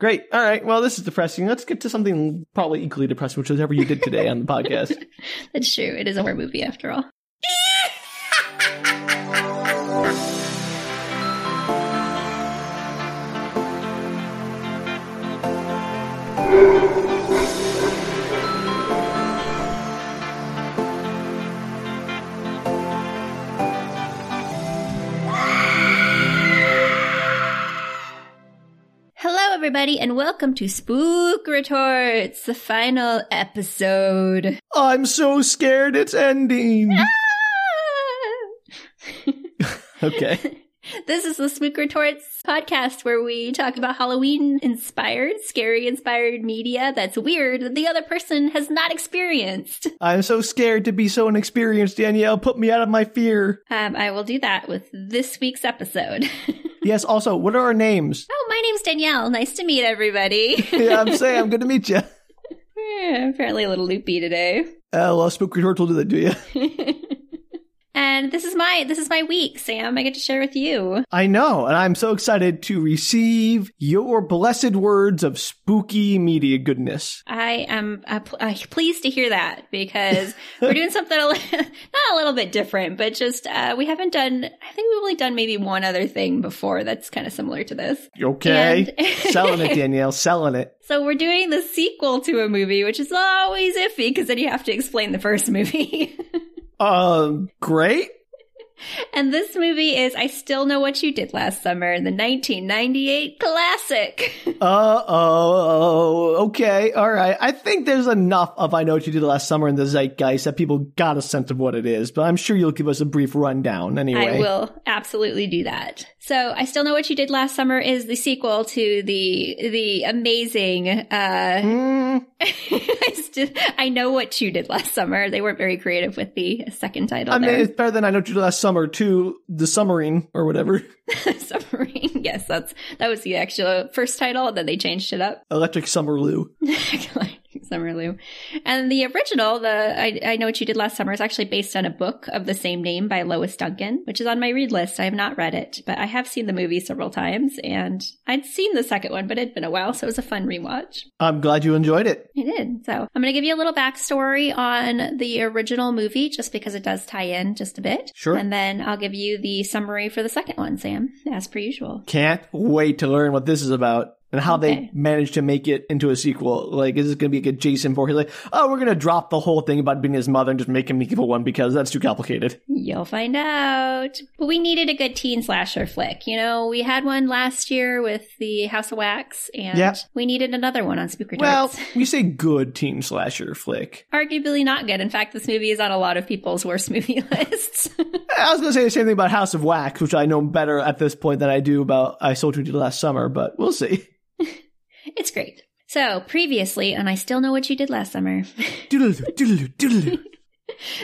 Great. All right. Well, this is depressing. Let's get to something probably equally depressing, which is whatever you did today on the podcast. That's true. It is a horror movie after all. everybody, and welcome to Spook Retorts, the final episode. I'm so scared it's ending. Ah! okay. This is the Spook Retorts podcast where we talk about Halloween inspired, scary inspired media that's weird that the other person has not experienced. I'm so scared to be so inexperienced, Danielle. Put me out of my fear. Um, I will do that with this week's episode. Yes, also, what are our names? oh, my name's Danielle. Nice to meet everybody. yeah, I'm saying I'm good to meet you. Apparently a little loopy today. Uh, well, Spook Retorts will do that, do you? And this is my this is my week, Sam. I get to share with you. I know, and I'm so excited to receive your blessed words of spooky media goodness. I am uh, pl- uh, pleased to hear that because we're doing something a li- not a little bit different, but just uh, we haven't done. I think we've only done maybe one other thing before that's kind of similar to this. Okay. And- selling it, Danielle, selling it. So we're doing the sequel to a movie, which is always iffy because then you have to explain the first movie. Um, great. and this movie is I Still Know What You Did Last Summer, the 1998 classic. Uh oh. Okay. All right. I think there's enough of I Know What You Did Last Summer in the zeitgeist that people got a sense of what it is, but I'm sure you'll give us a brief rundown anyway. I will absolutely do that. So, I still know what you did last summer is the sequel to the the amazing. Uh, Hmm, I, still, I know what you did last summer. They weren't very creative with the second title. I mean, there. it's better than I Know What You Did Last Summer to the Submarine or whatever. submarine. Yes, that's that was the actual first title. And then they changed it up. Electric Summer Lou. Summer Lou. And the original, the I, I Know What You Did Last Summer, is actually based on a book of the same name by Lois Duncan, which is on my read list. I have not read it, but I have seen the movie several times, and I'd seen the second one, but it'd been a while, so it was a fun rewatch. I'm glad you enjoyed it. I did. So I'm going to give you a little backstory on the original movie, just because it does tie in just a bit. Sure. And then I'll give you the summary for the second one, Sam, as per usual. Can't wait to learn what this is about and how they Okay. managed to make it into a sequel. Like, is this going to be like a Jason Voorhees? Like, oh, we're going to drop the whole thing about being his mother and just make him the evil one because that's too complicated. You'll find out. But we needed a good teen slasher flick. You know, we had one last year with the House of Wax, and Yep. we needed another one on Spooker Well, we say good teen slasher flick. Arguably not good. In fact, this movie is on a lot of people's worst movie lists. I was going to say the same thing about House of Wax, which I know better at this point than I do about I Sold You Did Last Summer, but we'll see. It's great. So, previously, and I still know what you did last summer. Doodaloo, doodaloo, doodaloo.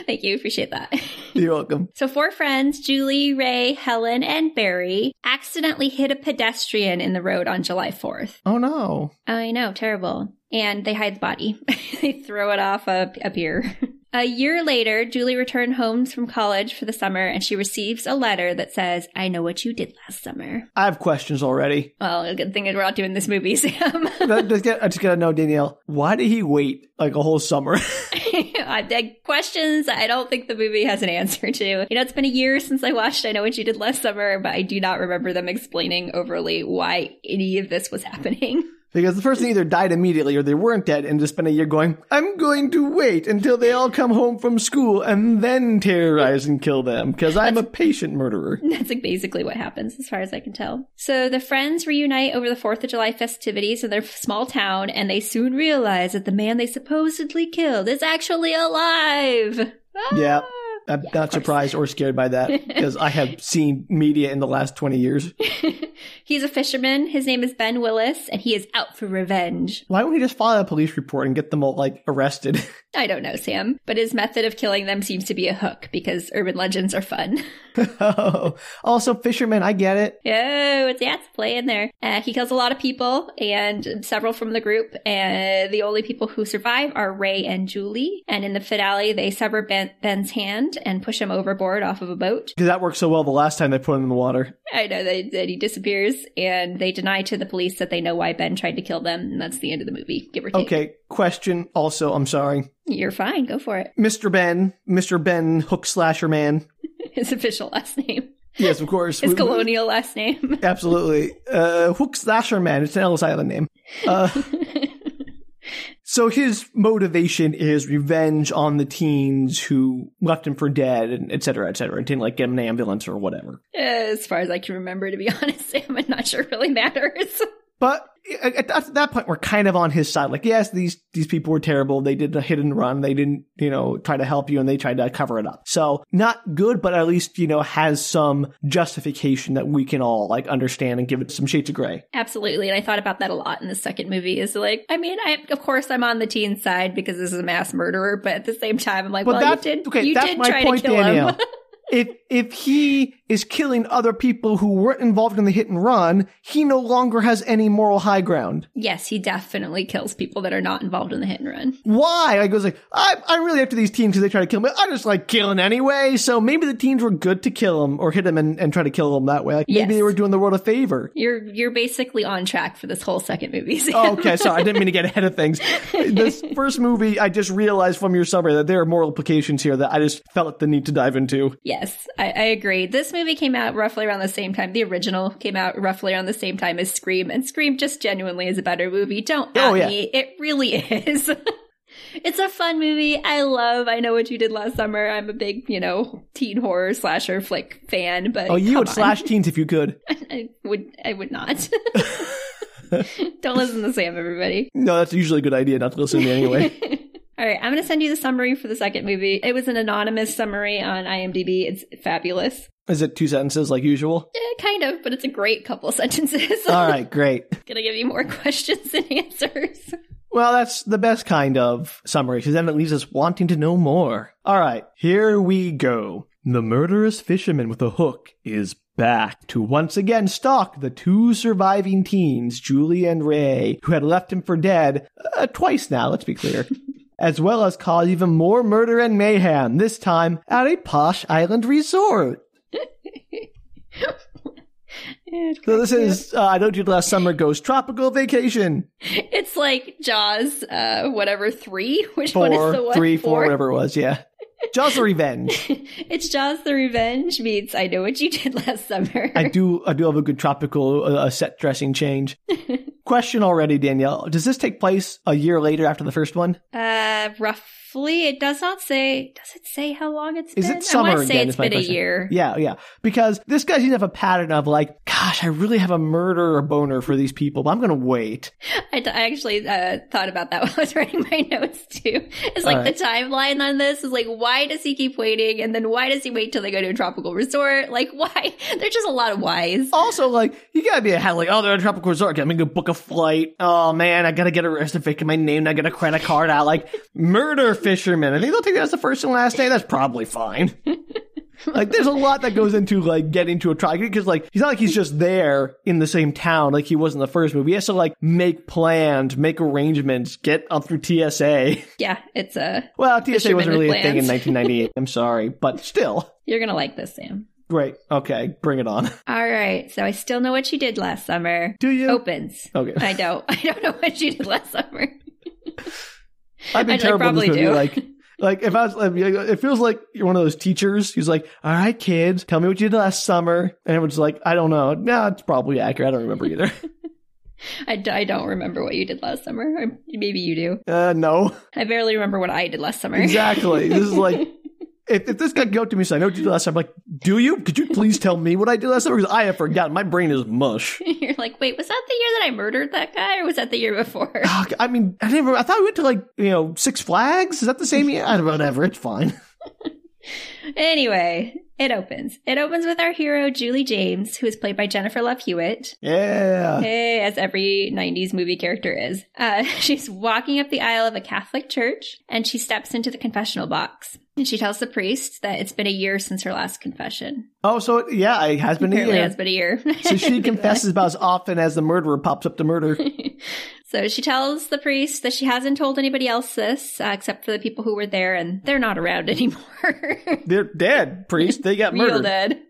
Thank you. Appreciate that. You're welcome. So, four friends, Julie, Ray, Helen, and Barry, accidentally hit a pedestrian in the road on July 4th. Oh no. I know, terrible. And they hide the body. they throw it off a, a pier. A year later, Julie returned home from college for the summer and she receives a letter that says, I know what you did last summer. I have questions already. Well, a good thing we're not doing this movie, Sam. I just, I just gotta know, Danielle, why did he wait like a whole summer? I had questions I don't think the movie has an answer to. You know, it's been a year since I watched I Know What You Did Last Summer, but I do not remember them explaining overly why any of this was happening. Because the person either died immediately or they weren't dead and just spent a year going, I'm going to wait until they all come home from school and then terrorize and kill them because I'm a patient murderer. That's like basically what happens, as far as I can tell. So the friends reunite over the 4th of July festivities in their small town, and they soon realize that the man they supposedly killed is actually alive. Yeah. I'm Yeah, not surprised or scared by that because I have seen media in the last 20 years. He's a fisherman. His name is Ben Willis, and he is out for revenge. Why don't he just file a police report and get them all like arrested? I don't know, Sam, but his method of killing them seems to be a hook because urban legends are fun. oh, also fishermen, I get it. Oh, it's yeah, it's play in there. Uh, he kills a lot of people and several from the group, and the only people who survive are Ray and Julie. And in the finale, they sever ben- Ben's hand and push him overboard off of a boat. Because that worked so well the last time they put him in the water. I know that, that he disappears, and they deny to the police that they know why Ben tried to kill them, and that's the end of the movie, give or take. Okay, question also, I'm sorry. You're fine, go for it. Mr. Ben, Mr. Ben Hook Slasher Man. His official last name. Yes, of course. His We- we- colonial last name. Absolutely. Uh, Hook Slasher Man. It's an Ellis Island name. Uh, so his motivation is revenge on the teens who left him for dead, and et cetera, et cetera. Didn't like get him an ambulance or whatever. as far as I can remember, to be honest, Sam, I'm not sure it really matters. But at, at that point, we're kind of on his side. Like, yes, these these people were terrible. They did a hit and run. They didn't, you know, try to help you, and they tried to cover it up. So not good, but at least you know has some justification that we can all like understand and give it some shades of gray. Absolutely. And I thought about that a lot in the second movie is like, I mean, I, of course I'm on the teen side because this is a mass murderer, but at the same time, I'm like, But well, that- you did, okay, you did my try point, to kill Danielle. him. if if he is killing other people who weren't involved in the hit and run, he no longer has any moral high ground. yes, he definitely kills people that are not involved in the hit and run. Why? I goes like, I, I'm really after these teens because they try to kill me. I just like killing anyway. So maybe the teens were good to kill him or hit him and, and try to kill him that way. Like maybe they were doing the world a favor. You're, you're basically on track for this whole second movie. Oh, okay, sorry, I didn't mean to get ahead of things. This first movie, I just realized from your summary that there are moral implications here that I just felt the need to dive into. Yes, I, I agree. This movie came out roughly around the same time. The original came out roughly around the same time as Scream, and Scream just genuinely is a better movie. Don't Oh, at yeah. me. It really is. it's a fun movie. I love. I know what you did last summer. I'm a big, you know, teen horror slasher flick fan. But Oh, you would on. slash teens if you could. I would. I would not. Don't listen to Sam, everybody. No, that's usually a good idea not to listen to me anyway. All right, I'm going to send you the summary for the second movie. It was an anonymous summary on IMDb. It's fabulous. Is it two sentences like usual? Yeah, kind of, but it's a great couple sentences. All right, great. Gonna give you more questions than answers. Well, that's the best kind of summary, because then it leaves us wanting to know more. All right, here we go. The murderous fisherman with a hook is back to once again stalk the two surviving teens, Julie and Ray, who had left him for dead uh, twice now, let's be clear. As well as cause even more murder and mayhem, this time at a posh island resort. So this is uh, I Don't You Last Summer Goes Tropical Vacation. It's like Jaws, uh, whatever three. Which one is the Four, one? three, four, whatever it was, yeah. Jaws the Revenge. It's Jaws: The Revenge meets I Know What You Did Last Summer. I do I do have a good tropical uh, set dressing change. Question already, Danielle. Does this take place a year later after the first one? Uh, roughly. It does not say. Does it say how long it's Is been? it summer I want to say again, it's is been a question. year. Yeah, yeah. Because this guy seems to have a pattern of like, gosh, I really have a murder or boner for these people, but I'm gonna wait. I, actually uh, thought about that when I was writing my notes too. It's like right. the timeline on this is like, why does he keep waiting? And then why does he wait till they go to a tropical resort? Like, why? There's just a lot of whys. Also, like, you gotta be a hell like, oh, they're at a tropical resort. I'm gonna go book a flight. Oh man, I gotta get arrested faking my name. I got a credit card out. Like, murder fisherman. I think they'll take that as the first and last name. That's probably fine. like, there's a lot that goes into like getting to a trial because like he's not like he's just there in the same town like he was in the first movie. He has to like make plans, make arrangements, get up through TSA. Yeah, it's a. Well, TSA wasn't really a thing in 1998. I'm sorry, but still. You're gonna like this, Sam. Great. Okay, bring it on. All right. So I still know what you did last summer. Do you? Opens. Okay. I don't. I don't know what you did last summer. I've been I- I terrible in this probably movie. do. Like, like if I was, like, it feels like you're one of those teachers who's like, "All right, kids, tell me what you did last summer," and everyone's like, "I don't know." No, it's probably accurate. I don't remember either. I, d- I don't remember what you did last summer. Or maybe you do. uh, no, I barely remember what I did last summer. exactly. this is like. If, if this guy go up to me and say, I know what you did last time, I'm like, do you? Could you please tell me what I did last time? Because I have forgotten. My brain is mush. You're like, wait, was that the year that I murdered that guy, or was that the year before? Ah, I mean, I never, I thought we went to like, you know, Six Flags. Is that the same year? I don't, know, whatever. It's fine. Anyway, it opens. It opens with our hero, Julie James, who is played by Jennifer Love Hewitt. Yeah. Hey, as every 90s movie character is. Uh, she's walking up the aisle of a Catholic church and she steps into the confessional box. And she tells the priest that it's been a year since her last confession. Oh, so yeah, it has been a year. it's been a year. So she confesses about as often as the murderer pops up to murder. so she tells the priest that she hasn't told anybody else this, uh, except for the people who were there, and they're not around anymore. They're dead, priest. They got Real murdered. dead.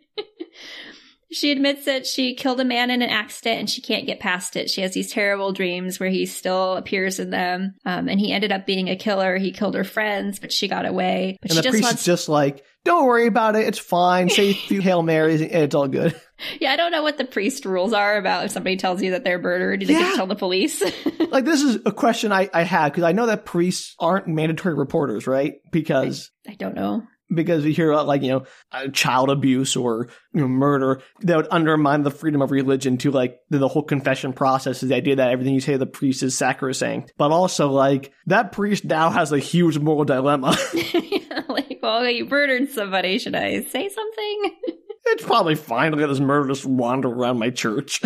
She admits that she killed a man in an accident and she can't get past it. She has these terrible dreams where he still appears in them. Um, and he ended up being a killer. He killed her friends, but she got away. But And she the just priest wants is just like, don't worry about it. It's fine. Say a few Hail Marys and it's all good. Yeah, I don't know what the priest rules are about if somebody tells you that they're murdered. Do they get Yeah. to tell the police? like, this is a question I, I had because I know that priests aren't mandatory reporters, right? Because I don't know. Because we hear about like you know uh, child abuse or you know murder that would undermine the freedom of religion to like the, the whole confession process is the idea that everything you say to the priest is sacrosanct but also like that priest now has a huge moral dilemma like, well, you murdered somebody. Should I say something? it's probably fine to let this murderer just wander around my church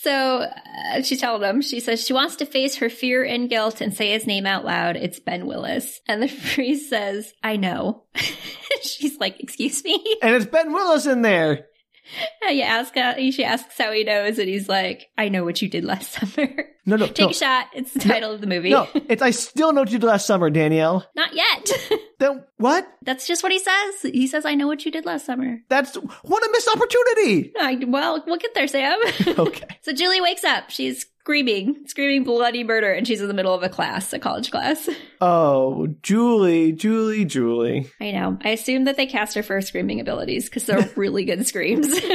So uh, she told him, she says she wants to face her fear and guilt and say his name out loud. It's Ben Willis. And the priest says, I know. She's like, excuse me? and it's ben willis in there you ask, uh, how, she asks how he knows, and he's like, I know what you did last summer. no no Take no, a shot. It's the title of the movie. no it's i still know what you did last summer danielle Not yet. then what That's just what he says. He says, I know what you did last summer. that's what a missed opportunity I, well, we'll get there, Sam. okay so Julie wakes up. She's screaming, screaming bloody murder, and she's in the middle of a class, a college class. oh julie julie julie I know. I assume that they cast her for her screaming abilities because they're really good screams.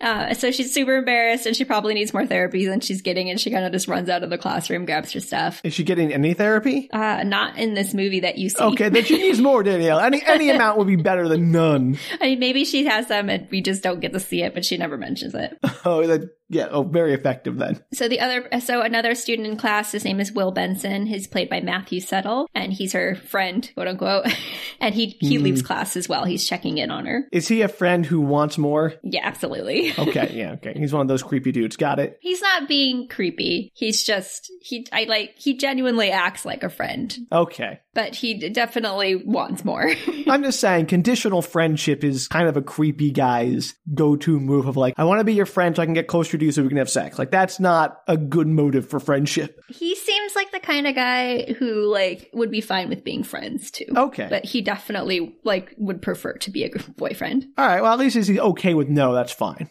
Uh, so she's super embarrassed and she probably needs more therapy than she's getting and she kind of just runs out of the classroom, grabs her stuff. is she getting any therapy Uh, not in this movie that you see. Okay, then she needs more, Danielle. Any any amount would be better than none. I mean, maybe she has some and we just don't get to see it, but she never mentions it. Oh, that, yeah. Oh, very effective then. So the other, so another student in class, his name is Will Benson. He's played by Matthew Settle, and he's her friend, quote unquote. And he he Hmm. leaves class as well. He's checking in on her. Is he a friend who wants more? Yeah, absolutely. Okay, yeah, okay. He's one of those creepy dudes. Got it. He's not being creepy. He's just he. I like he genuinely acts like a friend, Okay. But he definitely wants more. I'm just saying, conditional friendship is kind of a creepy guy's go-to move of like, I want to be your friend so I can get closer to you so we can have sex. Like, that's not a good motive for friendship. he seems like the kind of guy who like would be fine with being friends too. Okay. But he definitely like would prefer to be a boyfriend. All right. Well, at least he's okay with no. That's fine.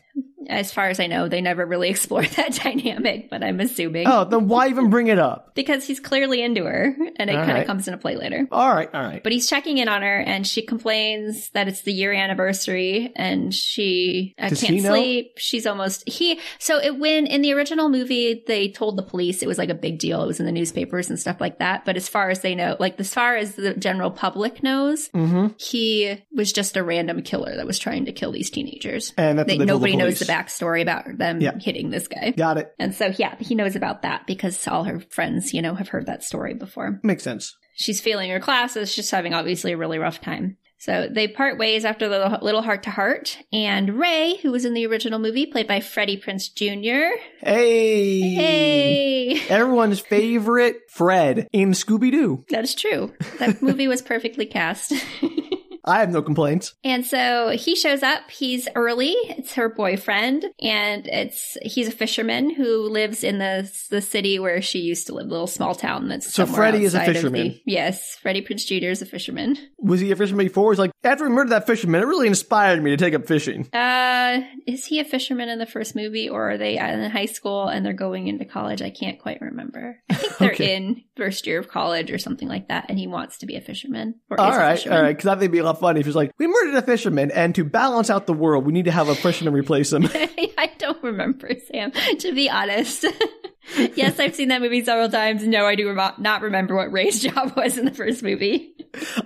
As far as I know, they never really explored that dynamic, but I'm assuming. Oh, then why even bring it up? Because he's clearly into her, and it kind of right. comes into play later. All right. All right. But he's checking in on her, and she complains that it's the year anniversary, and she uh, Does can't he know? sleep. She's almost he. So it when in the original movie they told the police it was like a big deal. It was in the newspapers and stuff like that. But as far as they know, like as far as the general public knows, Mm-hmm. he was just a random killer that was trying to kill these teenagers. And that's They, what they told nobody knows police. the backstory about them Yeah. hitting this guy. Got it. And so, yeah, he knows about that because all her friends, you know, have heard that story before. Makes sense. She's failing her classes, just having obviously a really rough time. So they part ways after the little heart to heart. And Ray, who was in the original movie, played by Freddie Prinze Jr. Hey. Hey! Everyone's favorite Fred in Scooby Doo. That's true. That movie was perfectly cast. I have no complaints. And so he shows up. He's early. It's her boyfriend, and it's he's a fisherman who lives in the the city where she used to live, little small town that's So Freddie is a fisherman. the- yes, Freddie Prinze Jr. is a fisherman. Was he a fisherman before? He's like, after we murdered that fisherman, it really inspired me to take up fishing. Uh, is he a fisherman in the first movie, or are they in high school and they're going into college? I can't quite remember. I think they're Okay. in first year of college or something like that, and he wants to be a fisherman. Or All right, all right, because I think a lot funny if he's like, we murdered a fisherman, and to balance out the world, we need to have a fisherman replace him. I don't remember, Sam, to be honest. yes, I've seen that movie several times. No, I do remo- not remember what Ray's job was in the first movie.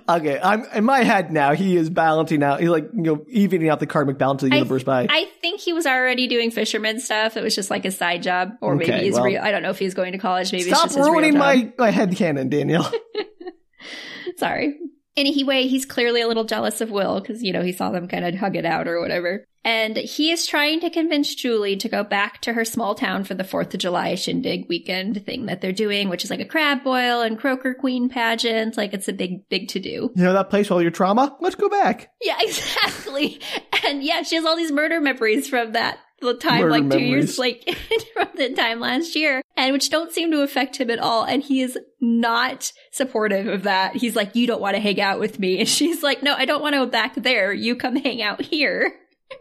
okay, I'm in my head now. He is balancing out. He's like, you know, evening out the karmic balance of the I- universe by. I think he was already doing fisherman stuff. It was just like a side job, or Okay, maybe his well- real. I don't know if he's going to college. Maybe Stop it's just his real ruining my my head canon, Daniel. Sorry. Anyway, he's clearly a little jealous of Will because, you know, he saw them kind of hug it out or whatever. And he is trying to convince Julie to go back to her small town for the 4th of July shindig weekend thing that they're doing, which is like a crab boil and croaker queen pageant. Like it's a big, big to do. You know that place all your trauma? Let's go back. Yeah, exactly. And yeah, she has all these murder memories from that the time Murder like two memories. years like from the time last year and which don't seem to affect him at all and he is not supportive of that. He's like you don't want to hang out with me. And she's like no i don't want to go back there. You come hang out here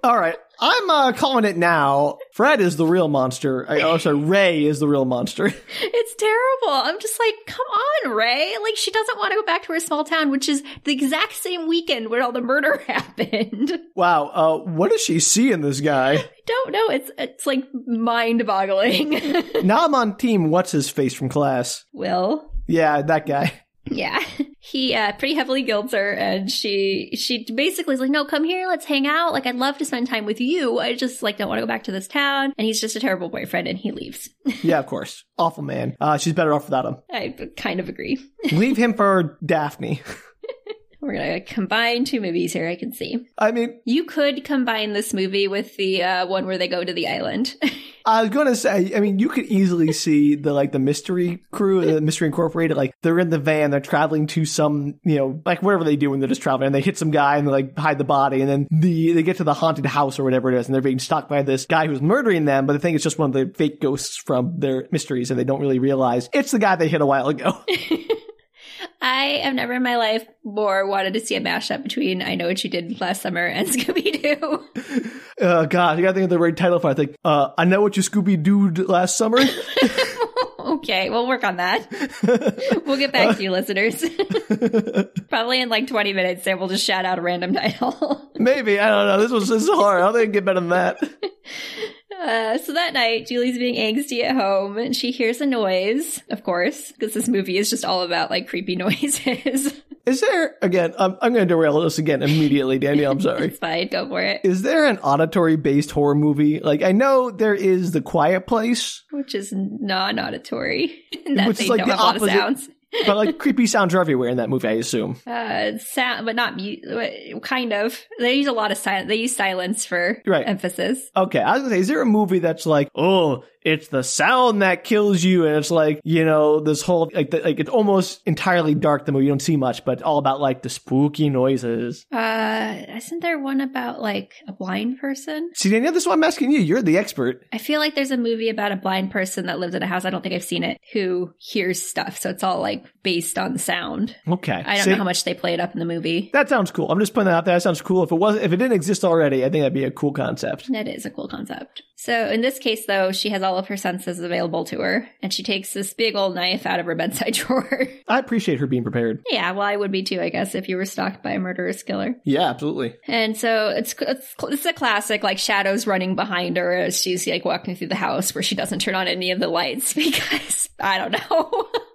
All right. I'm uh, calling it now. Fred is the real monster. I, oh, sorry. Ray is the real monster. it's terrible i'm just like come on ray like she doesn't want to go back to her small town which is the exact same weekend where all the murder happened Wow. Uh, what does she see in this guy? i don't know it's it's like mind-boggling now I'm on team what's his face from class. will Yeah, that guy. Yeah. He uh, pretty heavily guilts her and she she basically is like, No, come here, let's hang out. Like I'd love to spend time with you. I just like don't want to go back to this town. And he's just a terrible boyfriend and he leaves. Yeah, of course. Awful man. Uh, she's better off without him. I kind of agree. Leave him for Daphne. We're gonna combine two movies here, I can see. I mean, You could combine this movie with the uh, one where they go to the island. I was gonna say, I mean, you could easily see the like the mystery crew, the mystery incorporated, like they're in the van, they're traveling to some, you know, like whatever they do when they're just traveling, and they hit some guy and they like hide the body, and then the they get to the haunted house or whatever it is, and they're being stalked by this guy who's murdering them, but the thing is, just one of the fake ghosts from their mysteries, and they don't really realize it's the guy they hit a while ago. I have never in my life more wanted to see a mashup between I Know What You Did Last Summer and Scooby Doo. uh, God, you gotta think of the right title for it. I think, uh, I know what you Scooby Dooed last summer. okay, we'll work on that. We'll get back to you, listeners. Probably in like 20 minutes, Sam will just shout out a random title. Maybe, I don't know. This was this is hard. I don't think I can get better than that. Uh, so that night, Julie's being angsty at home and she hears a noise, of course, because this movie is just all about like creepy noises. Is there, again, I'm, I'm going to derail this again immediately, Danielle. I'm sorry. it's fine, go for it. Is there an auditory based horror movie? Like, I know there is The Quiet Place, Which is non auditory. that Which they is like the a lot of opposite. But like creepy sounds are everywhere in that movie, I assume. Uh, sound, but not mu- kind of. They use a lot of silence. They use silence for Right. emphasis. Okay, I was to say, is there a movie that's like, oh, it's the sound that kills you, and it's like, you know, this whole, like, the, like it's almost entirely dark, the movie, you don't see much, but all about like the spooky noises. Uh, isn't there one about like a blind person? See, Danielle, this is why I'm asking you. You're the expert. I feel like there's a movie about a blind person that lives in a house. I don't think I've seen it. Who hears stuff, so it's all like based on sound. Okay. I don't See? know how much they play it up in the movie. That sounds cool. I'm just putting that out there. That sounds cool. If it was, if it didn't exist already, I think that'd be a cool concept. That is a cool concept. So in this case, though, she has all of her senses available to her, and she takes this big old knife out of her bedside drawer. I appreciate her being prepared. yeah, well, I would be too, I guess, if you were stalked by a murderous killer. Yeah, absolutely. And so it's it's it's a classic, like shadows running behind her as she's like walking through the house, where she doesn't turn on any of the lights because I don't know.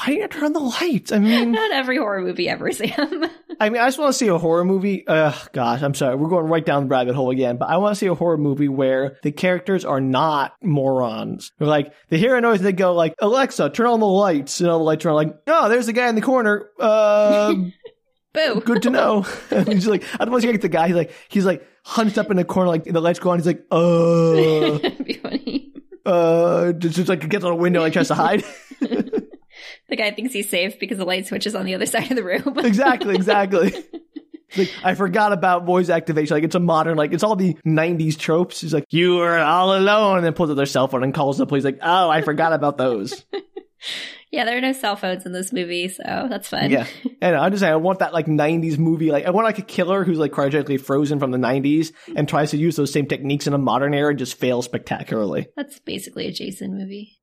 Why didn't you turn on the lights? I mean, Not every horror movie ever, Sam. I mean, I just want to see a horror movie. Uh, gosh, I'm sorry. We're going right down the rabbit hole again, but I want to see a horror movie where the characters are not morons. They're like, they hear a noise and they go like, Alexa, turn on the lights. And all the lights are on like, oh, there's a guy in the corner. Uh, Boo. good to know. he's like, I don't want to like the guy. He's like, he's like hunched up in the corner, like the lights go on. He's like, uh, be funny. uh, just, just like gets on a window, like tries to hide. The guy thinks he's safe because the light switch is on the other side of the room. exactly, exactly. Like, I forgot about voice activation. Like it's a modern, like it's all the '90s tropes. He's like, "You are all alone," and then pulls out their cell phone and calls the police. Like, oh, I forgot about those. yeah, there are no cell phones in this movie, so that's fun. yeah, and I'm just saying, I want that like '90s movie. Like, I want like a killer who's like cryogenically frozen from the '90s and tries to use those same techniques in a modern era and just fails spectacularly. That's basically a Jason movie.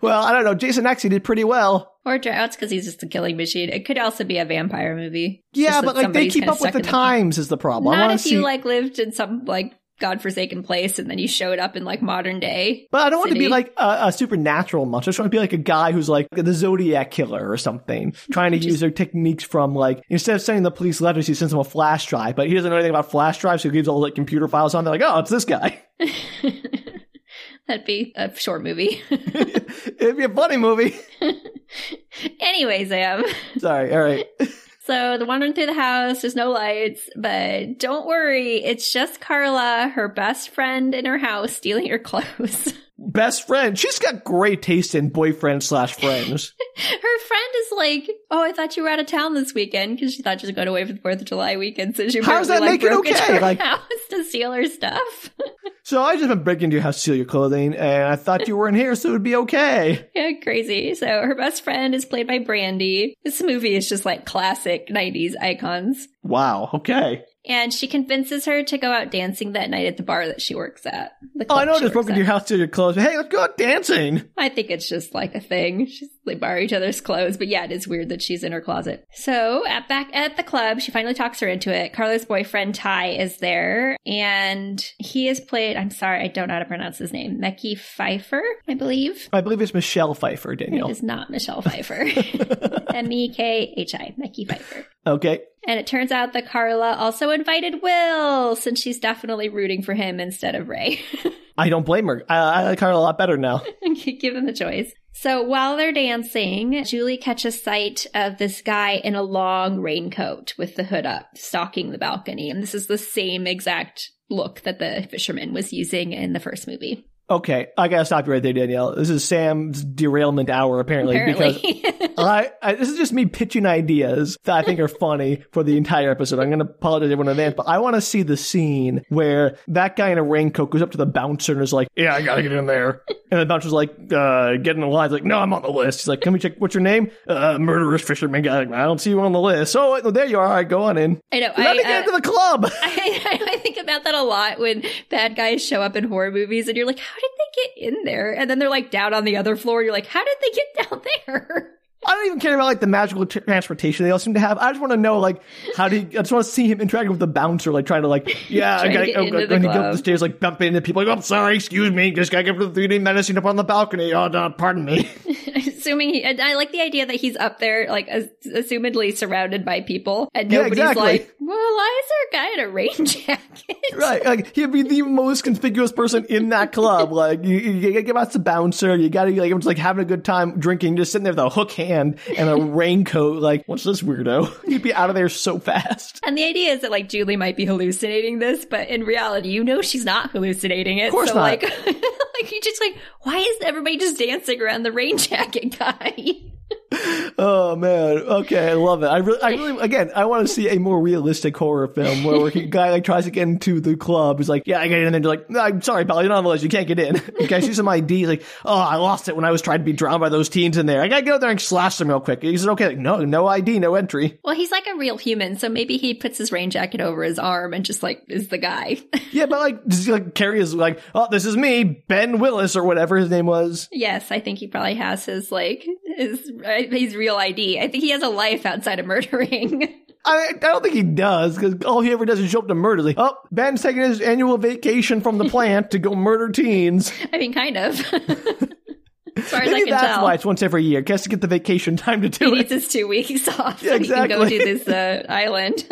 Well, I don't know. Jason actually did pretty well. Or Droughts because he's just a killing machine. It could also be a vampire movie. Yeah, but like they keep up with the times is the problem. Not if see. you like lived in some like godforsaken place and then you showed up in like modern day. But I don't want to be like a, a supernatural monster. I just want to be like a guy who's like the Zodiac killer or something, trying to use their techniques from like instead of sending the police letters, he sends them a flash drive. But he doesn't know anything about flash drives, so he gives all like computer files on. They're like, oh, it's this guy. That'd be a short movie. It'd be a funny movie. anyway, Sam. Sorry. All right. So the wandering through the house, there's no lights, but don't worry, it's just Carla, her best friend in her house, stealing her clothes. Best friend. She's got great taste in boyfriend slash friends. her friend is like, "Oh, I thought you were out of town this weekend because she thought she was going away for the Fourth of July weekend." So she How does apparently, that like, make it okay? her Like- house to steal her stuff. so I just been breaking into your house to steal your clothing, and I thought you weren't here, so it would be okay. yeah, crazy. So her best friend is played by Brandy. This movie is just like classic '90s icons. Wow. Okay. And she convinces her to go out dancing that night at the bar that she works at. Oh, I know I just broke into your house to your clothes. Hey, let's go out dancing. I think it's just like a thing. She's they borrow each other's clothes, but yeah, it is weird that she's in her closet. So at back at the club, she finally talks her into it. Carla's boyfriend Ty is there, and he is played. I'm sorry, I don't know how to pronounce his name. Mekhi Phifer, I believe. I believe it's Michelle Pfeiffer, Daniel. Danielle. is not Michelle Pfeiffer. M E K H I, Mekhi Phifer. Okay. And it turns out that Carla also invited Will, since she's definitely rooting for him instead of Ray. I don't blame her. I, I like her a lot better now. Give them the choice. So while they're dancing, Julie catches sight of this guy in a long raincoat with the hood up, stalking the balcony. And this is the same exact look that the fisherman was using in the first movie. Okay, I gotta stop you right there, Danielle. This is Sam's derailment hour, apparently, because Apparently. I, I this is just me pitching ideas that I think are funny for the entire episode. I'm going to apologize to everyone in advance, but I want to see the scene where that guy in a raincoat goes up to the bouncer and is like, "Yeah, I got to get in there," and the bouncer's like, uh, "Get in the line." He's like, "No, I'm on the list." He's like, "Can we check what's your name?" Uh, murderous fisherman guy. Like, I don't see you on the list. Oh, no, there you are. All right, go on in. I know. Let I, me get uh, into the club. I, I think about that a lot when bad guys show up in horror movies and you're like, how did they get in there? And then they're like down on the other floor. You're like, how did they get down there? I don't even care about like the magical tr- transportation they all seem to have. I just want to know like how do you, I just want to see him interacting with the bouncer, like trying to like yeah, I gotta get go, into go, the and he go up the stairs like bumping into people like oh, I'm sorry, excuse me, just gotta get the 3D medicine up on the balcony. Oh, no, pardon me. Assuming he, and I like the idea that he's up there, like as, assumedly surrounded by people, and Yeah, nobody's exactly. like, "Well, why is there a guy in a rain jacket?" right, like he'd be the most conspicuous person in that club. Like you, you, you get about the bouncer, you gotta like everyone's like having a good time drinking, just sitting there with a hook hand and a raincoat. Like what's this weirdo? You'd be out of there so fast. And the idea is that like Julie might be hallucinating this, but in reality, you know she's not hallucinating it. Of course so not. like, like you just like, why is everybody just dancing around the rain jacket guy? Oh man, okay, I love it. I really, I really, again, I want to see a more realistic horror film where a guy like tries to get into the club. He's like, "Yeah, I get in," and then they're like, no, "I'm sorry, pal, you're not on the list. You can't get in." Can I see some ID? Like, "Oh, I lost it when I was trying to be drowned by those teens in there. I gotta get out there and slash them real quick." He said, "Okay, like, no, no ID, no entry." well, he's like a real human, so maybe he puts his rain jacket over his arm and just like is the guy. Yeah, but like, does he like carry his like, "Oh, this is me, Ben Willis, or whatever his name was." yes, I think he probably has his like his uh, his real ID. I think he has a life outside of murdering. I, I don't think he does because all he ever does is show up to murder. Like, oh, Ben's taking his annual vacation from the plant to go murder teens. I mean, kind of. as far as I can that's tell. why it's once every year. Guess to get the vacation time to he do it. needs his two weeks off Yeah, so he can go to this uh, island.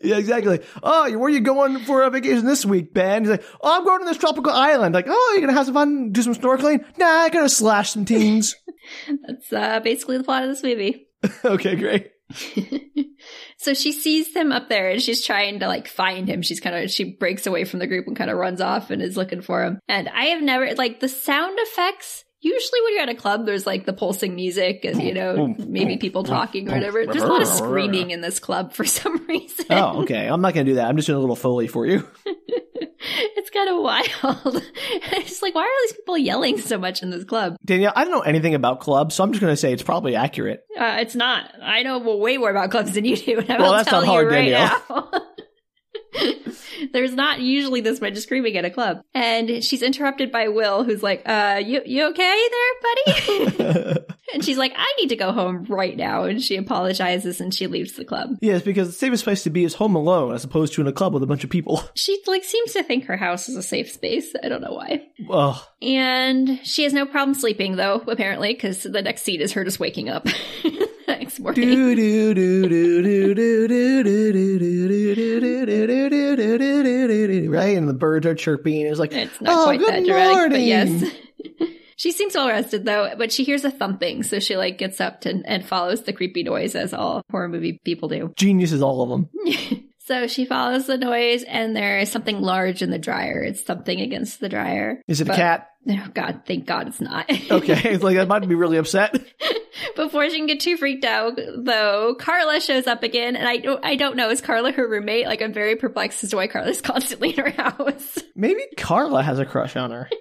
Yeah, exactly. Oh, where are you going for a vacation this week, Ben? He's like, oh, I'm going to this tropical island. Like, oh, you're gonna have some fun, do some snorkeling? Nah, I'm gonna slash some teens. That's uh, basically the plot of this movie. okay, great. so she sees him up there and she's trying to like find him. She's kind of, she breaks away from the group and kind of runs off and is looking for him. And I have never, like the sound effects, usually when you're at a club, there's like the pulsing music and, you know, maybe people talking or whatever. There's a lot of screaming in this club for some reason. Oh, okay. I'm not gonna do that. I'm just doing a little foley for you. it's kind of wild. it's like, why are these people yelling so much in this club? Danielle, I don't know anything about clubs, so I'm just gonna say it's probably accurate. Uh, it's not. I know way more about clubs than you do. Well, that's not hard, right Danielle. now. There's not usually this much screaming at a club. And she's interrupted by Will, who's like, uh, you, you okay there, buddy? and she's like, I need to go home right now. And she apologizes and she leaves the club. yes, because the safest place to be is home alone as opposed to in a club with a bunch of people. She like seems to think her house is a safe space. I don't know why. Ugh. And she has no problem sleeping though, apparently, because the next scene is her just waking up next morning. Do do do do do do do do do do do do do do do do do do do do right, and the birds are chirping. It's like It's not oh, quite good that dramatic, but morning. yes. She seems well rested though, but she hears a thumping, so she like gets up to, and follows the creepy noise as all horror movie people do. Geniuses, all of them. So she follows the noise, and there is something large in the dryer. It's something against the dryer. Is it But- a cat? Oh God, thank God it's not. Okay, it's like I might be really upset. Before she can get too freaked out, though, Carla shows up again, and I don't, I don't know. Is Carla her roommate? Like, I'm very perplexed as to why Carla's constantly in her house. Maybe Carla has a crush on her.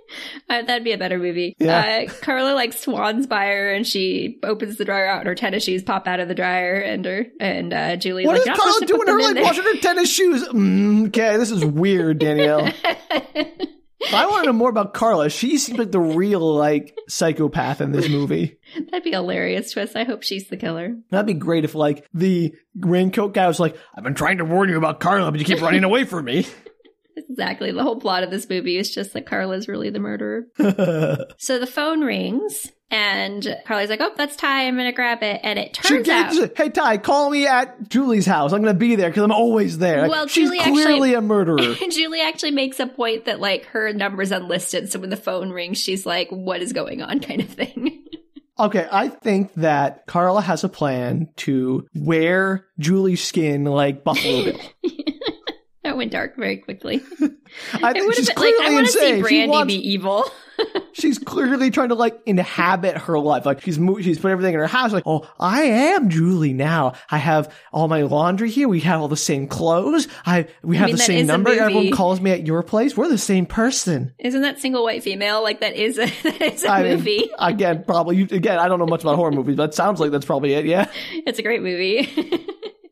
Uh, that'd be a better movie. Yeah. Uh, Carla like swans by her, and she opens the dryer out, and her tennis shoes pop out of the dryer, and her and uh, Julie What like, is "You're not Carla supposed to put doing? Her like there." washing her tennis shoes. Mm, okay, this is weird, Danielle. If I want to know more about Carla. She seems like the real like psychopath in this movie. That'd be a hilarious twist. I hope she's the killer. That'd be great if like the raincoat guy was like, "I've been trying to warn you about Carla, but you keep running away from me." Exactly. The whole plot of this movie is just that Carla's really the murderer. So the phone rings, and Carla's like, "Oh, that's Ty. I'm gonna grab it." And it turns out, "Hey Ty, call me at Julie's house. I'm gonna be there because I'm always there." Like, Well, she's Julie clearly actually- a murderer. And Julie actually makes a point that like her number's unlisted, so when the phone rings, she's like, "What is going on?" kind of thing. Okay, I think that Carla has a plan to wear Julie's skin like Buffalo Bill. that went dark very quickly. I think she's been like, I clearly want to see insane. She Brandy wants- be evil. she's clearly trying to like inhabit her life. Like she's she's put everything in her house. Like, oh, I am Julie now. I have all my laundry here. We have all the same clothes. I we have mean, the same number. Everyone calls me at your place. We're the same person. Isn't that single white female? Like that is a that is a I mean, movie. again, probably again. I don't know much about horror movies, but it sounds like that's probably it. Yeah, It's a great movie.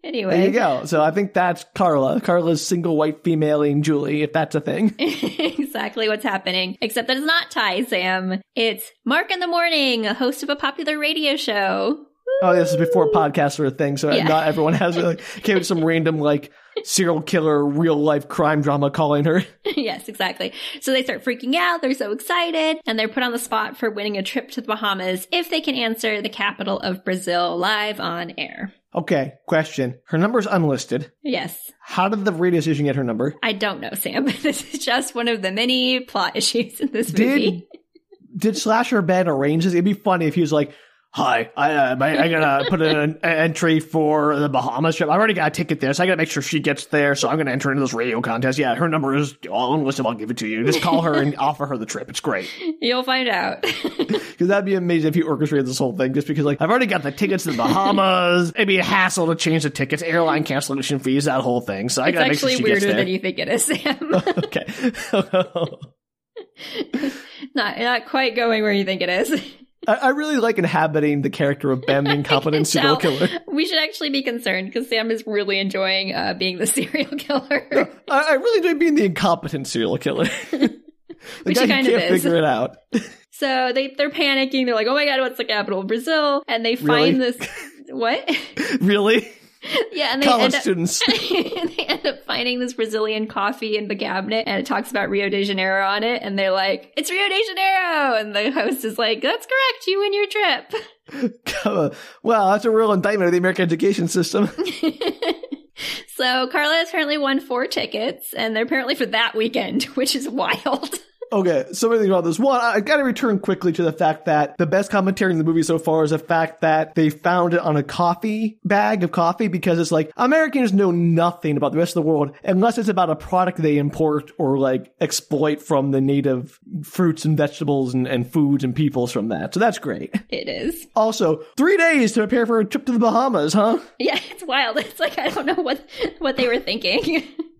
Anyway, there you go. So I think that's Carla. Carla's single white femaling Julie, if that's a thing. exactly what's happening. Except that it's not Ty, Sam. It's Mark in the Morning, a host of a popular radio show. Oh, this is before podcasts were a thing, so Yeah. not everyone has like came with some random like serial killer real life crime drama calling her. yes, exactly. So they start freaking out. They're so excited. And they're put on the spot for winning a trip to the Bahamas if they can answer the capital of Brazil live on air. Okay, question. Her number's unlisted. Yes. How did the radio station get her number? I don't know, Sam. This is just one of the many plot issues in this Did movie. did Slasher Ben arrange this? It'd be funny if he was like, "Hi, I uh, I, I gotta put an entry for the Bahamas trip. I already got a ticket there, so I gotta make sure she gets there. So I'm gonna enter into this radio contest. Yeah, her number is all unlisted. I'll give it to you. Just call her and offer her the trip. It's great You'll find out. because that'd be amazing if you orchestrated this whole thing. Just because like I've already got the tickets to the Bahamas. It'd be a hassle to change the tickets, airline cancellation fees, that whole thing. So I it's gotta make sure she gets there. Actually, weirder than you think it is, Sam. okay. not not quite going where you think it is. I, I really like inhabiting the character of Ben, the incompetent serial killer. We should actually be concerned because Sam is really enjoying uh, being the serial killer. I, I really enjoy being the incompetent serial killer. the Which guy who kind can't is. figure it out. so they they're panicking. They're like, "Oh my god, what's the capital of Brazil?" And they Really? find this what? really? yeah, and they College end up students. they end up finding this Brazilian coffee in the cabinet, and it talks about Rio de Janeiro on it. And they're like, "It's Rio de Janeiro," and the host is like, "That's correct. You win your trip." well, that's a real indictment of the American education system. so Carla has apparently won four tickets, and they're apparently for that weekend, which is wild. Okay, so many things about this. One, I gotta return quickly to the fact that the best commentary in the movie so far is the fact that they found it on a coffee bag of coffee because it's like Americans know nothing about the rest of the world unless it's about a product they import or like exploit from the native fruits and vegetables and, and foods and peoples from that. So that's great. it is. Also, three days to prepare for a trip to the Bahamas, huh? Yeah, it's wild. It's like I don't know what what they were thinking.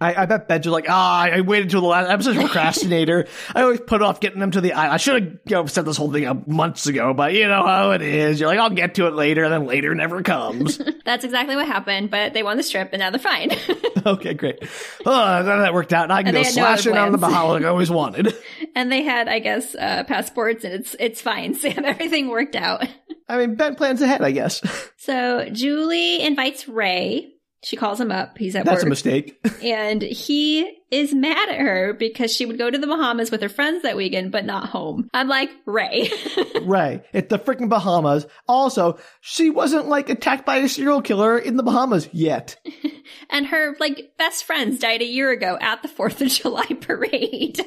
I, I bet Ben's like, ah, I waited till the last. I'm such a procrastinator. I always put off getting them to the island. I should have you know, set this whole thing up months ago, but you know how it is. You're like, I'll get to it later, and then later never comes. That's exactly what happened, but they won the strip and now they're fine. okay, great. Oh, that worked out. And I can And go had no slashing on the plans. Like I always wanted. and they had, I guess, uh, passports and it's it's fine. Sam, everything worked out. I mean, Ben plans ahead, I guess. So Julie invites Ray. She calls him up. He's at work. That's a mistake. and he is mad at her because she would go to the Bahamas with her friends that weekend, but not home. I'm like, Ray. Ray, it's the freaking Bahamas. Also, she wasn't like attacked by a serial killer in the Bahamas yet. and her like best friends died a year ago at the 4th of July parade.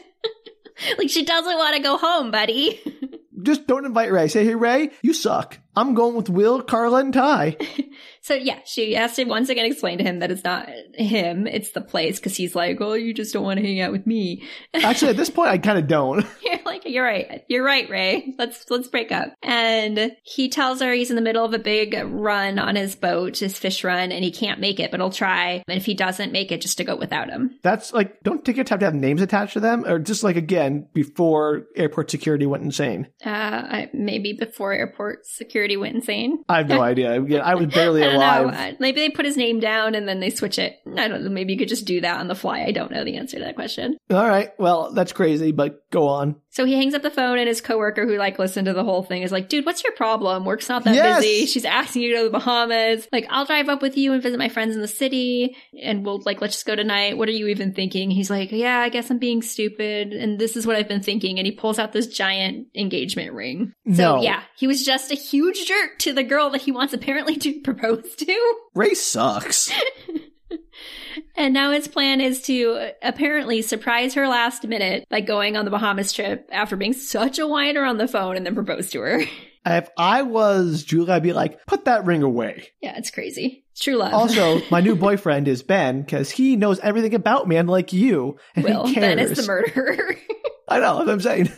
like she doesn't want to go home, buddy. just don't invite Ray. Say, hey, Ray, you suck. I'm going with Will, Carla, and Ty. So yeah, she has to once again explain to him that it's not him, it's the place, because he's like, oh, you just don't want to hang out with me. Actually, at this point, I kind of don't. You're like, you're right. You're right, Ray. Let's let's break up. And he tells her he's in the middle of a big run on his boat, his fish run, and he can't make it, but he'll try. And if he doesn't make it, just to go without him. That's like, don't tickets have to have names attached to them? Or just like, again, before airport security went insane? Uh, maybe before airport security went insane. I have no idea. I was barely I alive. Uh, Maybe they put his name down and then they switch it. I don't know. Maybe you could just do that on the fly. I don't know the answer to that question. All right. Well, that's crazy, but go on. So he hangs up the phone and his coworker who like listened to the whole thing is like, dude, what's your problem? Work's not that Yes! busy. She's asking you to go to the Bahamas. Like, I'll drive up with you and visit my friends in the city and we'll like, let's just go tonight. What are you even thinking? He's like, yeah, I guess I'm being stupid. And this is what I've been thinking. And he pulls out this giant engagement ring. So No. yeah, he was just a huge jerk to the girl that he wants apparently to propose to. Ray sucks. And now his plan is to uh, apparently surprise her last minute by going on the Bahamas trip after being such a whiner on the phone and then propose to her. if I was Julie, I'd be like, put that ring away. yeah, it's crazy. It's true love. Also, my new boyfriend is Ben because he knows everything about me, unlike you. And Will, he Ben is the murderer. I know what I'm saying.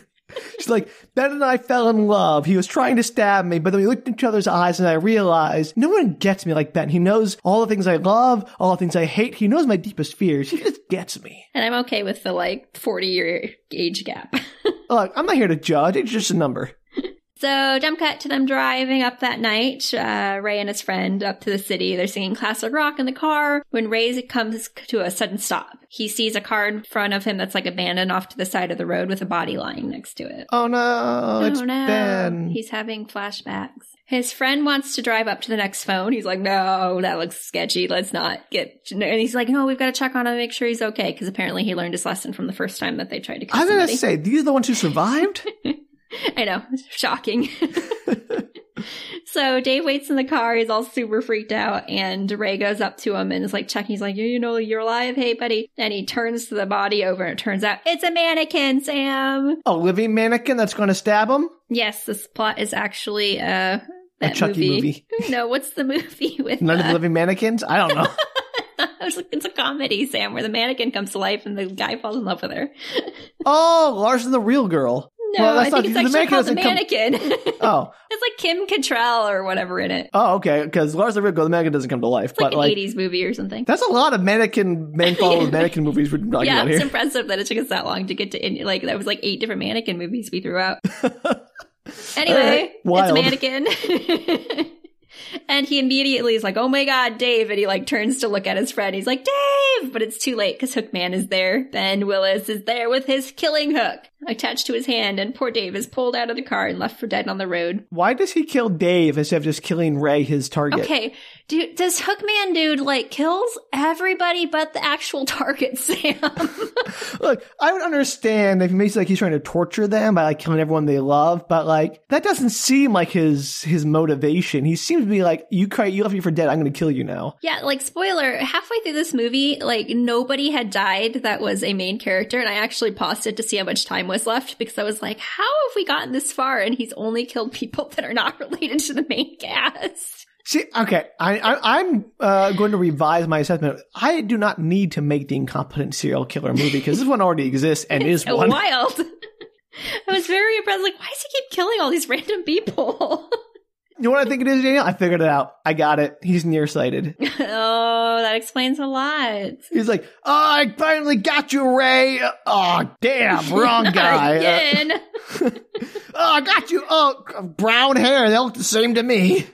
She's like, Ben and I fell in love. He was trying to stab me, but then we looked in each other's eyes and I realized no one gets me like Ben. He knows all the things I love, all the things I hate. He knows my deepest fears. He just gets me. and I'm okay with the like 40 year age gap. Look, I'm not here to judge. It's just a number. So, jump cut to them driving up that night. Uh, Ray and his friend up to the city. They're singing classic rock in the car when Ray comes to a sudden stop. He sees a car in front of him that's like abandoned off to the side of the road with a body lying next to it. Oh no, it's oh no. Ben. He's having flashbacks. His friend wants to drive up to the next phone. He's like, no, that looks sketchy. Let's not get. And he's like, no, we've got to check on him, make sure he's okay. Because apparently he learned his lesson from the first time that they tried to kill I was gonna say, these are the ones who survived? I know. Shocking. so Dave waits in the car. He's all super freaked out. And Ray goes up to him and is like checking. He's like, you know, you're alive. Hey, buddy. And he turns the body over and it turns out it's a mannequin, Sam. a living mannequin that's gonna stab him? Yes, this plot is actually uh, that Chucky movie. no, what's the movie with None of the uh, living mannequins? I don't know. a- it's a comedy, Sam, where the mannequin comes to life and the guy falls in love with her. oh, Lars and the real girl. No, Well, I think not- it's the actually called the mannequin mannequin. Oh. it's like Kim Cattrall or whatever in it. Oh, okay. Because Lars the Real the mannequin doesn't come to life. It's like but an like, 80s movie or something. that's a lot of mannequin, man follow mannequin movies we're talking Yeah, about it's impressive that it took us that long to get to in, like that was like eight different mannequin movies we threw out. Anyway, Wild. it's mannequin. and he immediately is like, "Oh my god, Dave!" And he like turns to look at his friend. He's like, "Dave!" But it's too late because Hookman is there. Ben Willis is there with his killing hook attached to his hand, and poor Dave is pulled out of the car and left for dead on the road. Why does he kill Dave instead of just killing Ray, his target? Okay, dude, does Hookman dude like kills everybody but the actual target, Sam? Look, I would understand if maybe like he's trying to torture them by like killing everyone they love, but like that doesn't seem like his his motivation. He seems to be like, you cry, you left me for dead. I'm going to kill you now. Yeah, like spoiler, halfway through this movie, like nobody had died that was a main character, and I actually paused it to see how much time was left because I was like, how have we gotten this far and he's only killed people that are not related to the main cast? See, okay, I, I, I'm uh, going to revise my assessment. I do not need to make the incompetent serial killer movie because this one already exists and is So one. wild. I was very impressed. Like, why does he keep killing all these random people? You know what I think it is, Daniel? I figured it out. I got it. He's nearsighted. oh, that explains a lot. He's like, oh, I finally got you, Ray. Oh, damn, wrong guy. Uh, Again. oh, I got you. Oh, brown hair. They look the same to me.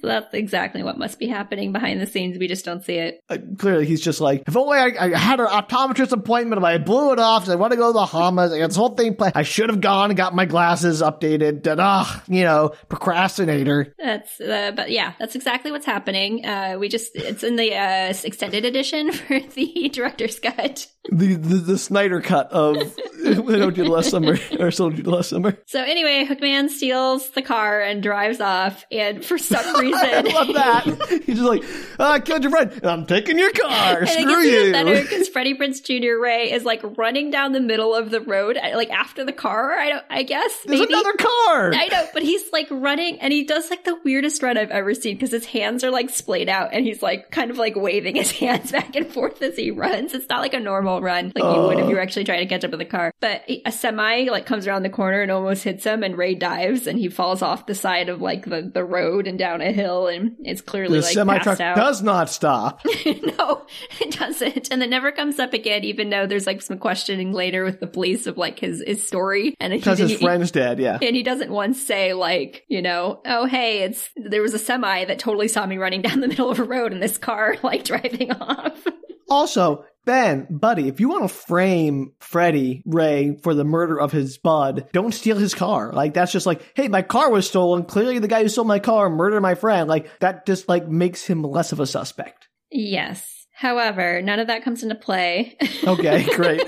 So that's exactly what must be happening behind the scenes. We just don't see it. Uh, clearly, he's just like, if only I, I had an optometrist appointment, but I blew it off. I want to go to the Bahamas. I got this whole thing planned. I should have gone and got my glasses updated. Ah, you know, procrastinator. That's, uh, but yeah, that's exactly what's happening. Uh, we just, it's in the, uh, extended edition for the director's cut. The, the, the Snyder cut of I don't do the last summer, or still do the last summer. So anyway, Hookman steals the car and drives off. And for some reason. I love that. He's just like, oh, I killed your friend, and I'm taking your car. And it gets you. better because Freddie Prinze Jr. Ray is like running down the middle of the road, uh, like after the car. I don't. I guess There's maybe. another car. I know, but he's like running and he does like the weirdest run I've ever seen because his hands are like splayed out and he's like kind of like waving his hands back and forth as he runs. It's not like a normal run like you would if you oh. were actually trying to catch up with the car. But a semi like comes around the corner and almost hits him and Ray dives and he falls off the side of like the, the road and down a hill and it's clearly the like semi truck does not stop. no, it doesn't. And it never comes up again, even though there's like some questioning later with the police of like his, his story. And he Because his didn't- friend's dead, yeah. and he doesn't once say like, you know, oh hey, it's there was a semi that totally saw me running down the middle of a road and this car like driving off. Also, Ben, buddy, if you want to frame Freddie Ray for the murder of his bud, don't steal his car. Like that's just like, hey, my car was stolen. Clearly, the guy who stole my car murdered my friend. Like that just like makes him less of a suspect. yes. However, none of that comes into play. Okay, great.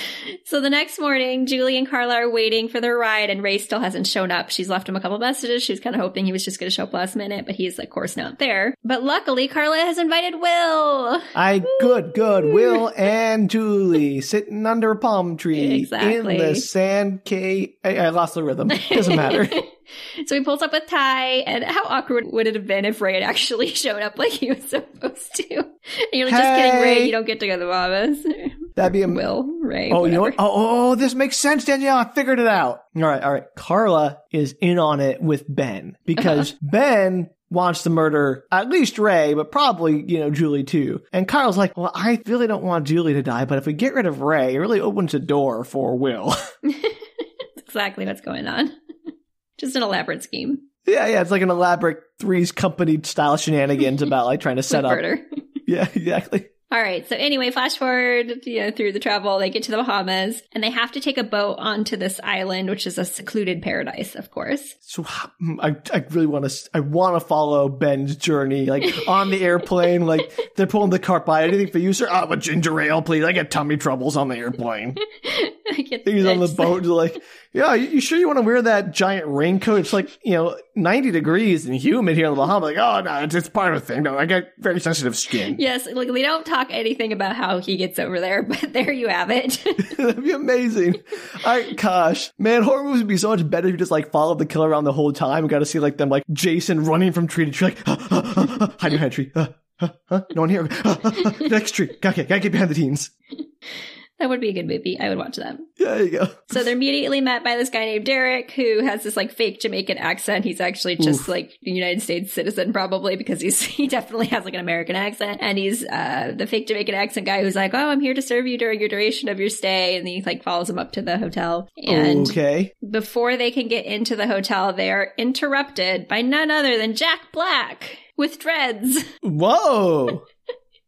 so the next morning, Julie and Carla are waiting for their ride, and Ray still hasn't shown up. She's left him a couple messages. She was kind of hoping he was just going to show up last minute, but he's, of course, not there. But luckily, Carla has invited Will. I good, good. Will and Julie sitting under a palm tree Exactly. in the sand cave. I, I lost the rhythm. Doesn't matter. so he pulls up with Ty, and how awkward would it have been if Ray had actually showed up like he was supposed to? And you're like, just kidding, Ray, you don't get to go to the Bahamas. That'd be a Will, Ray. Oh, you know what? Oh, oh, oh, this makes sense, Danielle. I figured it out. All right, all right. Carla is in on it with Ben because uh-huh. Ben wants to murder at least Ray, but probably, you know, Julie too. And Carla's like, well, I really don't want Julie to die, but if we get rid of Ray, it really opens a door for Will. Exactly what's going on. Just an elaborate scheme. yeah, yeah. It's like an elaborate Three's Company style shenanigans about like trying to set up. murder. Yeah, exactly. All right. So anyway, flash forward, you know, through the travel, they get to the Bahamas and they have to take a boat onto this island, which is a secluded paradise, of course. So I, I really want to, I want to follow Ben's journey, like on the airplane, like they're pulling the cart by. Anything for you, sir? Oh, a ginger ale, please. I get tummy troubles on the airplane. I get He's on the boat, like, yeah, you, you sure you want to wear that giant raincoat? It's like, you know, 90 degrees and humid here in the Bahamas. Like, oh, no, it's, it's part of the thing. No, I got very sensitive skin. Yes, like they don't talk anything about how he gets over there, but there you have it. That'd be amazing. I, gosh, man, horror movies would be so much better if you just like followed the killer around the whole time. You got to see like them, like Jason running from tree to tree, like, hide behind a tree. No one here. Next tree. Okay, gotta get behind the teens. That would be a good movie. I would watch that. Yeah, there you go. So they're immediately met by this guy named Derek who has this like fake Jamaican accent. He's actually just Oof. like a United States citizen probably because he's he definitely has like an American accent. And he's uh the fake Jamaican accent guy who's like, Oh, I'm here to serve you during your duration of your stay and he like follows him up to the hotel. And okay. before they can get into the hotel, they are interrupted by none other than Jack Black with dreads. Whoa.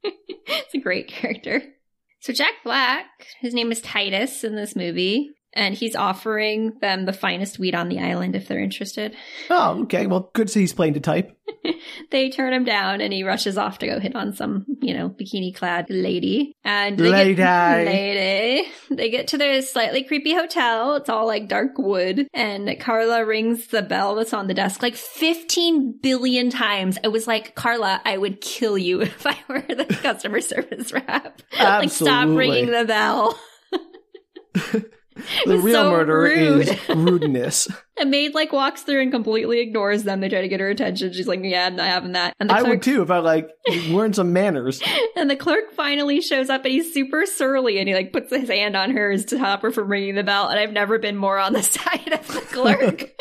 it's a great character. So Jack Black, his name is Titus in this movie, and he's offering them the finest weed on the island if they're interested. Oh, okay. Well, good to see he's playing to type. They turn him down and he rushes off to go hit on some, you know, bikini clad lady. And they Lady. Get, lady. They get to their slightly creepy hotel. It's all like dark wood. And Carla rings the bell that's on the desk like 15 billion times. I was like, Carla, I would kill you if I were the customer service rep. Absolutely. Like, stop ringing the bell. The real so murder rude. is rudeness. A maid like walks through and completely ignores them. They try to get her attention. She's like, yeah, I'm not having that. And the I would too if I like learned some manners. And the clerk finally shows up and he's super surly and he like puts his hand on hers to stop her from ringing the bell. And I've never been more on the side of the clerk.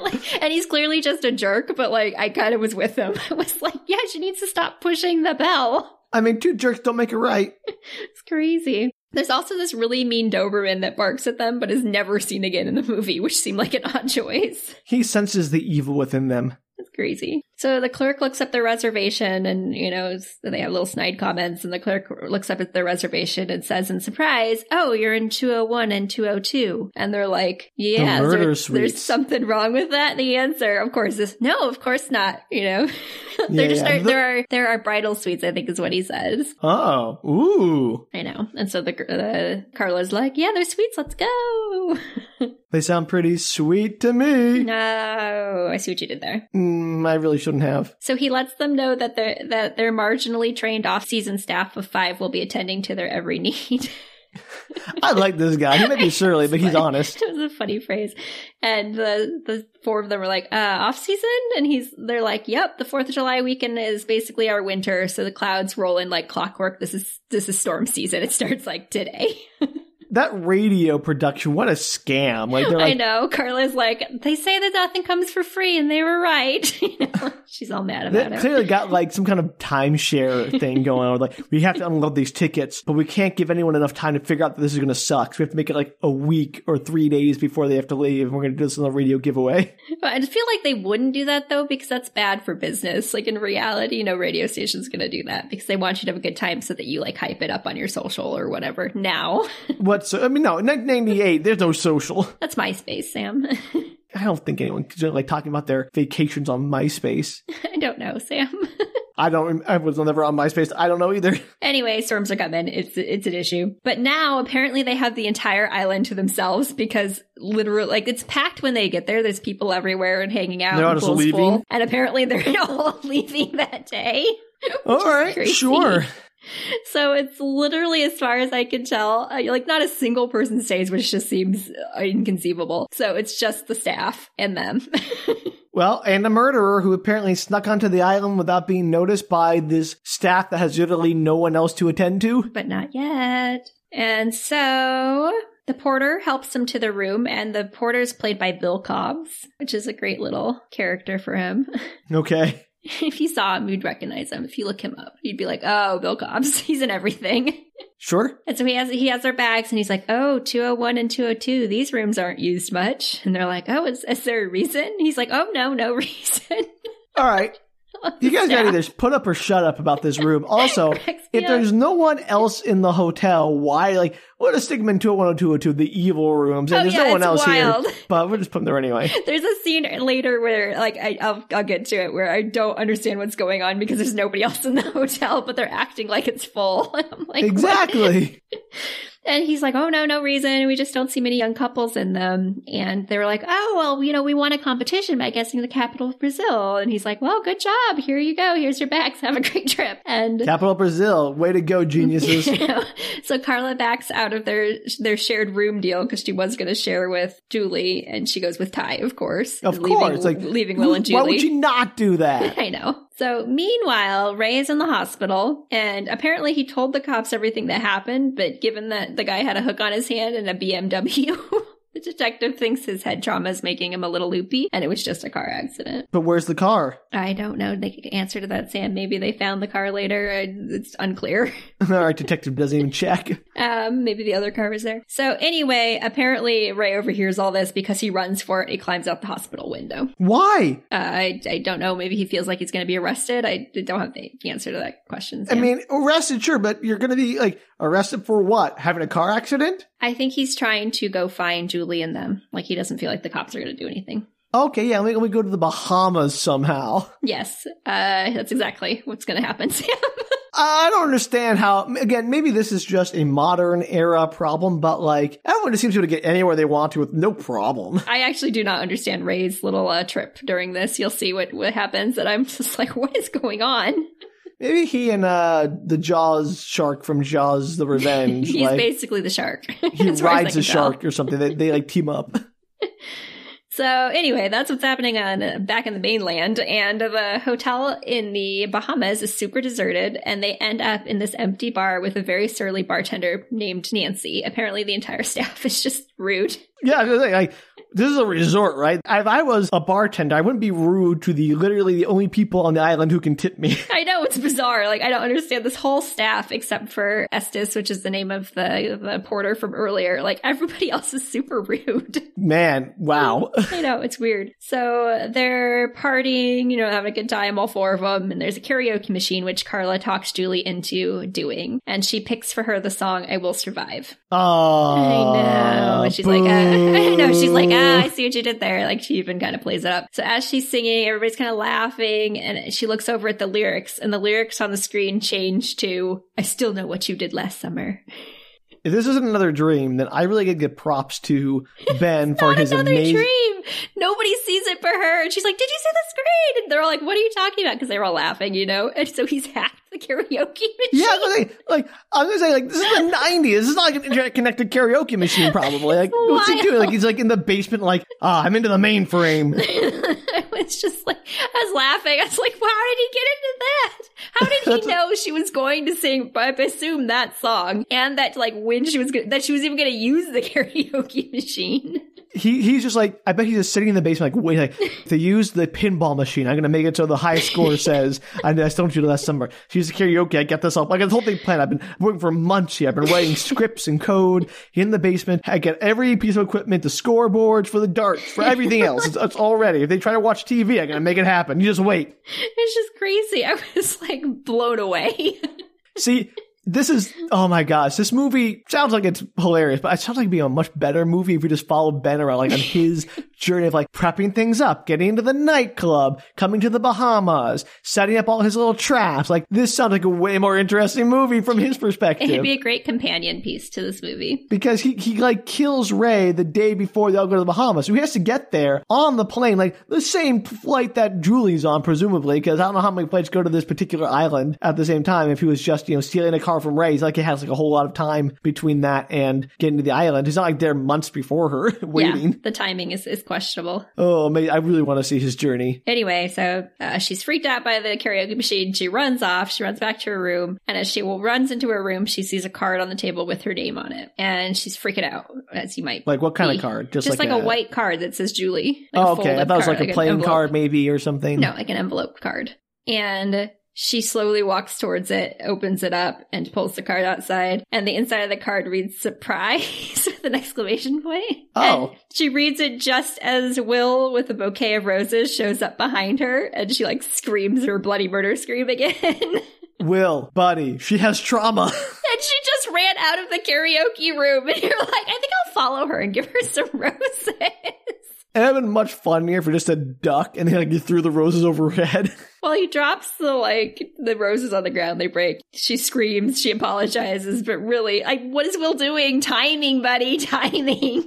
like, and he's clearly just a jerk, but like I kind of was with him. I was like, yeah, she needs to stop pushing the bell. I mean, two jerks don't make it right. It's crazy. There's also this really mean Doberman that barks at them, but is never seen again in the movie, which seemed like an odd choice. He senses the evil within them. It's crazy. So the clerk looks up their reservation and, you know, they have little snide comments and the clerk looks up at their reservation and says in surprise, Oh, you're in 201 and 202. And they're like, Yeah, The there- there's something wrong with that. And the answer, of course, is no, of course not. You know, they're Yeah, just, yeah. Are, there are, there are bridal suites, I think is what he says. Oh, ooh. I know. And so the, uh, Carla's like, Yeah, there's suites. Let's go. They sound pretty sweet to me. no, I see what you did there. Mm, I really should shouldn't have. So he lets them know that their that their marginally trained off-season staff of five will be attending to their every need. I like this guy. He might be surly, but he's honest. it was a funny phrase. And the the four of them were like, uh, off season? And he's they're like, Yep, the fourth of July weekend is basically our winter, so the clouds roll in like clockwork. This is this is storm season. It starts like today. that radio production, what a scam! Like like, I know. Carla's like, they say that nothing comes for free, and they were right. you know, she's all mad they about it. clearly got like some kind of timeshare thing going on. Like we have to unload these tickets, but we can't give anyone enough time to figure out that this is going to suck. So we have to make it like a week or three days before they have to leave. And we're going to do this on a radio giveaway. But I feel like they wouldn't do that though, because that's bad for business. Like in reality, no radio station's going to do that because they want you to have a good time so that you like hype it up on your social or whatever. Now, What's I mean, no, 1998. There's no social. that's MySpace, Sam. I don't think anyone like talking about their vacations on MySpace. I don't know, Sam. I don't. I was never on MySpace. I don't know either. Anyway, storms are coming. It's it's an issue. But now apparently they have the entire island to themselves because literally like it's packed when they get there. There's people everywhere and hanging out. They're and all just leaving? full. And apparently they're all leaving that day. All right, crazy. sure. So it's literally, as far as I can tell, like not a single person stays, which just seems uh, inconceivable. So it's just the staff and them. Well, and a murderer who apparently snuck onto the island without being noticed by this staff that has literally no one else to attend to. but not yet. And so the porter helps him to the room, and the porter is played by Bill Cobbs, which is a great little character for him. Okay. if you saw him, you'd recognize him. If you look him up, you'd be like, "Oh, Bill Cobbs, he's in everything." Sure. And so he has he has their bags, and he's like, "Oh, 201 and 202, these rooms aren't used much." And they're like, "Oh, is, is there a reason?" He's like, "Oh, no, no reason." All right. You guys Yeah. gotta either put up or shut up about this room. Also, if there's no one else in the hotel, why, like, what a Stigman 201 202, the evil rooms, and Oh, there's yeah, no one else wild. here. But we'll just put them there anyway. There's a scene later where, like, I, I'll, I'll get to it, where I don't understand what's going on because there's nobody else in the hotel, but they're acting like it's full. I'm like? Exactly. And he's like, oh, no, no reason. We just don't see many young couples in them. And they were like, oh, well, you know, we won a competition by guessing the capital of Brazil. And he's like, well, good job. Here you go. Here's your bags. Have a great trip. And Capital Brazil. Way to go, geniuses. you know, so Carla backs out of their their shared room deal because she was going to share with Julie, and she goes with Ty, of course, Of leaving, course. Like, leaving Will and Julie. Why would you not do that? I know. So meanwhile, Ray is in the hospital, and apparently he told the cops everything that happened. But given that the guy had a hook on his hand and a BMW, the detective thinks his head trauma is making him a little loopy, and it was just a car accident. But where's the car? I don't know the answer to that, Sam. Maybe they found the car later. It's unclear. All right, detective doesn't even check. Um, maybe the other car was there. So anyway, apparently Ray overhears all this because he runs for it. He climbs out the hospital window. Why? Uh, I, I don't know. Maybe he feels like he's going to be arrested. I don't have the answer to that question. I mean, arrested, sure, but you're gonna be like arrested for what? Having a car accident? I think he's trying to go find Julie and them. Like he doesn't feel like the cops are going to do anything. Okay, yeah, let me go to the Bahamas somehow. Yes, uh, that's exactly what's going to happen, Sam. I don't understand how, again, maybe this is just a modern era problem, but like, everyone just seems to be able to get anywhere they want to with no problem. I actually do not understand Ray's little uh, trip during this. You'll see what, what happens. that I'm just like, what is going on? Maybe he and, uh, the Jaws shark from Jaws the Revenge, He's like, basically the shark. he As far as I rides a tell. shark or something. They, they like team up. So anyway, that's what's happening on uh, back in the mainland, and the hotel in the Bahamas is super deserted, and they end up in this empty bar with a very surly bartender named Nancy. Apparently, the entire staff is just rude. Yeah, like, like, this is a resort, right? If I was a bartender, I wouldn't be rude to the literally the only people on the island who can tip me. I know it's bizarre. Like I don't understand this whole staff except for Estes, which is the name of the the porter from earlier. Like everybody else is super rude. Man, wow. I know, it's weird. So they're partying, you know, having a good time, all four of them. And there's a karaoke machine, which Carla talks Julie into doing. And she picks for her the song I Will Survive. Oh, I know. And she's like, uh, I know. She's like, ah, I see what you did there. Like she even kind of plays it up. So as she's singing, everybody's kind of laughing. And she looks over at the lyrics, and the lyrics on the screen change to, I still know what you did last summer. If this isn't another dream, then I really gotta give props to Ben for Not his another amazing. dream. Nobody sees it for her. And she's like, Did you see the screen? And they're all like, What are you talking about? Because they were all laughing, you know? And so he's hacked the karaoke machine. Yeah, I was gonna say, like I was gonna say, like this is the '90s. This is not like an internet connected karaoke machine, probably. Like, what's he doing? Like he's like in the basement, like, ah, I'm into the mainframe. I was just like, I was laughing. I was like, well, how did he get into that? How did he know she was going to sing, I assume that song, and that like when she was gonna, that she was even going to use the karaoke machine? He he's just like I bet he's just sitting in the basement like wait like to use the pinball machine. I'm gonna make it so the high score says I, I still don't do the last number she's a karaoke I get this up like this whole thing planned. I've been working for months here. I've been writing scripts and code in the basement. I get every piece of equipment the scoreboards for the darts for everything else. It's, it's all ready if they try to watch TV I'm gonna make it happen. You just wait. It's just crazy. I was like blown away. See this is oh my gosh this movie sounds like it's hilarious but it sounds like it'd be a much better movie if we just followed ben around like on his journey of like prepping things up getting into the nightclub coming to the bahamas setting up all his little traps. Like this sounds like a way more interesting movie from his perspective. it'd be a great companion piece to this movie. Because he, he like kills ray the day before they all go to the bahamas. So he has to get there on the plane like the same flight that julie's on presumably because i don't know how many flights go to this particular island at the same time if he was just you know stealing a car from Ray. He's like he has like a whole lot of time between that and getting to the island. He's not like there months before her waiting. Yeah, the timing is, is questionable. Oh, man, I really want to see his journey. Anyway, so uh, she's freaked out by the karaoke machine. She runs off. She runs back to her room, and as she runs into her room, she sees a card on the table with her name on it, and she's freaking out, as you might. Like what kind be. of card? Just, Just like, like a, a, white card that says Julie. Like oh, okay. I thought it was like a playing card, maybe, or something. No, like an envelope card. And she slowly walks towards it, opens it up, and pulls the card outside. And the inside of the card reads surprise with an exclamation point. Oh. And she reads it just as Will with a bouquet of roses shows up behind her and she like screams her bloody murder scream again. Will, buddy, she has trauma. and she just ran out of the karaoke room and you're like, I think I'll follow her and give her some roses. Have been much funnier if we just a duck and then like you threw the roses over her head. Well, he drops the like the roses on the ground. They break. She screams. She apologizes, but really, like, what is Will doing? Timing, buddy, timing.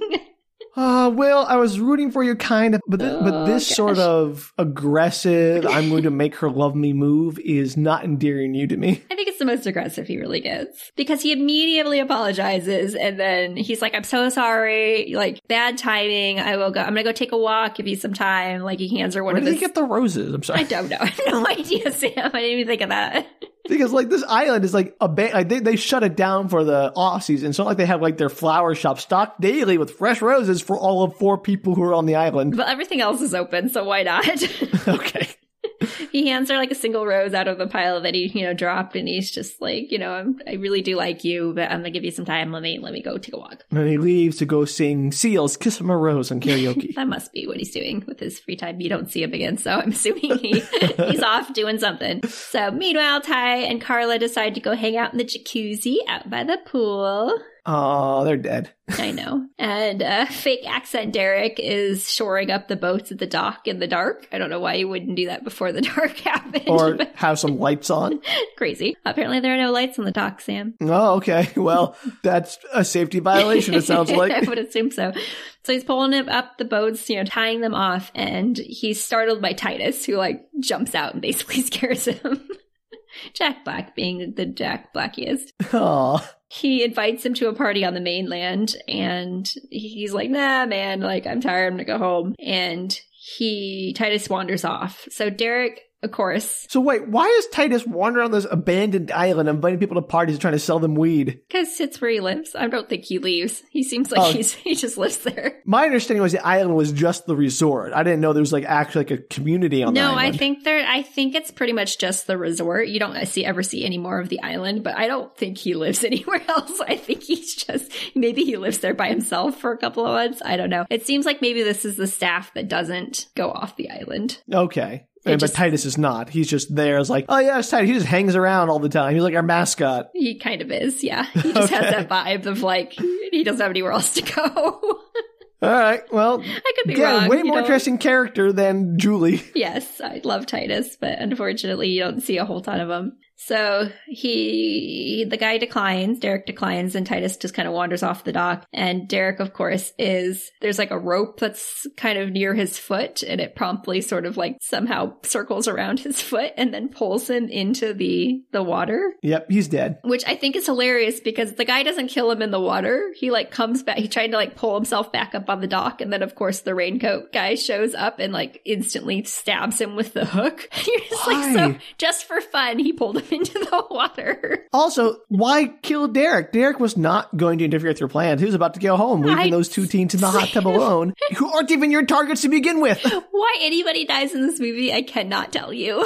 Uh, Will, I was rooting for you kind of, but, th- oh, but this gosh. sort of aggressive, I'm going to make her love me move is not endearing you to me. I think it's the most aggressive he really gets because he immediately apologizes and then he's like, I'm so sorry. Like, bad timing. I will go, I'm going to go take a walk, give you some time. Like, he hands her one Where of did his. he get the roses? I'm sorry. I don't know. I have no idea, Sam. I didn't even think of that because like this island is like a ba- like they, they shut it down for the off season. So like they have like their flower shop stocked daily with fresh roses for all of four people who are on the island. But everything else is open, so why not? okay. He hands her like a single rose out of the pile that he, you know, dropped, and he's just like, you know, I'm, i really do like you, but I'm gonna give you some time. Let me let me go take a walk. And he leaves to go sing Seal's "Kiss from a Rose" on karaoke. that must be what he's doing with his free time. You don't see him again, so I'm assuming he, he's off doing something. So meanwhile, Ty and Carla decide to go hang out in the jacuzzi out by the pool. Oh, they're dead. I know. And uh, fake accent Derek is shoring up the boats at the dock in the dark. I don't know why you wouldn't do that before the dark happened. Or have some lights on. Crazy. Apparently there are no lights on the dock, Sam. Oh, okay. Well, that's a safety violation, it sounds like. I would assume so. So he's pulling up the boats, you know, tying them off, and he's startled by Titus, who like jumps out and basically scares him. Jack Black being the Jack Blackiest. he. Aww he invites him to a party on the mainland and he's like, nah, man, like, I'm tired. I'm gonna go home. And he, Titus wanders off. So Derek of course. So wait, why is Titus wandering on this abandoned island inviting people to parties and trying to sell them weed? Because it's where he lives. I don't think he leaves. He seems like oh. he's he just lives there. My understanding was the island was just the resort. I didn't know there was like actually like a community on no, I think there I think it's pretty much just the resort. You don't see ever see any more of the island, but I don't think he lives anywhere else. I think he's just maybe he lives there by himself for a couple of months. I don't know. It seems like maybe this is the staff that doesn't go off the island. Okay. Just, but Titus is not. He's just there It's like, oh yeah, it's Titus. He just hangs around all the time. He's like our mascot. He kind of is, yeah. He just okay. has that vibe of like he doesn't have anywhere else to go. All right. Well, I could be yeah, wrong. Way more know? interesting character than Julie. Yes, I love Titus, but unfortunately, you don't see a whole ton of him. So he, the guy declines, Derek declines, and Titus just kind of wanders off the dock. And Derek, of course, is, there's like a rope that's kind of near his foot, and it promptly sort of like somehow circles around his foot and then pulls him into the, the water. Yep, he's dead. Which I think is hilarious because the guy doesn't kill him in the water. He like comes back, he tried to like pull himself back up on the dock, and then of course the raincoat guy shows up and like instantly stabs him with the hook. You're just like, so Why? just for fun, he pulled him into the water. Also, why kill Derek? Derek was not going to interfere with your plans. He was about to go home, leaving I- those two teens in the hot tub alone, who aren't even your targets to begin with. Why anybody dies in this movie, I cannot tell you.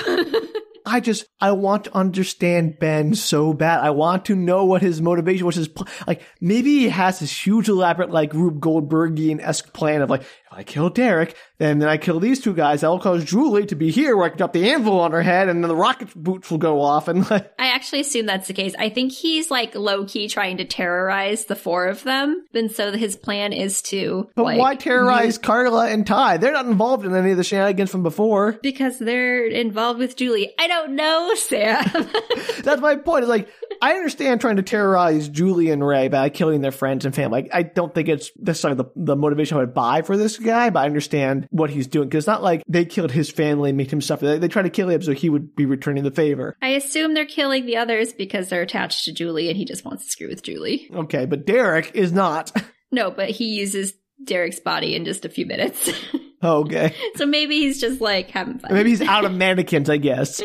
I just, I want to understand Ben so bad. I want to know what his motivation, what's his, pl- like, maybe he has this huge elaborate, like, Rube Goldbergian-esque plan of like, if I kill Derek, then, then I kill these two guys, that'll cause Julie to be here where I can drop the anvil on her head and then the rocket boots will go off and like, I actually assume that's the case. I think he's like low key trying to terrorize the four of them. And so his plan is to. but like, why terrorize Carla and Ty? They're not involved in any of the shenanigans from before. Because they're involved with Julie. I don't know, Sam. That's my point. It's like I understand trying to terrorize Julie and Ray by killing their friends and family. I, I don't think it's necessarily the, the motivation I would buy for this guy, but I understand what he's doing because it's not like they killed his family and made him suffer. They, they try to kill him so he would be returning the favor. I assume they're killing the others because they're attached to Julie and he just wants to screw with Julie. Okay, but Derek is not. No, but he uses Derek's body in just a few minutes. okay, so maybe he's just like having fun. maybe he's out of mannequins. I guess.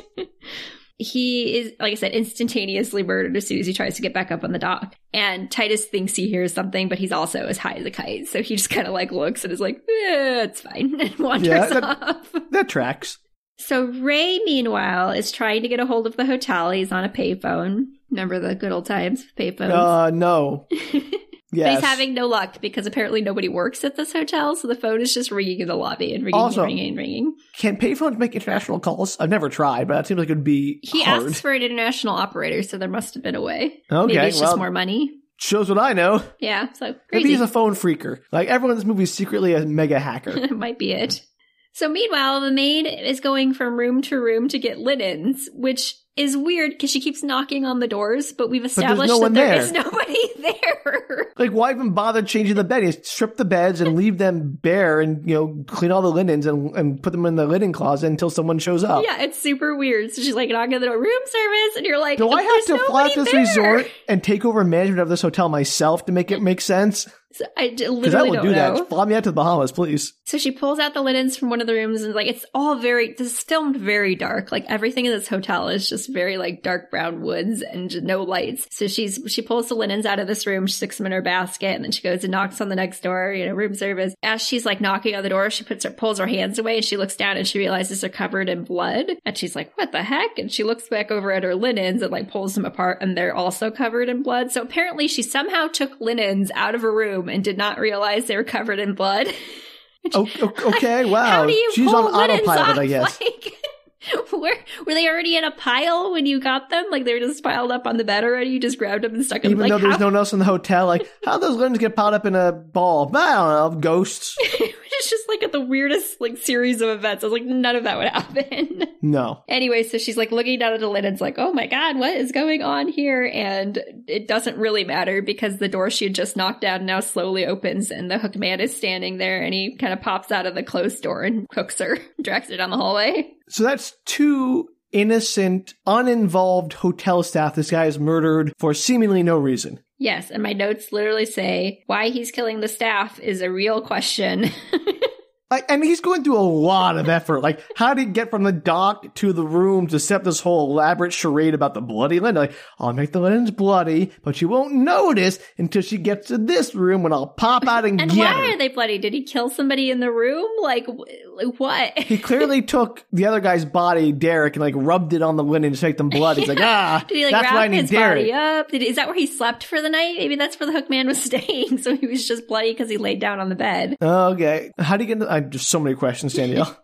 He is, like I said, instantaneously murdered as soon as he tries to get back up on the dock. And Titus thinks he hears something, but he's also as high as a kite. So he just kind of like looks and is like, eh, it's fine, and wanders Yeah, that- off. That tracks. So Ray, meanwhile, is trying to get a hold of the hotel. He's on a payphone. Remember the good old times with payphones? Uh, no. But Yes. he's having no luck because apparently nobody works at this hotel, so the phone is just ringing in the lobby and ringing Also- and ringing and ringing. Can payphones make international calls? I've never tried, but that seems like it would be He hard. asks for an international operator, so there must have been a way. okay, Maybe it's well, just more money. shows what I know. Yeah, so Maybe he's a phone phreaker. Like everyone in this movie is secretly a mega hacker. might be it. So meanwhile, the maid is going from room to room to get linens, which is weird because she keeps knocking on the doors, but we've established no that there there. is nobody there. Like, why even bother changing the bed? You strip the beds and leave them bare and, you know, clean all the linens and, and put them in the linen closet until someone shows up. Yeah, it's super weird. So she's like knocking on the door, room service, and you're like, Do I have to fly nobody this there." resort and take over management of this hotel myself to make it make sense? So I literally will don't do know. that. Fly me out to the Bahamas, please. So she pulls out the linens from one of the rooms and like it's all very this is filmed very dark. Like everything in this hotel is just very like dark brown woods and no lights. So she's she pulls the linens out of this room, she sticks them in her basket, and then she goes and knocks on the next door, you know, room service. As she's like knocking on the door, she puts her pulls her hands away and she looks down and she realizes they're covered in blood. And she's like, What the heck? And she looks back over at her linens and like pulls them apart and they're also covered in blood. So apparently she somehow took linens out of her room and did not realize they were covered in blood. Okay, wow. How do you She's pull on autopilot, off? I guess. Like, where were they already in a pile when you got them? Like they were just piled up on the bed already. You just grabbed them and stuck them. Even like, though there's how- no one else in the hotel, like, how those linens get piled up in a ball? I don't know, ghosts. it's just like at the weirdest like series of events. I was like, none of that would happen. No. anyway, so she's like looking down at the linens, like, oh my god, what is going on here? And it doesn't really matter because the door she had just knocked down now slowly opens, and the hook man is standing there, and he kind of pops out of the closed door and hooks her, drags her down the hallway. So that's two innocent, uninvolved hotel staff this guy has murdered for seemingly no reason. Yes, and my notes literally say why he's killing the staff is a real question. Like, and he's going through a lot of effort. Like, how did he get from the dock to the room to set this whole elaborate charade about the bloody linen? Like, I'll make the linens bloody, but you won't notice until she gets to this room when I'll pop out and, and get why her. are they bloody? Did he kill somebody in the room? Like, like what? he clearly took the other guy's body, Derek, and like rubbed it on the linen to make them blood. He's like, ah, Did he like that's why I need his Derek. body up? Did, is that where he slept for the night? Maybe that's where the hook man was staying. So he was just bloody because he laid down on the bed. Okay. How do you get into, I just so many questions, Danielle.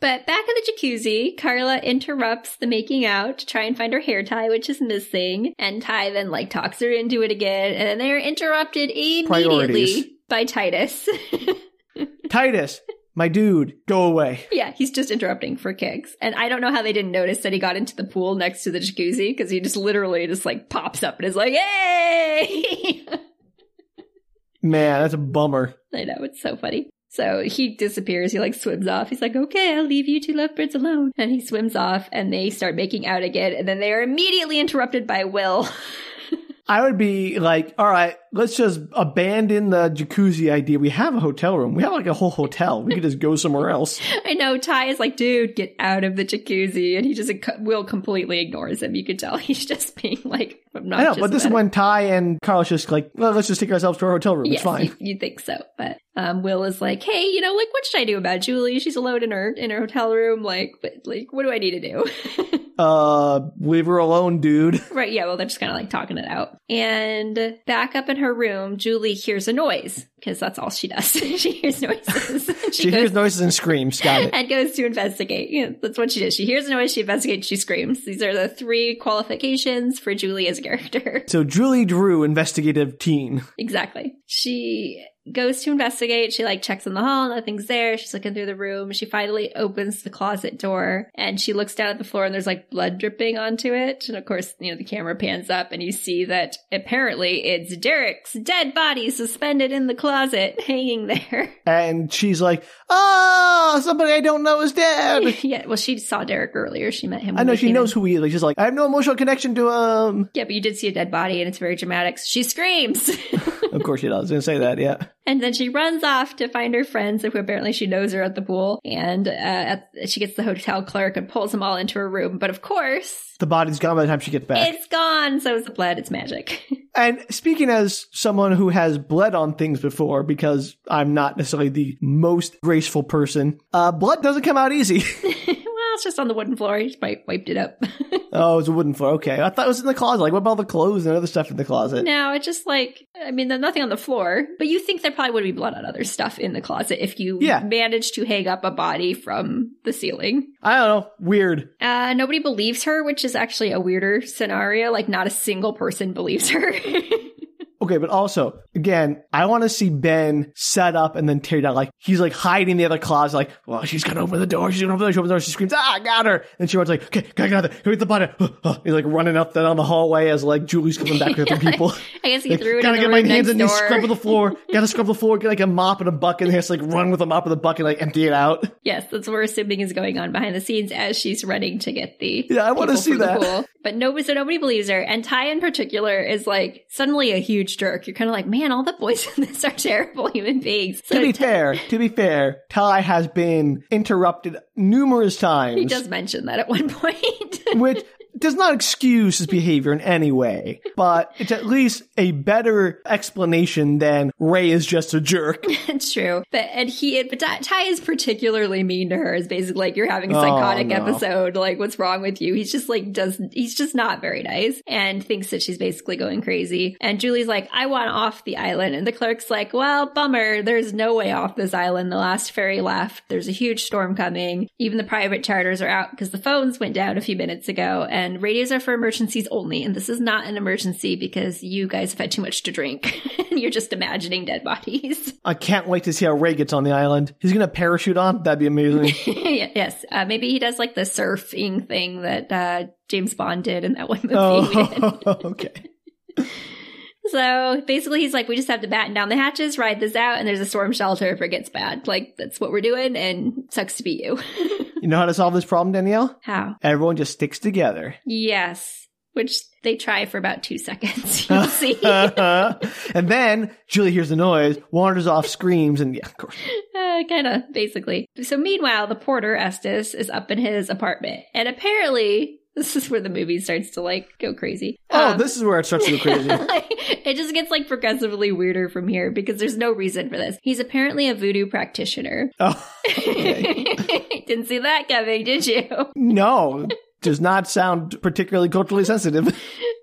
But back in the jacuzzi, Carla interrupts the making out to try and find her hair tie, which is missing. And Ty then like talks her into it again. And then they're interrupted immediately Priorities. by Titus. Titus, My dude, go away. Yeah, he's just interrupting for kicks. And I don't know how they didn't notice that he got into the pool next to the jacuzzi because he just literally just like pops up and is like, hey! Man, that's a bummer. I know, it's so funny. So he disappears. He like swims off. He's like, okay, I'll leave you two lovebirds alone. And he swims off and they start making out again. And then they are immediately interrupted by Will. I would be like, all right, let's just abandon the jacuzzi idea. We have a hotel room. We have like a whole hotel. We could just go somewhere else. I know Ty is like, dude, get out of the jacuzzi. And he just, Will completely ignores him. You could tell he's just being like, I know, but this is when Ty and Carlos just like, well, let's just take ourselves to our hotel room. Yes, it's fine. You, you think so. But um, Will is like, hey, you know, like, what should I do about Julie? She's alone in her, in her hotel room. Like, but, like, what do I need to do? uh, leave her alone, dude. Right. Yeah. Well, they're just kind of like talking it out. And back up in her room, Julie hears a noise because that's all she does. she hears noises. she, she goes, hears noises and screams. Got it. And goes to investigate. You know, that's what she does. She hears a noise, she investigates, she screams. These are the three qualifications for Julie as a character. So Julie Drew, investigative teen. Exactly. She goes to investigate. She like checks in the hall, nothing's there. She's looking through the room. She finally opens the closet door and she looks down at the floor and there's like blood dripping onto it. And of course, you know, the camera pans up and you see that apparently it's Derek's dead body suspended in the closet, hanging there. And she's like, Oh, somebody I don't know is dead. yeah, well, she saw Derek earlier. She met him. I know she knows in. who he is. Like, she's like, I have no emotional connection to him. Yeah, but you did see a dead body and it's very dramatic. She screams. of course she does. I was going to say that, yeah. And then she runs off to find her friends, who apparently she knows are at the pool. And uh, at, she gets the hotel clerk and pulls them all into her room. But of course, the body's gone by the time she gets back. It's gone. So is the blood. It's magic. and speaking as someone who has bled on things before, because I'm not necessarily the most graceful person, uh, blood doesn't come out easy. it's just on the wooden floor. He just wiped it up. oh, it's a wooden floor. Okay. I thought it was in the closet. Like, what about all the clothes and other stuff in the closet? No, it's just like, I mean, there's nothing on the floor, but you think there probably would be blood on other stuff in the closet if you yeah. managed to hang up a body from the ceiling. I don't know. Weird. Uh, nobody believes her, which is actually a weirder scenario. Like, not a single person believes her. Okay, but also, again, I want to see Ben set up and then tear down. Like, he's like hiding in the other closet, like, well, she's gonna open the door, she's gonna open the door, she opens the door, she screams, ah, I got her! And she runs like, okay, I got it, go get the button. He's like running up down the hallway as like Julie's coming back with the people. I guess he like, threw it Gotta get my hands in, scrub the floor, gotta scrub the floor, get like a mop and a bucket, and he has to like run with a mop and a bucket, like empty it out. Yes, that's what we're assuming is going on behind the scenes as she's running to get the Yeah, I want to see that. But nobody, so nobody believes her. And Ty in particular is like suddenly a huge jerk. You're kind of like, man, all the boys in this are terrible human beings. So to be fair, to be fair, Ty has been interrupted numerous times. He does mention that at one point. which does not excuse his behavior in any way, but it's at least a better explanation than Ray is just a jerk. it's true. But and he but Ty is particularly mean to her. Is basically like you're having a psychotic oh, no. episode. Like what's wrong with you? He's just like does he's just not very nice and thinks that she's basically going crazy. And Julie's like, I want off the island. And the clerk's like, Well, bummer. There's no way off this island. The last ferry left. There's a huge storm coming. Even the private charters are out because the phones went down a few minutes ago. And and radios are for emergencies only. And this is not an emergency because you guys have had too much to drink and you're just imagining dead bodies. I can't wait to see how Ray gets on the island. He's going to parachute on. That'd be amazing. yes. Uh, maybe he does like the surfing thing that uh, James Bond did in that one movie. Oh, okay. So basically, he's like, we just have to batten down the hatches, ride this out, and there's a storm shelter if it gets bad. Like, that's what we're doing, and sucks to be you. You know how to solve this problem, Danielle? How? Everyone just sticks together. Yes. Which they try for about two seconds. You'll see. and then Julie hears the noise, wanders off, screams, and yeah, of course. Uh, kind of, basically. So meanwhile, the porter, Estes, is up in his apartment. And apparently, this is where the movie starts to like go crazy. Oh, um, this is where it starts to go crazy. it just gets like progressively weirder from here because there's no reason for this. He's apparently a voodoo practitioner. Oh, okay. Didn't see that coming, did you? No, does not sound particularly culturally sensitive.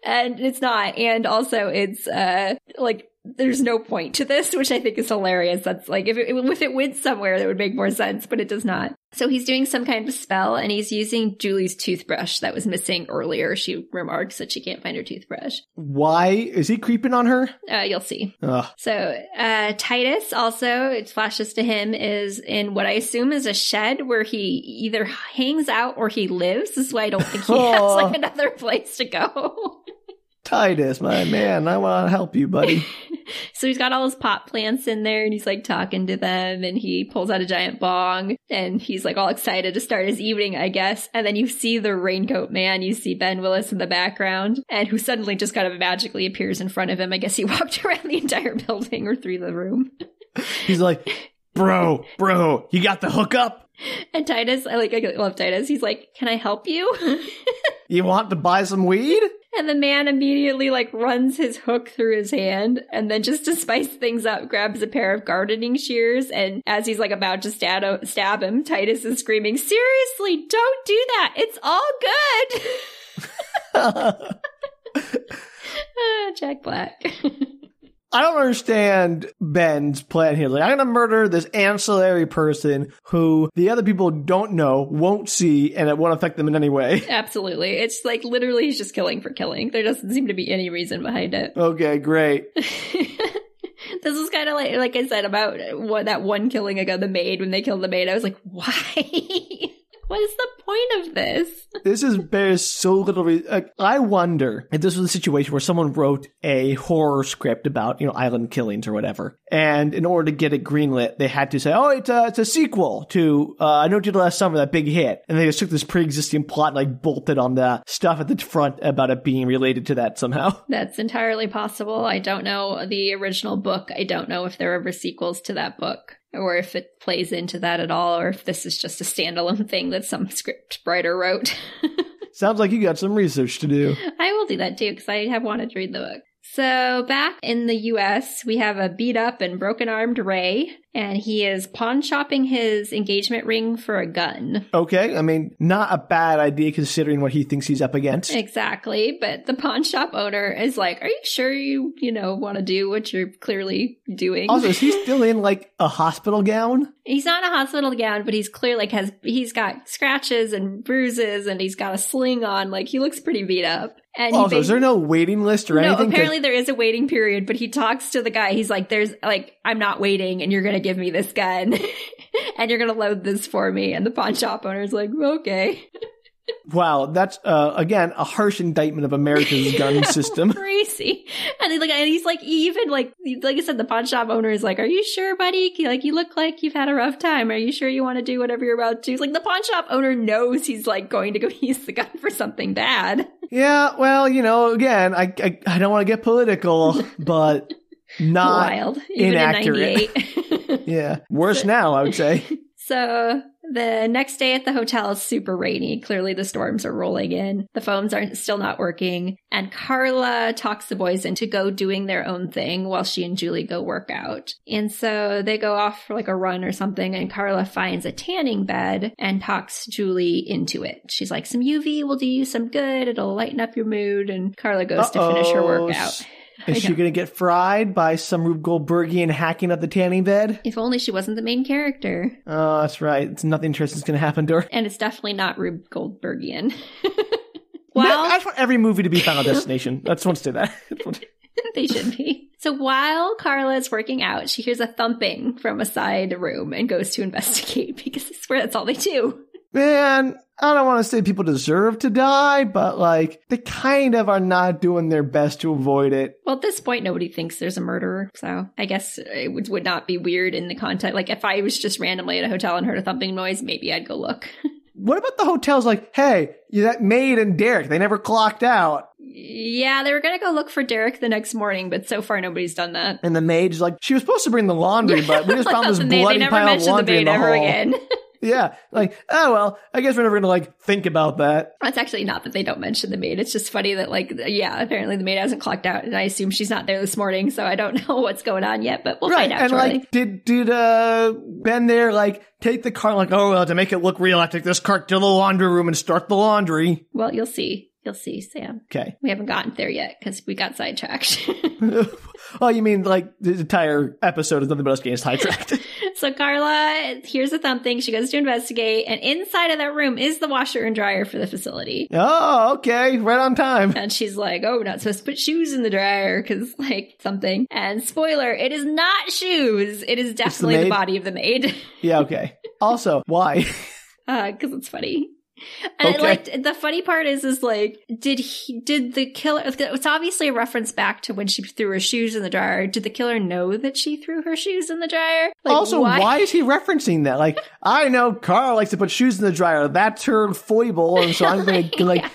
and it's not. And also, it's uh like there's no point to this, which I think is hilarious. That's like if it, if it went somewhere, that would make more sense, but it does not. So he's doing some kind of spell and he's using Julie's toothbrush that was missing earlier. She remarks that she can't find her toothbrush. Why is he creeping on her? Uh, you'll see. Ugh. So uh, Titus also, it flashes to him, is in what I assume is a shed where he either hangs out or he lives. This is why I don't think he has like another place to go. Titus, my man, I want to help you, buddy. so he's got all his pot plants in there and he's like talking to them and he pulls out a giant bong and he's like all excited to start his evening, I guess. And then you see the raincoat man, you see Ben Willis in the background and who suddenly just kind of magically appears in front of him. I guess he walked around the entire building or through the room. He's like, bro, bro, you got the hookup? And Titus, I like, I love Titus. He's like, can I help you? You want to buy some weed? And the man immediately like runs his hook through his hand and then just to spice things up grabs a pair of gardening shears and as he's like about to stab, stab him, Titus is screaming, seriously, don't do that. It's all good. Ah, Jack Black. I don't understand Ben's plan here. Like, I'm gonna murder this ancillary person who the other people don't know, won't see, and it won't affect them in any way. Absolutely. It's like literally he's just killing for killing. There doesn't seem to be any reason behind it. Okay, great. this is kind of like, like I said about what that one killing ago, the maid, when they killed the maid. I was like, why? What is the point of this? This is bears so little. Re- like, I wonder if this was a situation where someone wrote a horror script about you know island killings or whatever, and in order to get it greenlit, they had to say, "Oh, it's a it's a sequel to uh, I Know What You Did Last Summer, that big hit," and they just took this pre-existing plot and like bolted on the stuff at the front about it being related to that somehow. That's entirely possible. I don't know the original book. I don't know if there are ever sequels to that book or if it plays into that at all or if this is just a standalone thing that some script writer wrote. Sounds like you got some research to do. I will do that too because I have wanted to read the book. So back in the US, we have a beat up and broken armed Ray, and he is pawn shopping his engagement ring for a gun. Okay, I mean, not a bad idea considering what he thinks he's up against. Exactly, but the pawn shop owner is like, "Are you sure you, you know, want to do what you're clearly doing?" Also, is he still in like a hospital gown? He's not in a hospital gown, but he's clear like has he's got scratches and bruises and he's got a sling on. Like he looks pretty beat up. And Also, is there no waiting list or no, anything? apparently there is a waiting period, but he talks to the guy. He's like, "There's like, I'm not waiting, and you're gonna give me this gun, and you're gonna load this for me." And the pawn shop owner's like, "Okay." Wow, that's uh, again a harsh indictment of America's gun system. crazy. And he's like, and he's like, even like, like I said, the pawn shop owner is like, "Are you sure, buddy? Like, you look like you've had a rough time. Are you sure you want to do whatever you're about to?" He's like, the pawn shop owner knows he's like going to go use the gun for something bad. Yeah, well, you know, again, I I, I don't want to get political, but not Wild, even inaccurate. in yeah, worse now, I would say. So the next day at the hotel is super rainy. Clearly the storms are rolling in. The phones aren't still not working. And Carla talks the boys into go doing their own thing while she and Julie go work out. And so they go off for like a run or something and Carla finds a tanning bed and talks Julie into it. She's like, some UV will do you some good. It'll lighten up your mood. And Carla goes to finish her workout. Is she going to get fried by some Rube Goldbergian hacking up the tanning bed? If only she wasn't the main character. Oh, that's right. It's nothing interesting is going to happen to her. And it's definitely not Rube Goldbergian. Well, Well, I just want every movie to be Final Destination. I just want to say that. they should be. So while Carla is working out, she hears a thumping from a side room and goes to investigate because I swear that's all they do. Man, I don't want to say people deserve to die, but like they kind of are not doing their best to avoid it. Well, at this point, nobody thinks there's a murderer, so I guess it would, would not be weird in the context. Like if I was just randomly at a hotel and heard a thumping noise, maybe I'd go look. What about the hotels? Like, hey, that maid and Derek, they never clocked out, yeah, they were gonna go look for Derek the next morning, but so far nobody's done that. and the maid's like, she was supposed to bring the laundry, but we just found this they, bloody they never pile of mentioned the laundry in maid the ever hall. again. Yeah, like, oh well, I guess we're never gonna like think about that. It's actually not that they don't mention the maid. It's just funny that, like, yeah, apparently the maid hasn't clocked out, and I assume she's not there this morning, so I don't know what's going on yet, but we'll right, find out and shortly. like, did did uh Ben there like take the cart like, oh well, to make it look real, I take this cart to the laundry room and start the laundry. well, you'll see. You'll see, Sam. Okay. We haven't gotten there yet because we got sidetracked. Oh, you mean like the entire episode is nothing but us getting sidetracked? So Carla hears a thumping. She goes to investigate, and inside of that room is the washer and dryer for the facility. oh, okay. Right on time. And she's like, "Oh, we're not supposed to put shoes in the dryer because, like, something." And spoiler, it is not shoes. It is definitely the, maid? body of the maid, Yeah, okay. Also, why? Uh, because it's funny. And Okay. like the funny part is, is like, did he? Did the killer? It's obviously a reference back to when she threw her shoes in the dryer. Did the killer know that she threw her shoes in the dryer? Like, also, why? is he referencing that? Like, I know Carl likes to put shoes in the dryer. That's her foible, and so I'm going to like. Yeah,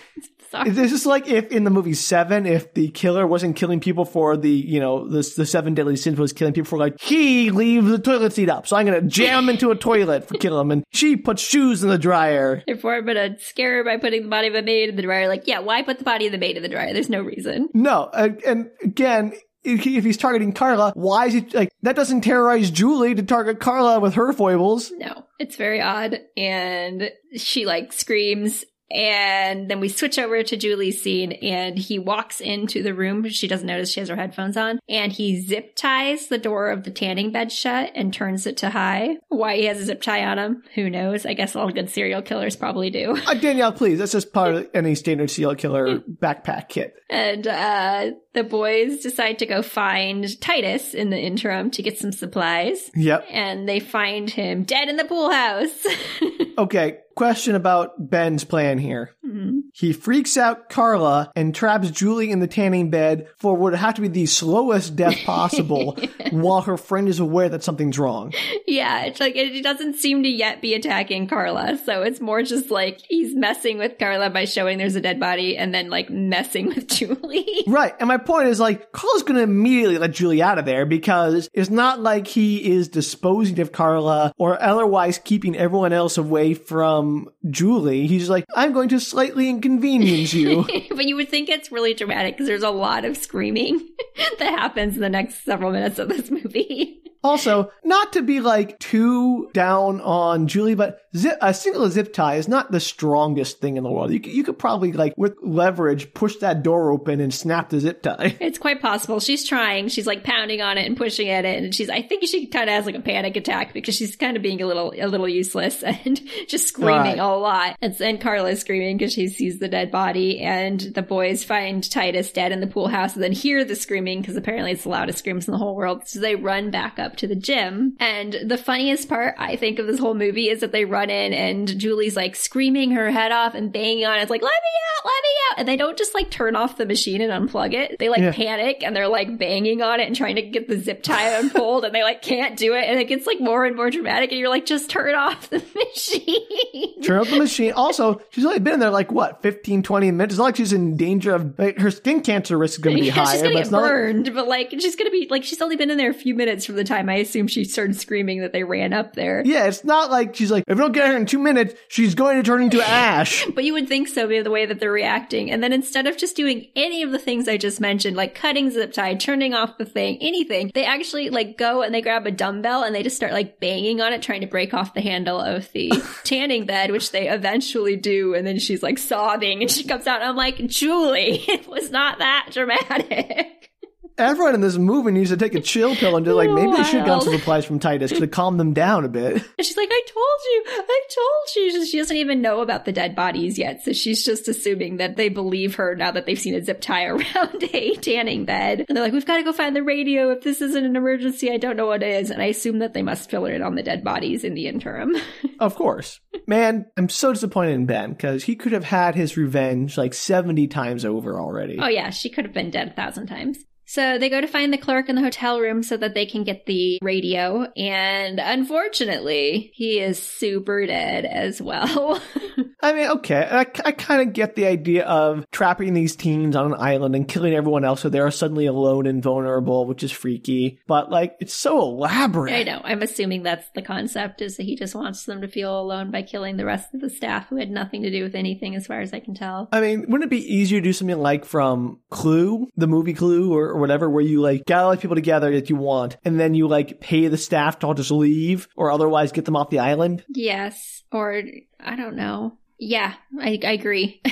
sorry. This is like if in the movie Seven, if the killer wasn't killing people for the, you know, the, the seven deadly sins was killing people for like, he leaves the toilet seat up, so I'm gonna jam him into a toilet for kill him, and she puts shoes in the dryer. Therefore, I'm gonna scare her by putting the body of a maid in the dryer. Like, yeah, why put the body of the maid in the dryer? There's no reason. No, and, and again, if he's targeting Carla, why is he like that? Doesn't terrorize Julie to target Carla with her foibles. No, it's very odd. And she like screams. And then we switch over to Julie's scene and he walks into the room. She doesn't notice she has her headphones on and he zip ties the door of the tanning bed shut and turns it to high. Why he has a zip tie on him, who knows? I guess all good serial killers probably do. Uh, Danielle, please, that's just part of any standard serial killer backpack kit. And uh, the boys decide to go find Titus in the interim to get some supplies. Yep. And they find him dead in the pool house. Okay, question about Ben's plan here. Mhm. He freaks out Carla and traps Julie in the tanning bed for what would have to be the slowest death possible while her friend is aware that something's wrong. yeah, it's like it doesn't seem to yet be attacking Carla. So it's more just like he's messing with Carla by showing there's a dead body and then like messing with Julie. Right. And my point is like, Carla's going to immediately let Julie out of there because it's not like he is disposing of Carla or otherwise keeping everyone else away from Julie. He's like, I'm going to slightly inconvenience you. but you would think it's really dramatic because there's a lot of screaming that happens in the next several minutes of this movie. Also, not to be like too down on Julie, but zip, a single zip tie is not the strongest thing in the world. You could, you could probably like with leverage push that door open and snap the zip tie. It's quite possible. She's trying. She's like pounding on it and pushing at it, and she's. I think she kind of has like a panic attack because she's kind of being a little, a little useless and just screaming Right. a lot. And, and Carla's screaming because she sees the dead body, and the boys find Titus dead in the pool house, and then hear the screaming because apparently it's the loudest screams in the whole world. So they run back up to the gym, and the funniest part I think of this whole movie is that they run in and Julie's like screaming her head off and banging on it. It's like, let me out, let me out. And they don't just like turn off the machine and unplug it. They like Yeah. panic and they're like banging on it and trying to get the zip tie unpulled and they like can't do it. And it gets like more and more dramatic and you're like, just turn off the machine. Turn off the machine. Also, she's only been in there like what, 15, 20 minutes. It's not like she's in danger of like, her skin cancer risk is going to be Yeah, higher, she's gonna get it's not like, burned, but like she's gonna be like she's only been in there a few minutes from the time I assume she started screaming that they ran up there. yeah, it's not like she's like, if we don't get her in two minutes, she's going to turn into ash. But you would think so by the way that they're reacting. And then instead of just doing any of the things I just mentioned, like cutting zip tie, turning off the thing, anything, they actually like go and they grab a dumbbell and they just start like banging on it, trying to break off the handle of the tanning bed, which they eventually do. And then she's like sobbing and she comes out and I'm like, Julie, it was not that dramatic. Everyone in this movie needs to take a chill pill and just like, maybe they should get some supplies from Titus to calm them down a bit. And she's like, I told you, I told you. She doesn't even know about the dead bodies yet. So she's just assuming that they believe her now that they've seen a zip tie around a tanning bed. And they're like, we've got to go find the radio. If this isn't an emergency, I don't know what is. And I assume that they must fill it in on the dead bodies in the interim. Of course. Man, I'm so disappointed in Ben because he could have had his revenge like 70 times over already. oh yeah, she could have been dead a thousand times. So they go to find the clerk in the hotel room so that they can get the radio. And unfortunately, he is super dead as well. I mean, okay, I, I kind of get the idea of trapping these teens on an island and killing everyone else so they're suddenly alone and vulnerable, which is freaky. But like, it's so elaborate. I know. I'm assuming that's the concept is that he just wants them to feel alone by killing the rest of the staff who had nothing to do with anything as far as I can tell. I mean, wouldn't it be easier to do something like from Clue, the movie Clue, or, or whatever, where you like gather all the people together that you want, and then you like pay the staff to all just leave, or otherwise get them off the island? Yes. Or I don't know. Yeah, I, I agree.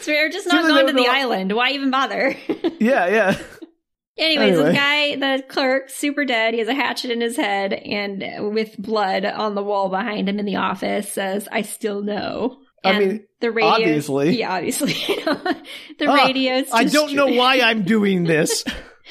so we're just not going to the island. Why even bother? Yeah, yeah. Anyways, Anyway. this guy, the clerk, super dead. He has a hatchet in his head and with blood on the wall behind him in the office says, I still know. I mean, the radio, obviously. Yeah, obviously. the Ah, radio's I don't know why I'm doing this.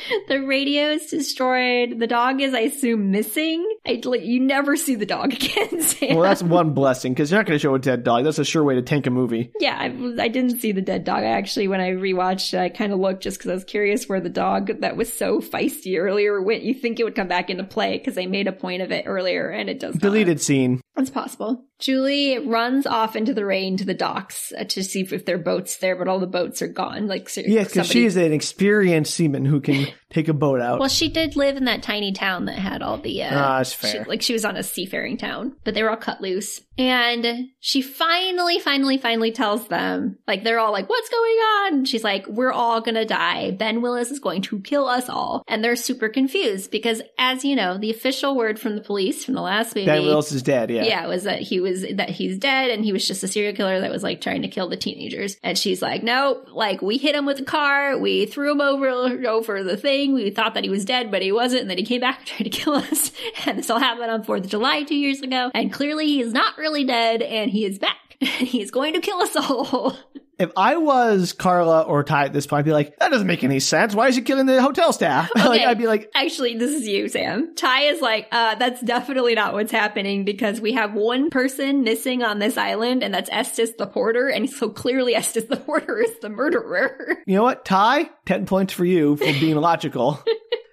The radio is destroyed. The dog is, I assume, missing. I, like, you never see the dog again, Sam. well, that's one blessing because you're not going to show a dead dog. That's a sure way to tank a movie. Yeah, I, I didn't see the dead dog. I actually, when I rewatched, I kind of looked just because I was curious where the dog that was so feisty earlier went. You think it would come back into play because they made a point of it earlier, and it does. not. Deleted scene. It's possible. Julie runs off into the rain to the docks uh, to see if there are boats there, but all the boats are gone. Like, so Yes, because somebody- she's an experienced seaman who can take a boat out. Well, she did live in that tiny town that had all the. Uh, Ah, that's she- like she was on a seafaring town, but they were all cut loose. And she finally, finally, finally tells them, like, they're all like, what's going on? And she's like, we're all gonna die. Ben Willis is going to kill us all. And they're super confused because, as you know, the official word from the police from the last movie. ben Willis is dead. Yeah. Yeah, was that he was that he's dead and he was just a serial killer that was like trying to kill the teenagers. And she's like, nope, like we hit him with a car, we threw him over over the thing, we thought that he was dead, but he wasn't, and then he came back and tried to kill us. And this all happened on Fourth of July two years ago. And clearly he is not really dead, and he is back. And he is going to kill us all. If I was Carla or Ty at this point, I'd be like, that doesn't make any sense. Why is he killing the hotel staff? like, I'd be like, Actually, this is you, Sam. Ty is like, uh, that's definitely not what's happening because we have one person missing on this island, and that's Estes the porter, and so clearly Estes the porter is the murderer. you know what, Ty? 10 points for you for being logical.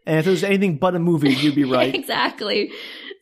and if it was anything but a movie, you'd be right. exactly.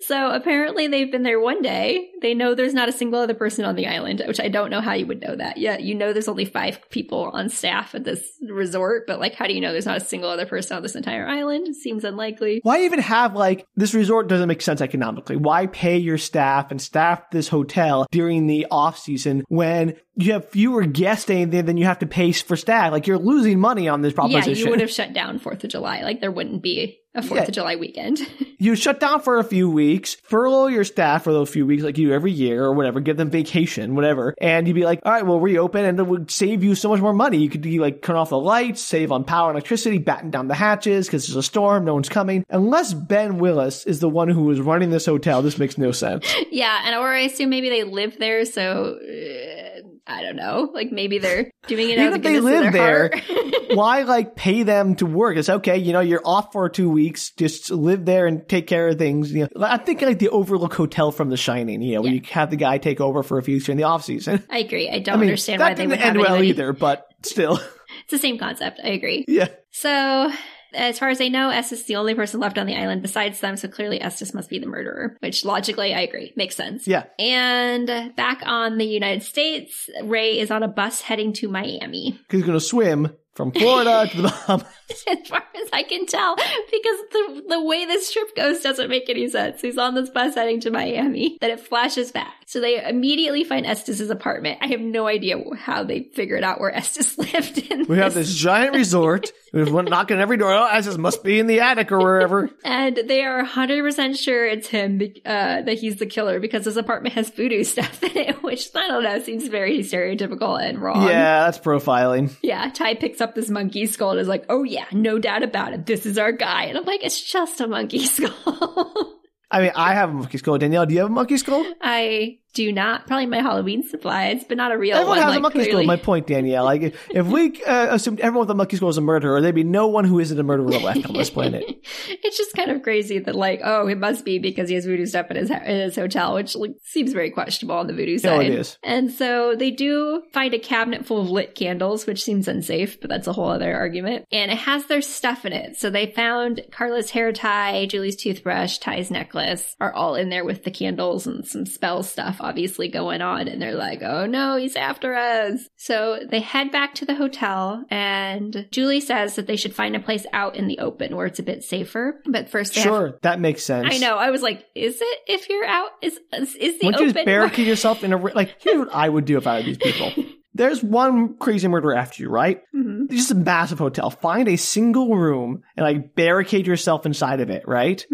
So apparently they've been there one day. They know there's not a single other person on the island, which I don't know how you would know that. Yeah, you know there's only five people on staff at this resort, but like how do you know there's not a single other person on this entire island? It seems unlikely. Why even have like this resort doesn't make sense economically? Why pay your staff and staff this hotel during the off season when you have fewer guests staying there than you have to pay for staff? Like you're losing money on this proposition. Yeah, you would have shut down Fourth of July. Like there wouldn't be a Fourth Yeah. of July weekend. you shut down for a few weeks, furlough your staff for those few weeks, like you do every year or whatever, give them vacation, whatever, and you'd be like, all right, we'll reopen and it would save you so much more money. You could do like turn off the lights, save on power and electricity, batten down the hatches because there's a storm, no one's coming. Unless Ben Willis is the one who is running this hotel, this makes no sense. yeah, and or I assume maybe they live there, so uh, I don't know. Like maybe they're doing it Even out of the if they live there. Why like pay them to work? It's okay, you know, you're off for two weeks, just live there and take care of things. You know, I think like the Overlook Hotel from The Shining, you know, where Yeah. you have the guy take over for a few during the off season. I agree. I I don't mean, understand why they didn't would have end well anybody- either, but still, It's the same concept. I agree. yeah. So, as far as I know, Estes is the only person left on the island besides them, so clearly Estes must be the murderer, which logically I agree. Makes sense. Yeah. And back on the United States, Ray is on a bus heading to Miami. He's going to swim from Florida to the Bahamas. as far as I can tell, because the the way this trip goes doesn't make any sense. He's on this bus heading to Miami, then it flashes back. So they immediately find Estes' apartment. I have no idea how they figured out where Estes lived in We have this giant resort. There's one knocking on every door. Oh, Estes must be in the attic or wherever. And they are 100% sure it's him uh, that he's the killer because his apartment has voodoo stuff in it, which I don't know, seems very stereotypical and wrong. Yeah, that's profiling. Yeah, Ty picks up this monkey skull and is like, oh yeah, no doubt about it. This is our guy. And I'm like, it's just a monkey skull. I mean, I have a monkey skull. Danielle, do you have a monkey skull? I do not. Probably my Halloween supplies, but not a real Everyone one. has like, a monkey clearly. My point, Danielle. Like, if- if we uh, assumed everyone with a monkey skull is a murderer, there'd be no one who isn't a murderer left on this planet. it's just kind of crazy that like, oh, it must be because he has voodoo stuff in his in his hotel, which like, seems very questionable on the voodoo No, side. it is. And so they do find a cabinet full of lit candles, which seems unsafe, but that's a whole other argument. And it has their stuff in it. So they found Carla's hair tie, Julie's toothbrush, Ty's necklace are all in there with the candles and some spell stuff obviously going on. And they're like, oh no, he's after us. So they head back to the hotel and Julie says that they should find a place out in the open where it's a bit safer. But first they have Sure, that makes sense. I know. I was like, is it if you're out? Is is, the Wouldn't you open just barricade yourself in a like? Here's what I would do if I were these people. there's one crazy murder after you, right? Mhm. Just a massive hotel. Find a single room and like barricade yourself inside of it, right?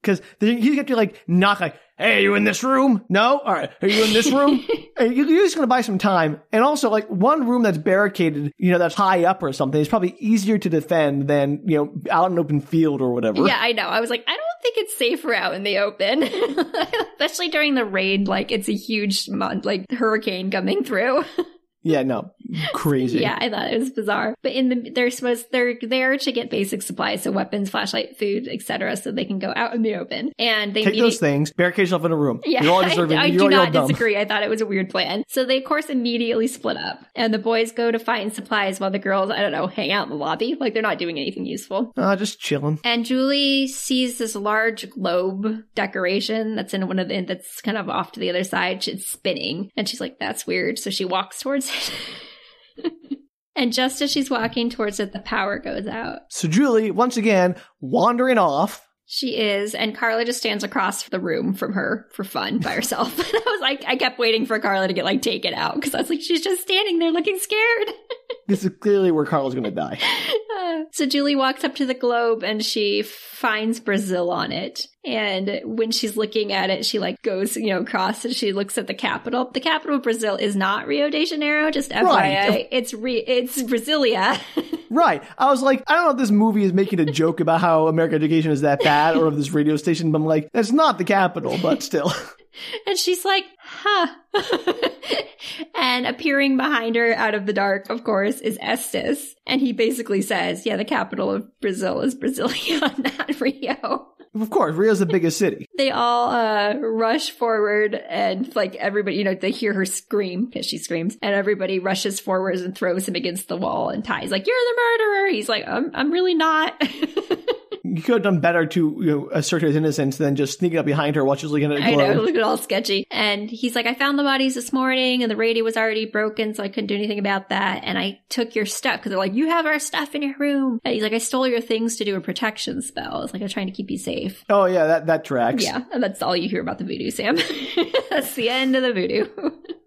Because you get to like knock like, "Hey, are you in this room? No, all right. Are you in this room? You're just gonna buy some time. And also, like one room that's barricaded, you know, that's high up or something, is probably easier to defend than you know out in an open field or whatever. Yeah, I know. I was like, I don't think it's safer out in the open, especially during the rain. Like, it's a huge like hurricane coming through. Yeah, no, crazy. yeah, I thought it was bizarre. But in the they're supposed they're there to get basic supplies, so weapons, flashlight, food, etc., so they can go out in the open. And they Take those things, barricade yourself in a room. Yeah, you're all deserving. I, I you're, do not disagree. I thought it was a weird plan. So they, of course, immediately split up, and the boys go to find supplies while the girls, I don't know, hang out in the lobby. Like they're not doing anything useful. Uh, just chilling. And Julie sees this large globe decoration that's in one of the that's kind of off to the other side. It's spinning, and she's like, "That's weird." So she walks towards and just as she's walking towards it, the power goes out. So Julie, once again, wandering off. She is, and Carla just stands across the room from her for fun by herself. and I was like, I kept waiting for Carla to get like taken out because I was like, she's just standing there looking scared. This is clearly where Carl's gonna die. Uh, so Julie walks up to the globe and she finds Brazil on it. And when she's looking at it, she like goes, you know, across and she looks at the capital. The capital of Brazil is not Rio de Janeiro, just FYI. Right. It's re- it's Brasilia. Right. I was like, I don't know if this movie is making a joke about how American education is that bad or if this radio station, but I'm like, that's not the capital, but still. and she's like, huh. and appearing behind her out of the dark, of course, is Estes. And he basically says, yeah, the capital of Brazil is Brasilia, not Rio. of course, Rio's the biggest city. they all uh rush forward and like everybody you know they hear her scream because she screams and everybody rushes forwards and throws him against the wall and ty's like you're the murderer he's like i'm, I'm really not You could have done better to you know, assert his innocence than just sneaking up behind her while she's looking at a I know, globe. look at all sketchy. And he's like, I found the bodies this morning and the radio was already broken, so I couldn't do anything about that. And I took your stuff because they're like, you have our stuff in your room. And he's like, I stole your things to do a protection spell. It's like, I'm trying to keep you safe. Oh yeah, that that tracks. Yeah, and that's all you hear about the voodoo, Sam. that's the end of the voodoo.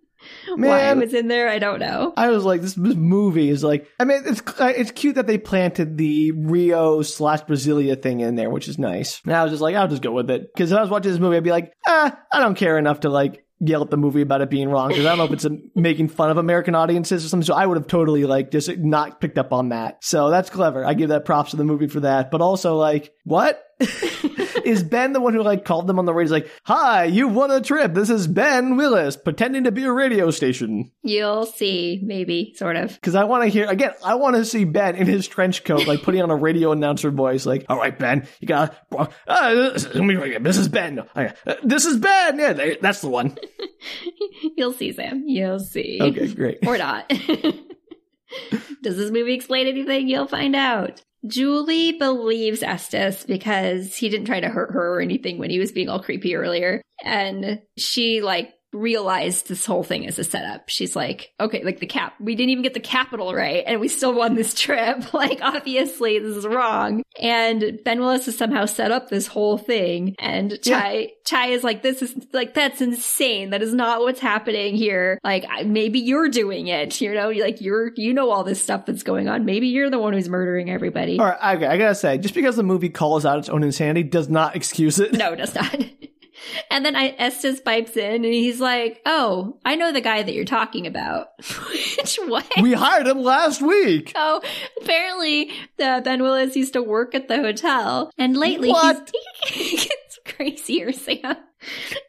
Why Man. it was in there, I don't know. I was like, this, this movie is like. I mean, it's it's cute that they planted the Rio slash Brasilia thing in there, which is nice. And I was just like, I'll just go with it because if I was watching this movie, I'd be like, ah, I don't care enough to like yell at the movie about it being wrong because I don't know if it's a, making fun of American audiences or something. So I would have totally like just not picked up on that. So that's clever. I give that props to the movie for that. But also like, what? is Ben the one who like called them on the radio? He's like, "Hi, you won a trip. This is Ben Willis pretending to be a radio station." You'll see, maybe, sort of. Because I want to hear again. I want to see Ben in his trench coat, like putting on a radio announcer voice, like, "All right, Ben, you got uh, this, this is Ben. Uh, This is Ben. Yeah, that's the one." You'll see, Sam. You'll see. Okay, great. or not. Does this movie explain anything? You'll find out. Julie believes Estes because he didn't try to hurt her or anything when he was being all creepy earlier. And she, like, realized this whole thing is a setup. She's like, okay, like the cap, we didn't even get the capital right and we still won this trip. Like, obviously this is wrong. And Ben Willis has somehow set up this whole thing. And Chai, Chai is like, this is like, that's insane. That is not what's happening here. Like, maybe you're doing it, you know, like you're, you know, all this stuff that's going on. Maybe you're the one who's murdering everybody. All right, okay. I gotta say, just because the movie calls out its own insanity does not excuse it. No, it does not. And then I, Estes pipes in and he's like, Oh, I know the guy that you're talking about. Which what? We hired him last week. Oh, apparently the Ben Willis used to work at the hotel. And lately What? he's it's crazier, Sam.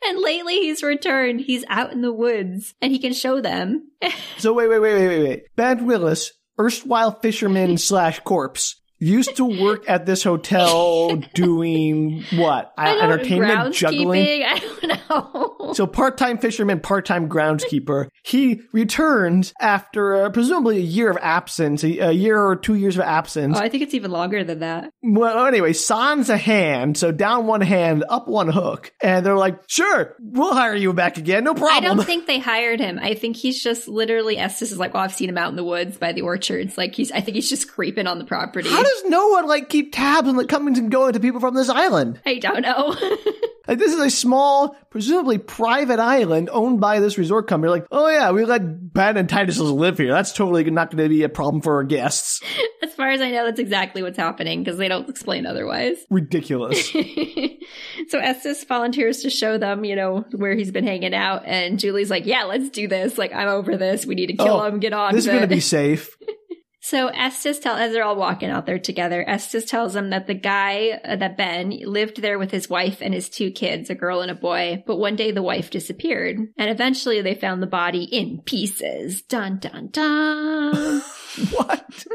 And lately he's returned. He's out in the woods and he can show them. So wait, wait, wait, wait, wait, wait. Ben Willis, erstwhile fisherman slash corpse, used to work at this hotel doing what? I don't- entertainment, juggling. I don't know. So part-time fisherman, part-time groundskeeper. He returns after uh, presumably a year of absence, a, a year or two years of absence. oh, I think it's even longer than that. Well, anyway, sans a hand, so down one hand, up one hook, and they're like, "Sure, we'll hire you back again, no problem." I don't think they hired him. I think he's just literally Estes is like, well, I've seen him out in the woods by the orchards. Like he's, I think he's just creeping on the property. How does no one like keep tabs on the comings and goings of people from this island? I don't know. Like, this is a small, presumably private island owned by this resort company. Like, oh yeah, we let Ben and Titus live here. That's totally not going to be a problem for our guests. As far as I know, that's exactly what's happening because they don't explain otherwise. Ridiculous. so Estes volunteers to show them, you know, where he's been hanging out, and Julie's like, "Yeah, let's do this. Like, I'm over this. We need to kill Oh, him. Get on." this is going to be safe. So Estes tell as they're all walking out there together, Estes tells them that the guy uh, that Ben lived there with his wife and his two kids, a girl and a boy. But one day the wife disappeared, and eventually they found the body in pieces. Dun dun dun. what?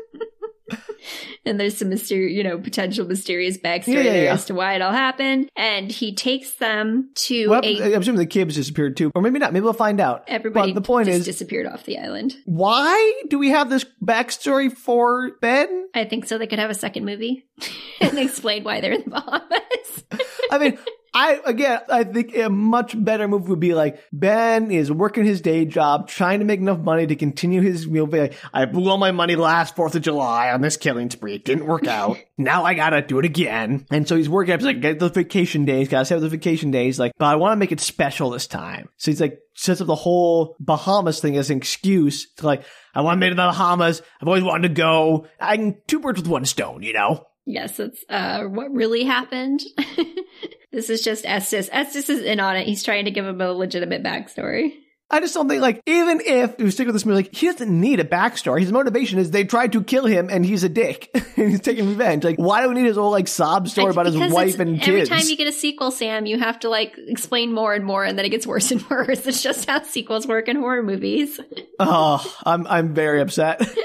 And there's some mystery, you know, potential mysterious backstory Yeah, yeah, yeah. as to why it all happened. And he takes them to Well, a. I'm assuming the kids disappeared too, or maybe not. Maybe we'll find out. Everybody But the point just is, disappeared off the island. why do we have this backstory for Ben? I think so. They could have a second movie and explain why they're in the Bahamas. I mean, I again, I think a much better move would be like Ben is working his day job, trying to make enough money to continue his meal. Like, I blew all my money last Fourth of July on this killing spree. It didn't work out. now I gotta do it again. And so he's working. He's like, get the vacation days. Gotta save the vacation days. Like, but I want to make it special this time. So he's like, sets up the whole Bahamas thing as an excuse to like, I want to make it to the Bahamas. I've always wanted to go. I can two birds with one stone. You know. Yes, that's uh, what really happened. this is just Estes. Estes is in on it. He's trying to give him a legitimate backstory. I just don't think like even if we stick with this movie, like he doesn't need a backstory. His motivation is they tried to kill him and he's a dick and he's taking revenge. Like why do we need his whole like sob story about his wife and Every kids? Every time you get a sequel, Sam, you have to like explain more and more, and then it gets worse and worse. It's just how sequels work in horror movies. oh, I'm I'm very upset.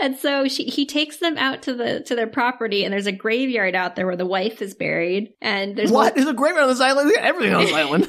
And so she, he takes them out to the to their property, and there's a graveyard out there where the wife is buried, and there's what? There's a graveyard on this island. They got everything on this island.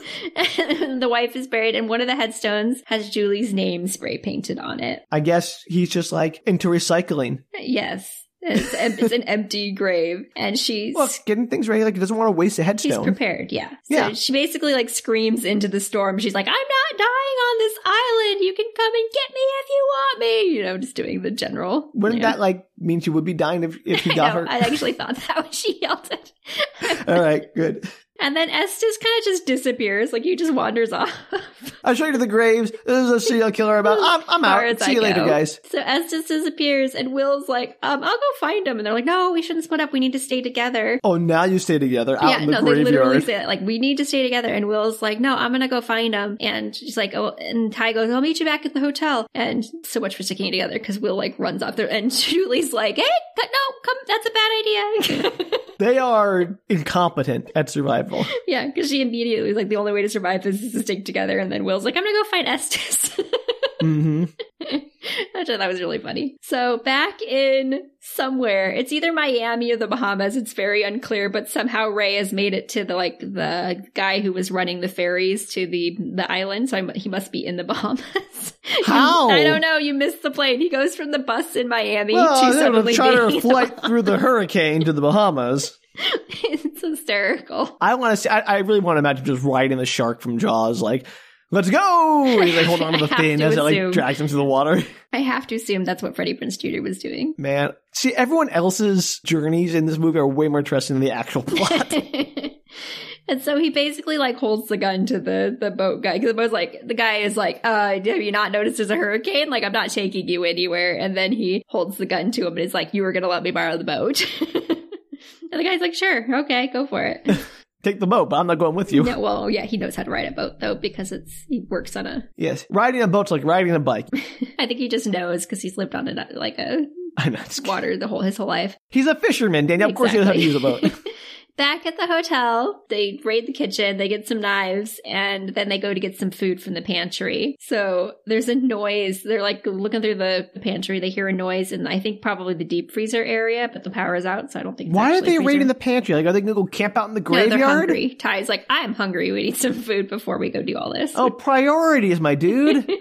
and the wife is buried, and one of the headstones has Julie's name spray painted on it. I guess he's just like into recycling. Yes, it's, it's an empty grave, and she's Look, getting things ready. Like he doesn't want to waste a headstone. she's prepared. Yeah, so Yeah. she basically like screams into the storm. She's like, "I'm not dying on this island. You can come and get me if you want me." You know, just doing the general. Wouldn't that like mean she would be dying if if he got know, her? I actually thought that when she yelled it. All right, good. And then Estes kind of just disappears, like he just wanders off. I'll show you to the graves. This is a serial killer about. I'm, I'm out. See I you later, guys. So Estes disappears, and Will's like, um, "I'll go find him." And they're like, "No, we shouldn't split up. We need to stay together." Oh, now you stay together out yeah, in the no, they literally say that. Like, we need to stay together. And Will's like, "No, I'm gonna go find him." And she's like, "Oh," and Ty goes, "I'll meet you back at the hotel." And so much for sticking together because Will like runs off there, and Julie's like, "Hey, no, come, that's a bad idea." They are incompetent at survival. yeah, because she immediately like, "The only way to survive this is to stick together." And then Will's like, "I'm gonna go find Estes." hmm I thought that was really funny. So back in somewhere, it's either Miami or the Bahamas. It's very unclear, but somehow Ray has made it to the like the guy who was running the ferries to the the island. So I'm, he must be in the Bahamas. How? I don't know. You missed the plane. He goes from the bus in Miami Well, to suddenly charter a flight through the hurricane to the Bahamas. it's hysterical. I want to see. I, I really want to imagine just riding the shark from Jaws, like, "Let's go!" He's like hold on to the thing to as it like drags him to the water. I have to assume that's what Freddie Prinze Jr. was doing. Man, see, everyone else's journeys in this movie are way more interesting than the actual plot. and so he basically like holds the gun to the the boat guy because the boat's like the guy is like, uh, have you not noticed there's a hurricane? Like I'm not taking you anywhere. And then he holds the gun to him and is like, you were gonna let me borrow the boat. and the guy's like, sure, okay, go for it. Take the boat, but I'm not going with you. no, well, yeah, he knows how to ride a boat though because it's he works on a. Yes, riding a boat's like riding a bike. I think he just knows because he's lived on a uh, like uh, a I know. it's- water the whole his whole life. He's a fisherman, Danielle. Of course, he knows how to use a boat. Back at the hotel, they raid the kitchen, they get some knives, and then they go to get some food from the pantry. So there's a noise. They're like looking through the pantry, they hear a noise and I think probably the deep freezer area, but the power is out, so I don't think it's Why are they freezer. raiding the pantry? Like, are they going to go camp out in the No, they're graveyard? hungry. Ty's like, I'm hungry. We need some food before we go do all this. oh, priorities, my dude.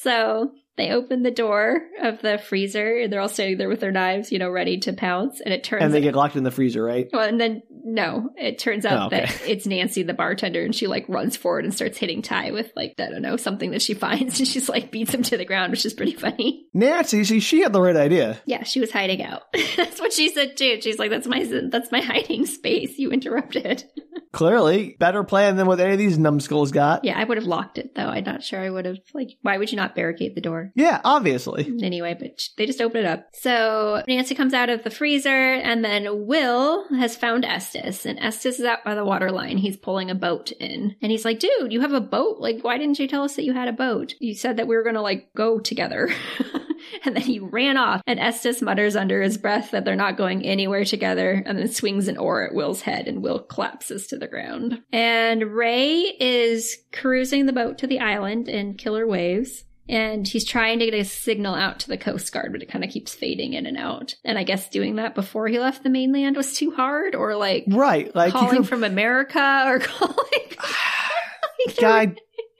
So they open the door of the freezer and they're all standing there with their knives, you know, ready to pounce. And it turns and they get locked in the freezer, right? Well, and then no, it turns out Oh, okay. that it's Nancy, the bartender, and she like runs forward and starts hitting Ty with like I don't know something that she finds, and she's like beats him to the ground, which is pretty funny. Nancy, see, she had the right idea. Yeah, she was hiding out. that's what she said too. She's like, "That's my that's my hiding space." You interrupted. Clearly, better plan than what any of these numbskulls got. Yeah, I would have locked it though. I'm not sure I would have like why would you not barricade the door? Yeah, obviously. Anyway, but they just open it up. So Nancy comes out of the freezer and then Will has found Estes and Estes is out by the water line. He's pulling a boat in. And he's like, dude, you have a boat? Like, why didn't you tell us that you had a boat? You said that we were gonna like go together. and then he ran off and Estes mutters under his breath that they're not going anywhere together and then swings an oar at Will's head and Will collapses to the ground. And Ray is cruising the boat to the island in killer waves. And he's trying to get a signal out to the Coast Guard, but it kind of keeps fading in and out. And I guess doing that before he left the mainland was too hard, or like Right, like calling from America, or calling. guy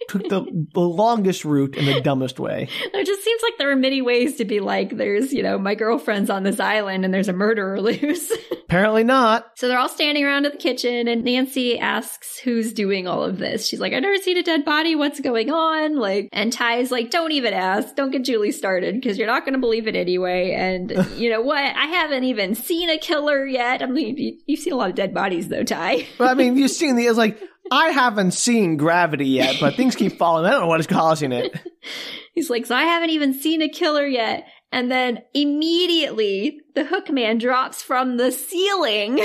took the, the longest route in the dumbest way. It just seems like there are many ways to be like, there's, you know, my girlfriend's on this island and there's a murderer loose. Apparently not. so they're all standing around at the kitchen and Nancy asks who's doing all of this. She's like, I've never seen a dead body. What's going on? Like, and Ty's like, don't even ask. Don't get Julie started because you're not going to believe it anyway. And you know what? I haven't even seen a killer yet. I mean, you, you've seen a lot of dead bodies though, Ty. But I mean, you've seen the, it's like, I haven't seen gravity yet, but things keep falling. I don't know what is causing it. He's like, so I haven't even seen a killer yet. And then immediately the hook man drops from the ceiling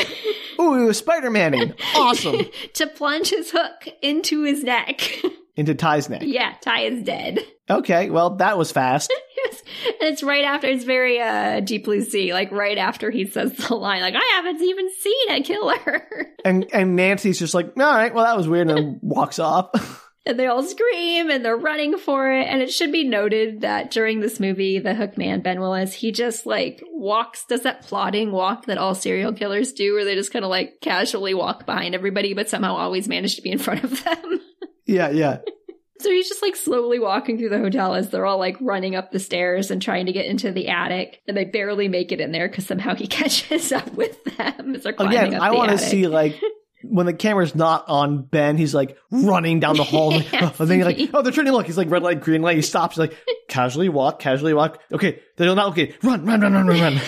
Ooh, Spider Manning. Awesome. to plunge his hook into his neck. Into Ty's neck. yeah, Ty is dead. Okay, well, that was fast. Yes. And it's right after, it's very uh, Deep Blue Sea, like right after he says the line, like, I haven't even seen a killer. And and Nancy's just like, all right, well, that was weird, and then walks off. And they all scream and they're running for it. And it should be noted that during this movie, the hook man, Ben Willis, he just like walks, does that plodding walk that all serial killers do, where they just kind of like casually walk behind everybody, but somehow always manage to be in front of them. Yeah, yeah. so he's just like slowly walking through the hotel as they're all like running up the stairs and trying to get into the attic. And they barely make it in there because somehow he catches up with them as they're oh, climbing Again, up I want to see like when the camera's not on Ben, he's like running down the hall. like, Yes. and then you're like, oh, they're turning. Look, he's like red light, green light. He stops. He's like, casually walk, casually walk. Okay, they're not okay. Run, run, run, run, run, run.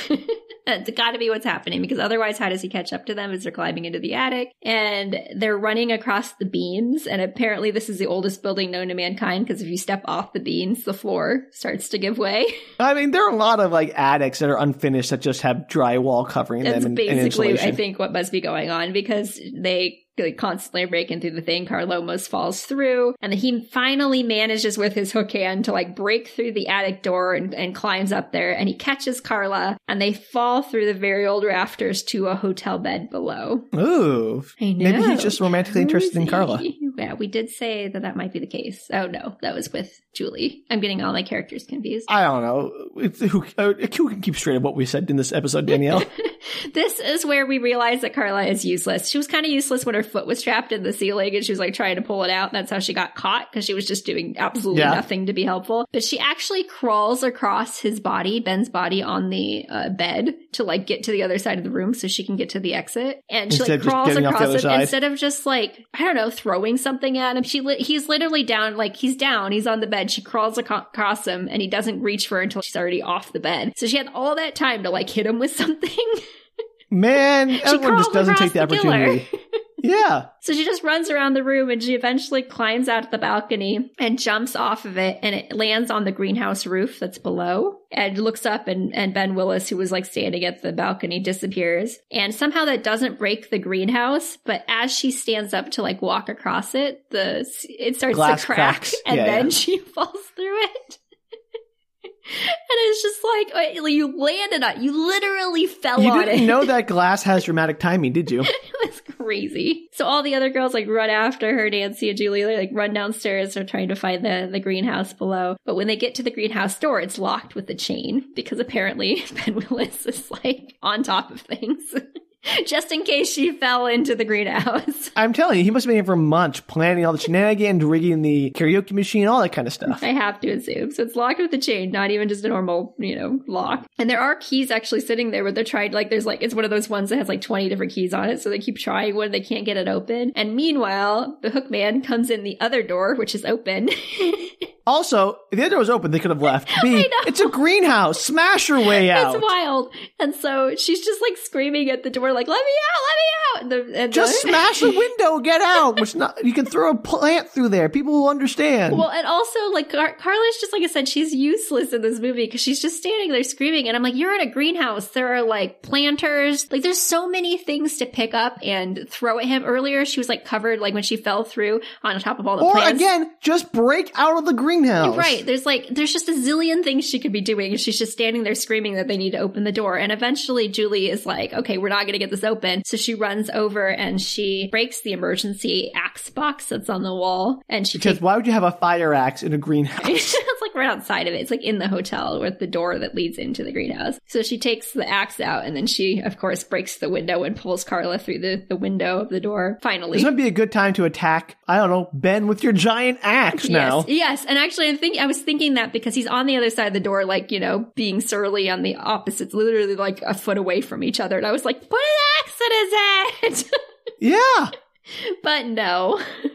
Uh, That's got to be what's happening because otherwise, how does he catch up to them as they're climbing into the attic? And they're running across the beams. And apparently, this is the oldest building known to mankind because if you step off the beams, the floor starts to give way. I mean, there are a lot of like attics that are unfinished that just have drywall covering That's them and, and basically, insulation. I think, what must be going on because they like, constantly breaking through the thing. Carlo almost falls through, and he finally manages with his hook hand to like break through the attic door and, and climbs up there. And he catches Carla, and they fall through the very old rafters to a hotel bed below. Ooh, I know. maybe he's just romantically interested in Carla. Yeah, we did say that that might be the case. Oh no, that was with Julie. I'm getting all my characters confused. I don't know. It's, who, uh, who can keep straight of what we said in this episode, Danielle? this is where we realize that Carla is useless. She was kind of useless when her foot was trapped in the ceiling and she was like trying to pull it out. That's how she got caught because she was just doing absolutely Yeah. nothing to be helpful. But she actually crawls across his body, Ben's body, on the uh, bed to like get to the other side of the room so she can get to the exit. And she Instead like crawls getting off the across it side. instead of just like I don't know throwing something at him. She li- he's literally down, like he's down, he's on the bed. She crawls across him and he doesn't reach for her until she's already off the bed. So she had all that time to like hit him with something. Man, everyone just doesn't take the killer. opportunity. Yeah. So she just runs around the room and she eventually climbs out of the balcony and jumps off of it and it lands on the greenhouse roof that's below and looks up and, and Ben Willis, who was like standing at the balcony, disappears. And somehow that doesn't break the greenhouse, but as she stands up to like walk across it, the it starts Glass to crack cracks. and Yeah, then yeah. she falls through it. And it's just like uh, you landed on, you literally fell You on it. didn't know that glass has dramatic timing, did you? It was crazy. So all the other girls like run after her. Nancy and Julie like run downstairs. They're trying to find the the greenhouse below. But when they get to the greenhouse door, it's locked with the chain because apparently Ben Willis is like on top of things. Just in case she fell into the greenhouse. I'm telling you, he must have been here for months planning all the shenanigans, rigging the karaoke machine, all that kind of stuff. I have to assume. So it's locked with a chain, not even just a normal, you know, lock. And there are keys actually sitting there where they're trying, like, there's like, it's one of those ones that has like 20 different keys on it. So they keep trying one, they can't get it open. And meanwhile, the hook man comes in the other door, which is open. Also, if the other door was open, they could have left. B, know. it's a greenhouse. Smash her way out. It's wild. And so she's just like screaming at the door, like, let me out, let me out. And the, and Just the- smash the window, get out. Which not, you can throw a plant through there. People will understand. Well, and also, like, Car- Carla's just, like I said, she's useless in this movie because she's just standing there screaming. And I'm like, you're in a greenhouse. There are, like, planters. Like, there's so many things to pick up and throw at him. Earlier, she was, like, covered, like, when she fell through on top of all the or plants. again, just break out of the greenhouse. Right. There's like, there's just a zillion things she could be doing. and She's just standing there screaming that they need to open the door. And eventually Julie is like, okay, we're not going to get this open. So she runs over and she breaks the emergency axe box that's on the wall. And she Because takes, why would you have a fire axe in a greenhouse? right outside of it. It's like in the hotel with the door that leads into the greenhouse. So she takes the axe out and then she, of course, breaks the window and pulls Carla through the, the window of the door. Finally. This might be a good time to attack, I don't know, Ben with your giant axe now. Yes, yes. And actually, I think I was thinking that because he's on the other side of the door, like, you know, being surly on the opposites, literally like a foot away from each other. And I was like, put an axe in his head. Yeah. but no.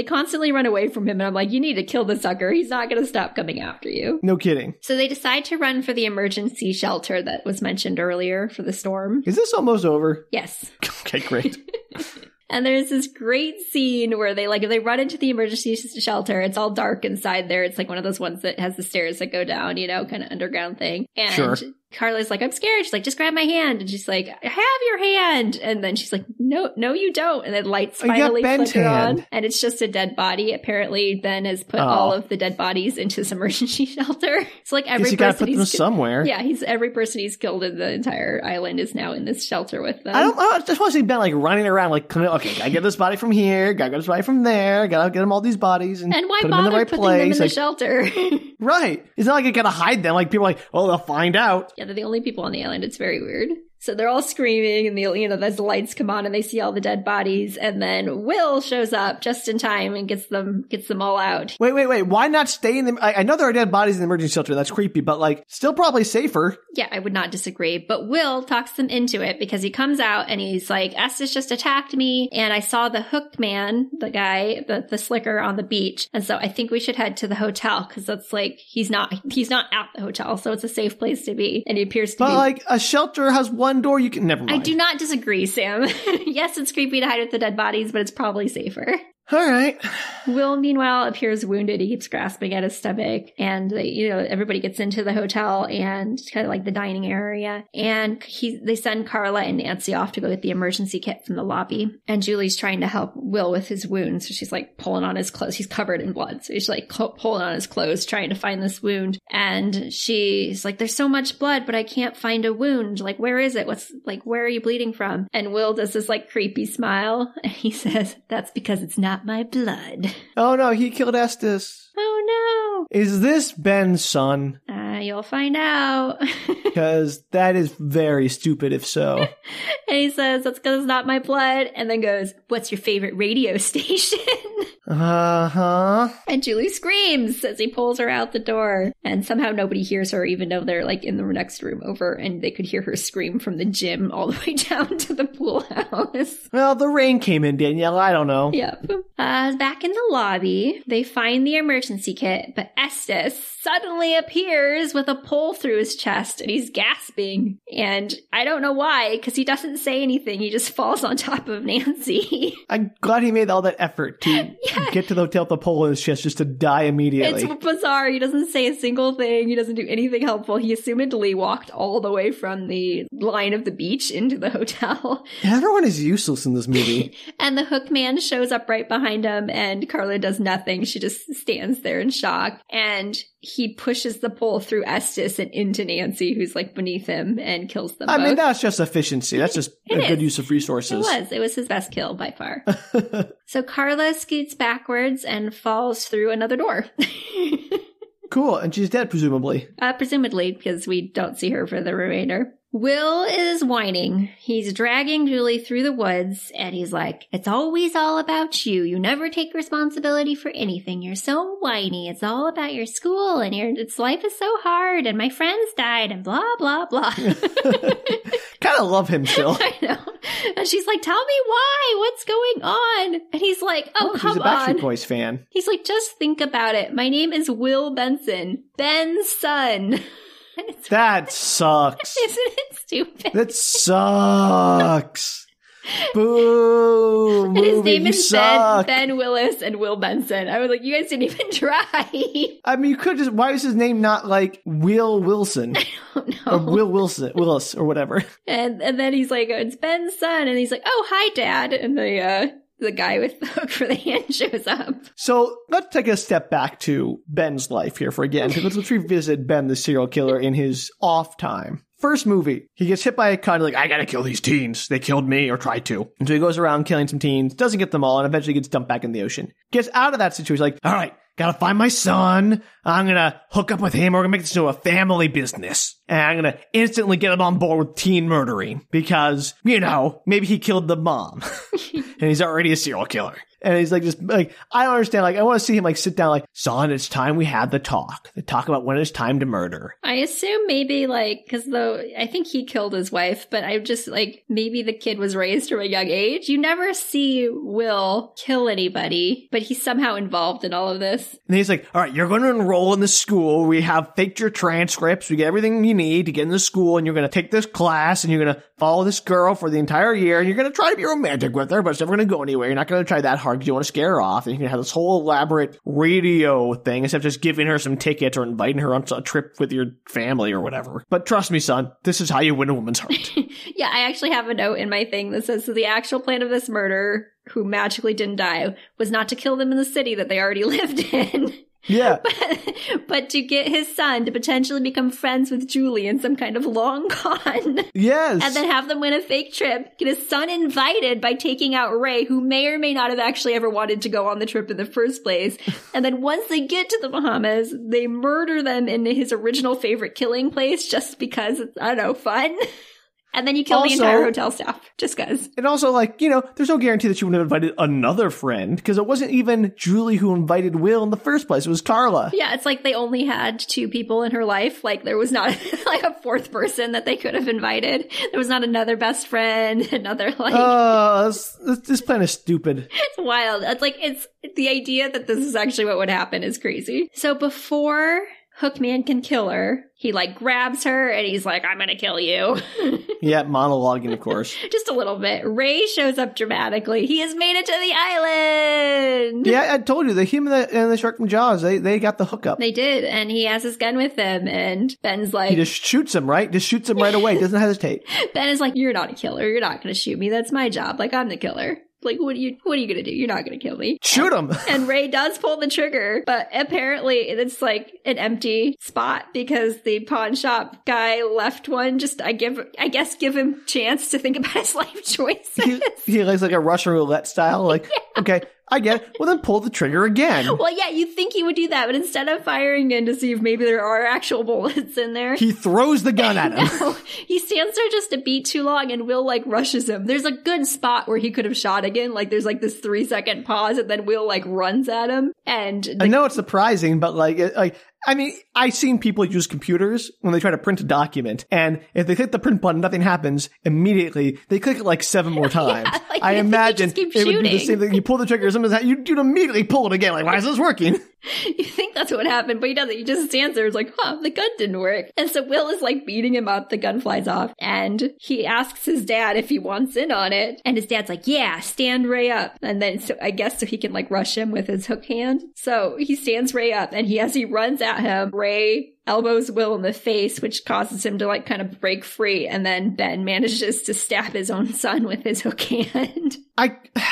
they constantly run away from him. And I'm like, you need to kill the sucker. He's not going to stop coming after you. No kidding. So they decide to run for the emergency shelter that was mentioned earlier for the storm. Is this almost over? Yes. Okay, great. And there's this great scene where they like if they run into the emergency shelter, it's all dark inside there. It's like one of those ones that has the stairs that go down, you know, kind of underground thing. And Sure. Carla's like, I'm scared. She's like, just grab my hand. And she's like, I have your hand. And then she's like, no, no, you don't. And then lights Oh, finally flicker on. And it's just a dead body. Apparently, Ben has put Oh. all of the dead bodies into this emergency shelter. It's like every Guess you gotta person put them he's somewhere. yeah, he's every person he's killed in the entire island is now in this shelter with them. I don't, I just want to see Ben like running around, like, okay, gotta get this body from here, gotta get this body from there, gotta get him all these bodies and, and why put them in bother the right putting place. them in the shelter? right. It's not like I gotta hide them. Like, people are like, oh, they'll find out. Yeah, they're the only people on the island. It's very weird. So they're all screaming, and the you know as the lights come on, and they see all the dead bodies, and then Will shows up just in time and gets them gets them all out. Wait, wait, wait. Why not stay in the, I, I know there are dead bodies in the emergency shelter. That's creepy, but like, still probably safer. Yeah, I would not disagree. But Will talks them into it because he comes out and he's like, Estes just attacked me, and I saw the hooked man, the guy, the the slicker on the beach, and so I think we should head to the hotel because that's like he's not he's not at the hotel, so it's a safe place to be, and he appears to But be. like, a shelter has one door. You can never mind. I do not disagree, Sam. yes, it's creepy to hide with the dead bodies, but it's probably safer. All right. Will, meanwhile, appears wounded. He keeps grasping at his stomach, and they, you know everybody gets into the hotel and kind of like the dining area. And he, they send Carla and Nancy off to go get the emergency kit from the lobby. And Julie's trying to help Will with his wound, so she's like pulling on his clothes. He's covered in blood, so she's like pulling on his clothes, trying to find this wound. And she's like, "There's so much blood, but I can't find a wound. Like, where is it? What's like, where are you bleeding from?" And Will does this like creepy smile, and he says, "That's because it's not my blood." Oh no, he killed Estes. Oh no. Is this Ben's son? Uh, you'll find out. Because that is very stupid if so. and he says, that's because it's not my blood. And then goes, what's your favorite radio station? Uh huh. and Julie screams as he pulls her out the door. And somehow nobody hears her, even though they're like in the next room over and they could hear her scream from the gym all the way down to the pool house. Well, the rain came in, Danielle. I don't know. Yep. Uh, back in the lobby, they find the emergency kit, but Estes suddenly appears with a pole through his chest and he's gasping. And I don't know why, because he doesn't say anything. He just falls on top of Nancy. I'm glad he made all that effort to Yeah. Get to the hotel with the pole in his chest just to die immediately. It's bizarre. He doesn't say a single thing. He doesn't do anything helpful. He assumedly walked all the way from the line of the beach into the hotel. Everyone is useless in this movie. And the hook man shows up right behind him, and Carla does nothing. She just stands there in shock. And he pushes the pole through Estes and into Nancy, who's like beneath him, and kills them I both. mean, that's just efficiency. That's just a good use of resources. it was. It was his best kill by far. so Carla scoots backwards and falls through another door. cool. And she's dead, presumably. uh, presumably, because we don't see her for the remainder. Will is whining. He's dragging Julie through the woods and he's like, It's always all about you. You never take responsibility for anything. You're so whiny. It's all about your school and your its life is so hard and my friends died and blah blah blah. kind of love him still. I know. And she's like, Tell me why. What's going on? And he's like, Oh, Oh, come he's a Backstreet on. Boys fan. He's like, just think about it. My name is Will Benson, Ben's son. That sucks. isn't it stupid? That sucks. Boo! And his name is. Ben, Ben Willis and Will Benson. I was like, you guys didn't even try. I mean, you could just. Why is his name not like Will Wilson oh or no. Will Wilson, Willis or whatever? And and then he's like, it's Ben's son, and he's like, oh hi, Dad. And the uh, the guy with the hook for the hand shows up. So let's take a step back to Ben's life here for again. Let's, let's revisit Ben, the serial killer, in his off time. First movie, he gets hit by a car, like, I gotta kill these teens. They killed me or tried to. And so he goes around killing some teens, doesn't get them all, and eventually gets dumped back in the ocean. Gets out of that situation, like, all right, gotta find my son. I'm gonna hook up with him. We're gonna make this into a family business. And I'm gonna instantly get him on board with teen murdering because, you know, maybe he killed the mom and he's already a serial killer. And he's like, just like, I don't understand. Like, I want to see him like sit down, like, son, it's time we had the talk. The talk about when it's time to murder. I assume maybe like because though I think he killed his wife, but I just like maybe the kid was raised from a young age. You never see Will kill anybody, but he's somehow involved in all of this. And he's like, all right, you're going to enroll in the school. We have faked your transcripts. We get everything you need to get in the school and you're going to take this class and you're going to follow this girl for the entire year and you're going to try to be romantic with her, but it's never going to go anywhere. You're not going to try that hard because you want to scare her off. And you can have this whole elaborate radio thing instead of just giving her some tickets or inviting her on a trip with your family or whatever. But trust me, son, this is how you win a woman's heart. Yeah, I actually have a note in my thing that says so the actual plan of this murder, who magically didn't die, was not to kill them in the city that they already lived in. Yeah. but, but to get his son to potentially become friends with Julie in some kind of long con. Yes. and then have them win a fake trip, get his son invited by taking out Ray, who may or may not have actually ever wanted to go on the trip in the first place. And then once they get to the Bahamas, they murder them in his original favorite killing place just because it's, I don't know, fun. And then you kill the entire hotel staff just cause. And also, like, you know, there's no guarantee that she wouldn't have invited another friend because it wasn't even Julie who invited Will in the first place. It was Carla. Yeah, it's like they only had two people in her life. Like there was not like a fourth person that they could have invited. There was not another best friend, another like Oh, this, this, this plan is stupid. It's wild. It's like it's the idea that this is actually what would happen is crazy. So before Hookman can kill her, he like grabs her and he's like, "I'm gonna kill you." Yeah, monologuing, of course. Just a little bit. Ray shows up dramatically. He has made it to the island. Yeah, I told you, the human and the, and the shark from Jaws, they, they got the hookup. They did, and he has his gun with him, and Ben's like, He just shoots him, right? Just shoots him right away. Doesn't hesitate. Ben is like, "You're not a killer. You're not gonna shoot me. That's my job. Like I'm the killer. Like what are you? What are you gonna do? You're not gonna kill me." Shoot him. And Ray does pull the trigger, but apparently it's like an empty spot because the pawn shop guy left one. Just I give, I guess, give him chance to think about his life choices. He, he likes like a Russian roulette style. Like, okay, I get it. Well, then pull the trigger again. well, yeah, you'd think he would do that, but instead of firing in to see if maybe there are actual bullets in there, He throws the gun at him. No, he stands there just a beat too long and Will like rushes him. There's a good spot where he could have shot again. Like there's like this three second pause and then Will like runs at him and I know it's surprising, but like, it, like, I mean, I've seen people use computers when they try to print a document, and if they click the print button, nothing happens. Immediately, they click it like seven more times. like, I you think you imagine it would be the shooting. same thing. You pull the trigger, sometimes that- you'd, you'd immediately pull it again. Like, why is this working? you think that's what happened, but he doesn't. He just stands there. It's like, huh, the gun didn't work. And so Will is like beating him up. The gun flies off and he asks his dad if he wants in on it. And his dad's like, yeah, stand Ray up. And then so I guess so he can like rush him with his hook hand. So he stands Ray up and he, as he runs at him, Ray elbows Will in the face, which causes him to like kind of break free. And then Ben manages to stab his own son with his hook hand. I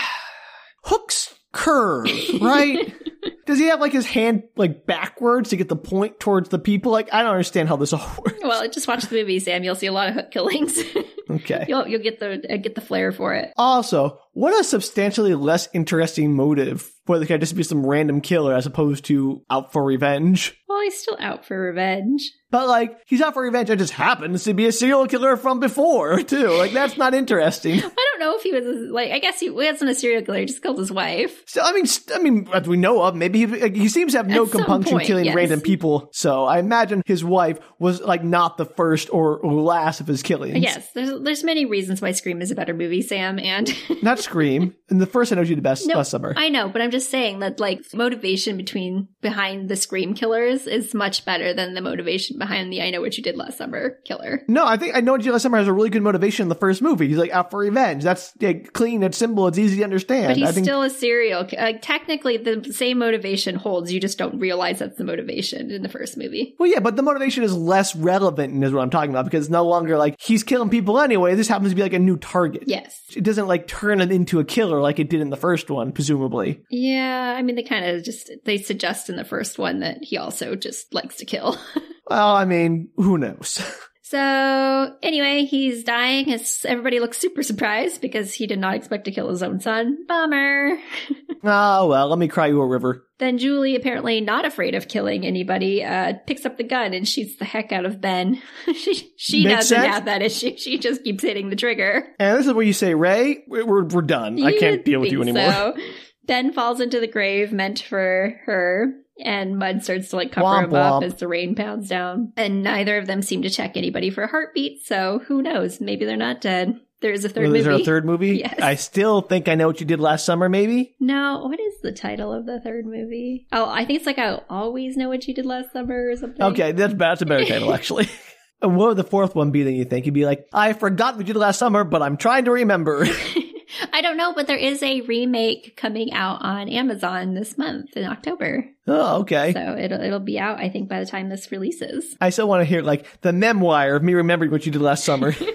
hooks curve, right? Does he have like his hand like backwards to get the point towards the people? Like, I don't understand how this all works. well, just watch the movie, Sam. You'll see a lot of hook killings. Okay. you'll, you'll get the, uh, get the flair for it. Also, what a substantially less interesting motive for the guy just to be some random killer as opposed to out for revenge. Well, he's still out for revenge. But like, he's out for revenge and just happens to be a serial killer from before, too. Like, that's not interesting. I don't know if he was like. I guess he wasn't a serial killer. He just killed his wife. So, I mean, st- I mean, as we know of, maybe he, like, he seems to have no At compunction point, killing yes. random people. So I imagine his wife was like not the first or, or last of his killings. Yes, there's there's many reasons why Scream is a better movie, Sam. And Not Scream. And the first I know you the best No, last summer. I know, but I'm just saying that like motivation between behind the Scream killers is much better than the motivation behind the I Know What You Did Last Summer killer. no, I think I know What you Did last summer has a really good motivation in the first movie. He's like out for revenge. That's yeah, clean, it's simple, it's easy to understand. But he's think still a serial. Like technically, the same motivation holds. You just don't realize that's the motivation in the first movie. Well, yeah, but the motivation is less relevant, is what I'm talking about, because it's no longer like he's killing people anyway. This happens to be like a new target. Yes. It doesn't like turn it into a killer like it did in the first one, presumably. Yeah, I mean they kind of just they suggest in the first one that he also just likes to kill. Well, I mean, who knows? So anyway, he's dying. As everybody looks super surprised because he did not expect to kill his own son. Bummer. oh, well, let me cry you a river. Then Julie, apparently not afraid of killing anybody, uh, picks up the gun and shoots the heck out of Ben. she she Makes doesn't sense. have that issue. She just keeps hitting the trigger. And this is where you say, Ray, we're, we're done. I can't deal with you anymore. So. Ben falls into the grave meant for her, and Mud starts to like cover Womp him up womp. as the rain pounds down. And neither of them seem to check anybody for heartbeat, so who knows? Maybe they're not dead. There's a third Is there movie. a third movie? Yes. I still think I know what you did last summer, maybe? No, what is the title of the third movie? Oh, I think it's like I'll always know what you did last summer or something. Okay, that's, that's a better title, actually. And what would the fourth one be then you think? You'd be like, I forgot what you did last summer, but I'm trying to remember. I don't know, but there is a remake coming out on Amazon this month in October. oh, okay. So it'll it'll be out, I think, by the time this releases. I still want to hear like the memoir of me remembering what you did last summer.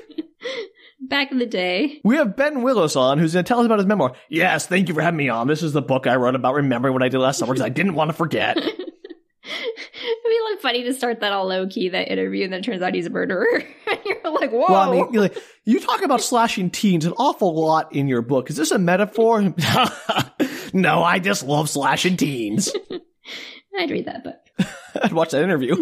Back in the day. we have Ben Willis on who's going to tell us about his memoir. Yes, thank you for having me on. This is the book I wrote about remembering what I did last summer because I didn't want to forget. It'd be like funny to start that all low key, that interview, and then it turns out he's a murderer. and you're like, whoa. Well, I mean, like, you talk about slashing teens an awful lot in your book. Is this a metaphor? no, I just love slashing teens. I'd read that book. I'd watch that interview.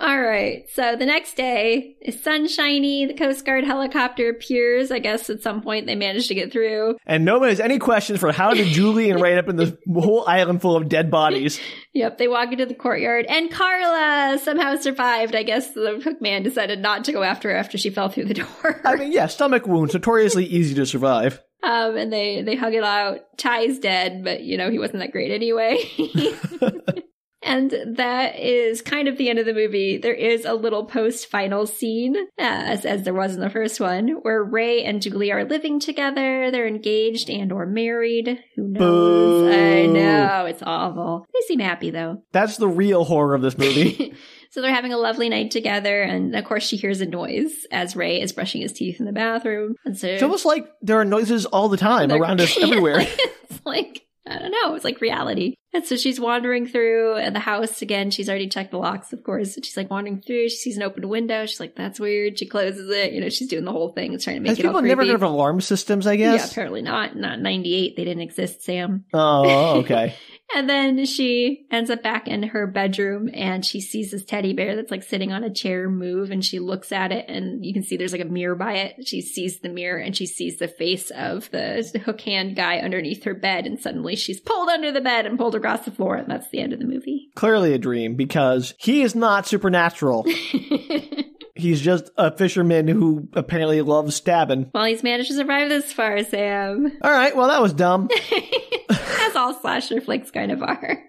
All right. So the next day is sunshiny. The Coast Guard helicopter appears. I guess at some point they managed to get through. And nobody has any questions for how did Julie and Ray end up in this whole island full of dead bodies. Yep, they walk into the courtyard, and Carla somehow survived. I guess the hook man decided not to go after her after she fell through the door. I mean, yeah, stomach wounds, notoriously easy to survive. Um, and they they hug it out. Ty's dead, but you know he wasn't that great anyway. and that is kind of the end of the movie. There is a little post final scene, as as there was in the first one, where Ray and Julie are living together. They're engaged and or married. Who knows? Boo. I know it's awful. They seem happy though. That's the real horror of this movie. so they're having a lovely night together, and of course she hears a noise as Ray is brushing his teeth in the bathroom. And so It's almost like there are noises all the time around us everywhere. it's like I don't know. It's like reality. And so she's wandering through the house again. She's already checked the locks, of course. She's like wandering through. She sees an open window. She's like, "That's weird." She closes it. You know, she's doing the whole thing. It's trying to make Has it people never heard of alarm systems, I guess. yeah, apparently not. Not ninety eight. They didn't exist, Sam. Oh, okay. And then she ends up back in her bedroom and she sees this teddy bear that's like sitting on a chair move and she looks at it and you can see there's like a mirror by it. She sees the mirror and she sees the face of the hook hand guy underneath her bed and suddenly she's pulled under the bed and pulled across the floor and that's the end of the movie. Clearly a dream because he is not supernatural. He's just a fisherman who apparently loves stabbing. well, he's managed to survive this far, Sam. All right, well, that was dumb. As all slasher flicks kind of are.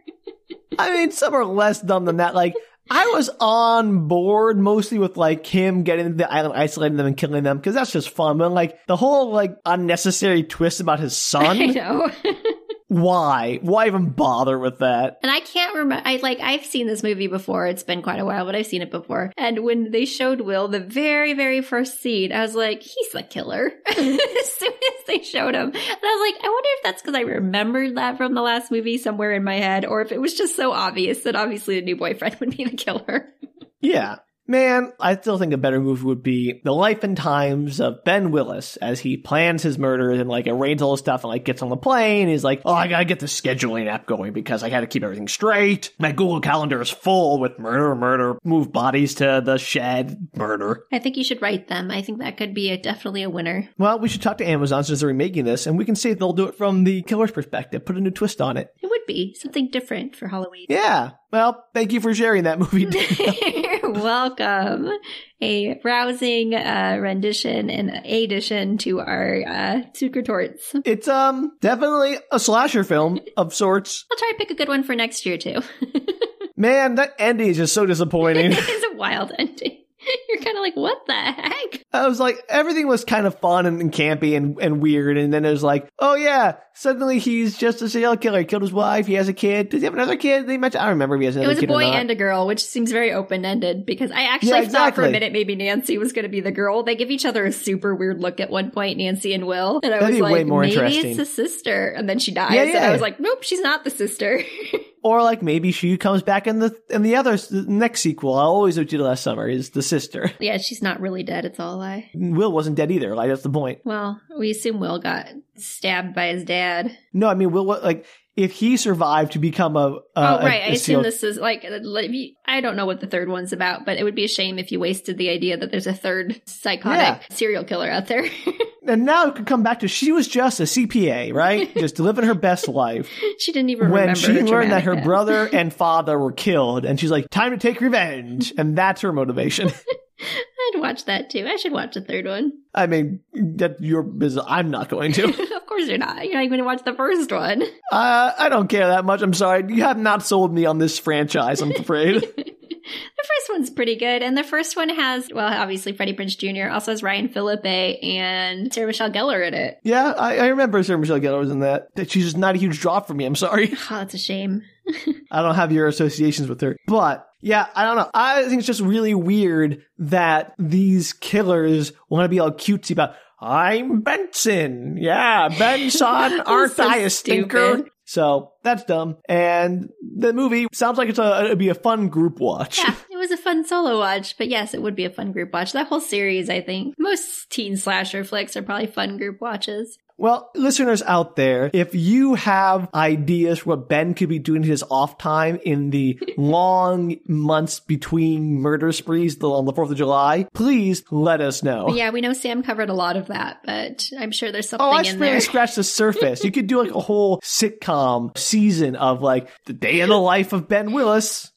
I mean, some are less dumb than that. Like, I was on board mostly with like him getting to the island, isolating them and killing them because that's just fun. But like the whole like unnecessary twist about his son. I know. why? Why even bother with that? And I can't remember. I like I've seen this movie before. It's been quite a while, but I've seen it before. And when they showed Will the very, very first scene, I was like, he's the killer. as soon as they showed him, and I was like, I wonder if that's because I remembered that from the last movie somewhere in my head, or if it was just so obvious that obviously the new boyfriend would be the killer. Yeah. Man, I still think a better movie would be the life and times of Ben Willis as he plans his murders and like arranges all his stuff and like gets on the plane. He's like, oh, I gotta get the scheduling app going because I gotta keep everything straight. My Google Calendar is full with murder, murder, move bodies to the shed, murder. I think you should write them. I think that could be a, definitely a winner. Well, we should talk to Amazon since they're remaking this and we can see if they'll do it from the killer's perspective, put a new twist on it. It would be something different for Halloween. Yeah. Well, thank you for sharing that movie. Welcome. A rousing uh, rendition and addition to our uh, Torts. it's um definitely a slasher film of sorts. I'll try to pick a good one for next year too. Man, that ending is just so disappointing. it's a wild ending. You're kind of like, what the heck? I was like, everything was kind of fun and, and campy and, and weird. And then it was like, oh yeah, suddenly he's just a serial killer. He killed his wife. He has a kid. Does he have another kid? They mentioned, I don't remember if he has another kid. It was a boy and a girl, which seems very open ended because I actually Yeah, thought for a minute maybe Nancy was going to be the girl. They give each other a super weird look at one point, Nancy and Will. And I That'd was be like, way more maybe it's a sister. And then she dies. Yeah, And. I was like, nope, she's not the sister. or like maybe she comes back in the in the other the next sequel. I always what you did last summer is the sister. yeah, she's not really dead. It's all a lie. Will wasn't dead either. Like that's the point. Well, we assume Will got stabbed by his dad. No, I mean Will. Like if he survived to become a, a oh, right. I a assume this is like, uh, like, I don't know what the third one's about, but it would be a shame if you wasted the idea that there's a third psychotic serial killer out there. And now it could come back to she was just a CPA, right? just living her best life. she didn't even when she learned that her past. brother and father were killed, and she's like, "Time to take revenge," and that's her motivation. I'd watch that too. I should watch the third one. I mean, that your business. I'm not going to. of course you're not. You're not even going to watch the first one. Uh, I don't care that much. I'm sorry. You have not sold me on this franchise. I'm afraid. the first one's pretty good, and the first one has, well, obviously Freddie Prinze Jr. Also has Ryan Phillippe and Sarah Michelle Gellar in it. yeah, I, I remember Sarah Michelle Gellar was in that. That she's just not a huge draw for me. I'm sorry. Oh, that's a shame. I don't have your associations with her. But yeah, I don't know. I think it's just really weird that these killers want to be all cutesy about, I'm Benson. Yeah, Benson, aren't So I a stinker? stupid. So that's dumb. And the movie sounds like it's a, it'd be a fun group watch. Yeah, it was a fun solo watch, but yes, it would be a fun group watch. That whole series, I think. Most teen slasher flicks are probably fun group watches. Well, listeners out there, if you have ideas for what Ben could be doing his off time in the long months between murder sprees on the 4th of July, please let us know. Yeah, we know Sam covered a lot of that, but I'm sure there's something Oh, I in just there. barely scratched the surface. You could do like a whole sitcom season of like the day in the life of Ben Willis.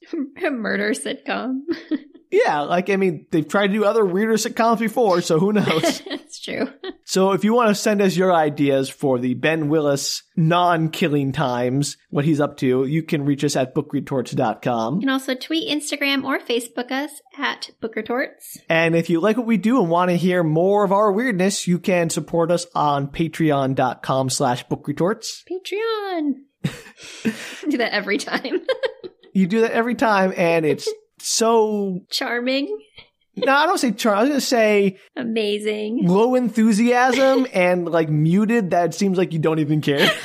a murder sitcom. Yeah, like I mean, they've tried to do other weirder sitcoms before, so who knows? it's true. so if you want to send us your ideas for the Ben Willis non-killing times, what he's up to, you can reach us at bookretorts.com. You can also tweet, Instagram, or Facebook us at bookretorts. And if you like what we do and want to hear more of our weirdness, you can support us on patreon.com slash bookretorts. Patreon. Do that every time. You do that every time, and it's so Charming. No, I don't say charm. I was gonna say Amazing. low enthusiasm and like muted. That seems like you don't even care.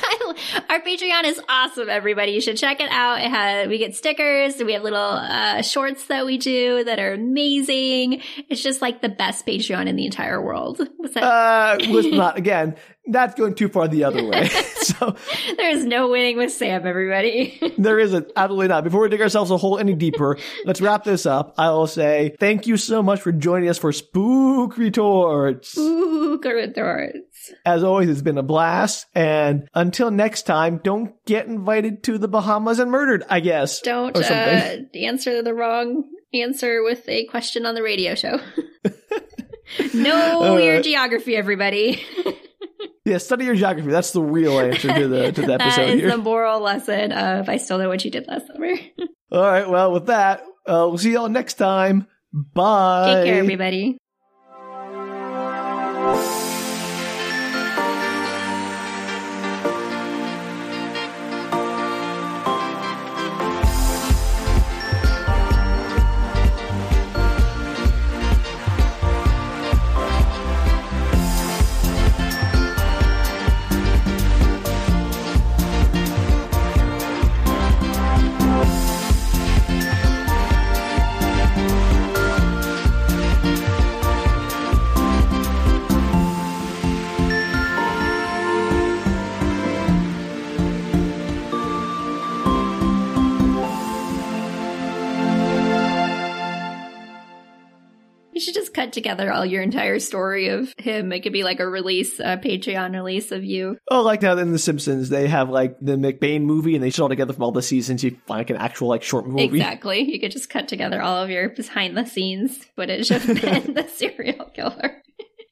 Our Patreon is awesome, everybody. You should check it out. It has, we get stickers. We have little uh, shorts that we do that are amazing. It's just like the best Patreon in the entire world. What's that? Uh, was not again. That's going too far the other way. so There's no winning with Sam, everybody. there isn't absolutely not. Before we dig ourselves a hole any deeper, let's wrap this up. I will say thank you so much for joining us for Spook Retorts. Ooh, Book As always, it's been a blast. And until next time, don't get invited to the Bahamas and murdered. I guess Don't uh, answer the wrong answer with a question on the radio show. know Uh, your geography, everybody. Yeah, study your geography. That's the real answer to the to the that episode is here. the moral lesson of I still know what you did last summer. All right. Well, with that, uh, we'll see y'all next time. Bye. Take care, everybody. You should just cut together all your entire story of him. It could be like a release, a Patreon release of you. Oh, like now in The Simpsons, they have like the McBain movie and they shoot all together from all the seasons. You find like an actual like short movie. Exactly. You could just cut together all of your behind the scenes footage of Ben, the serial killer.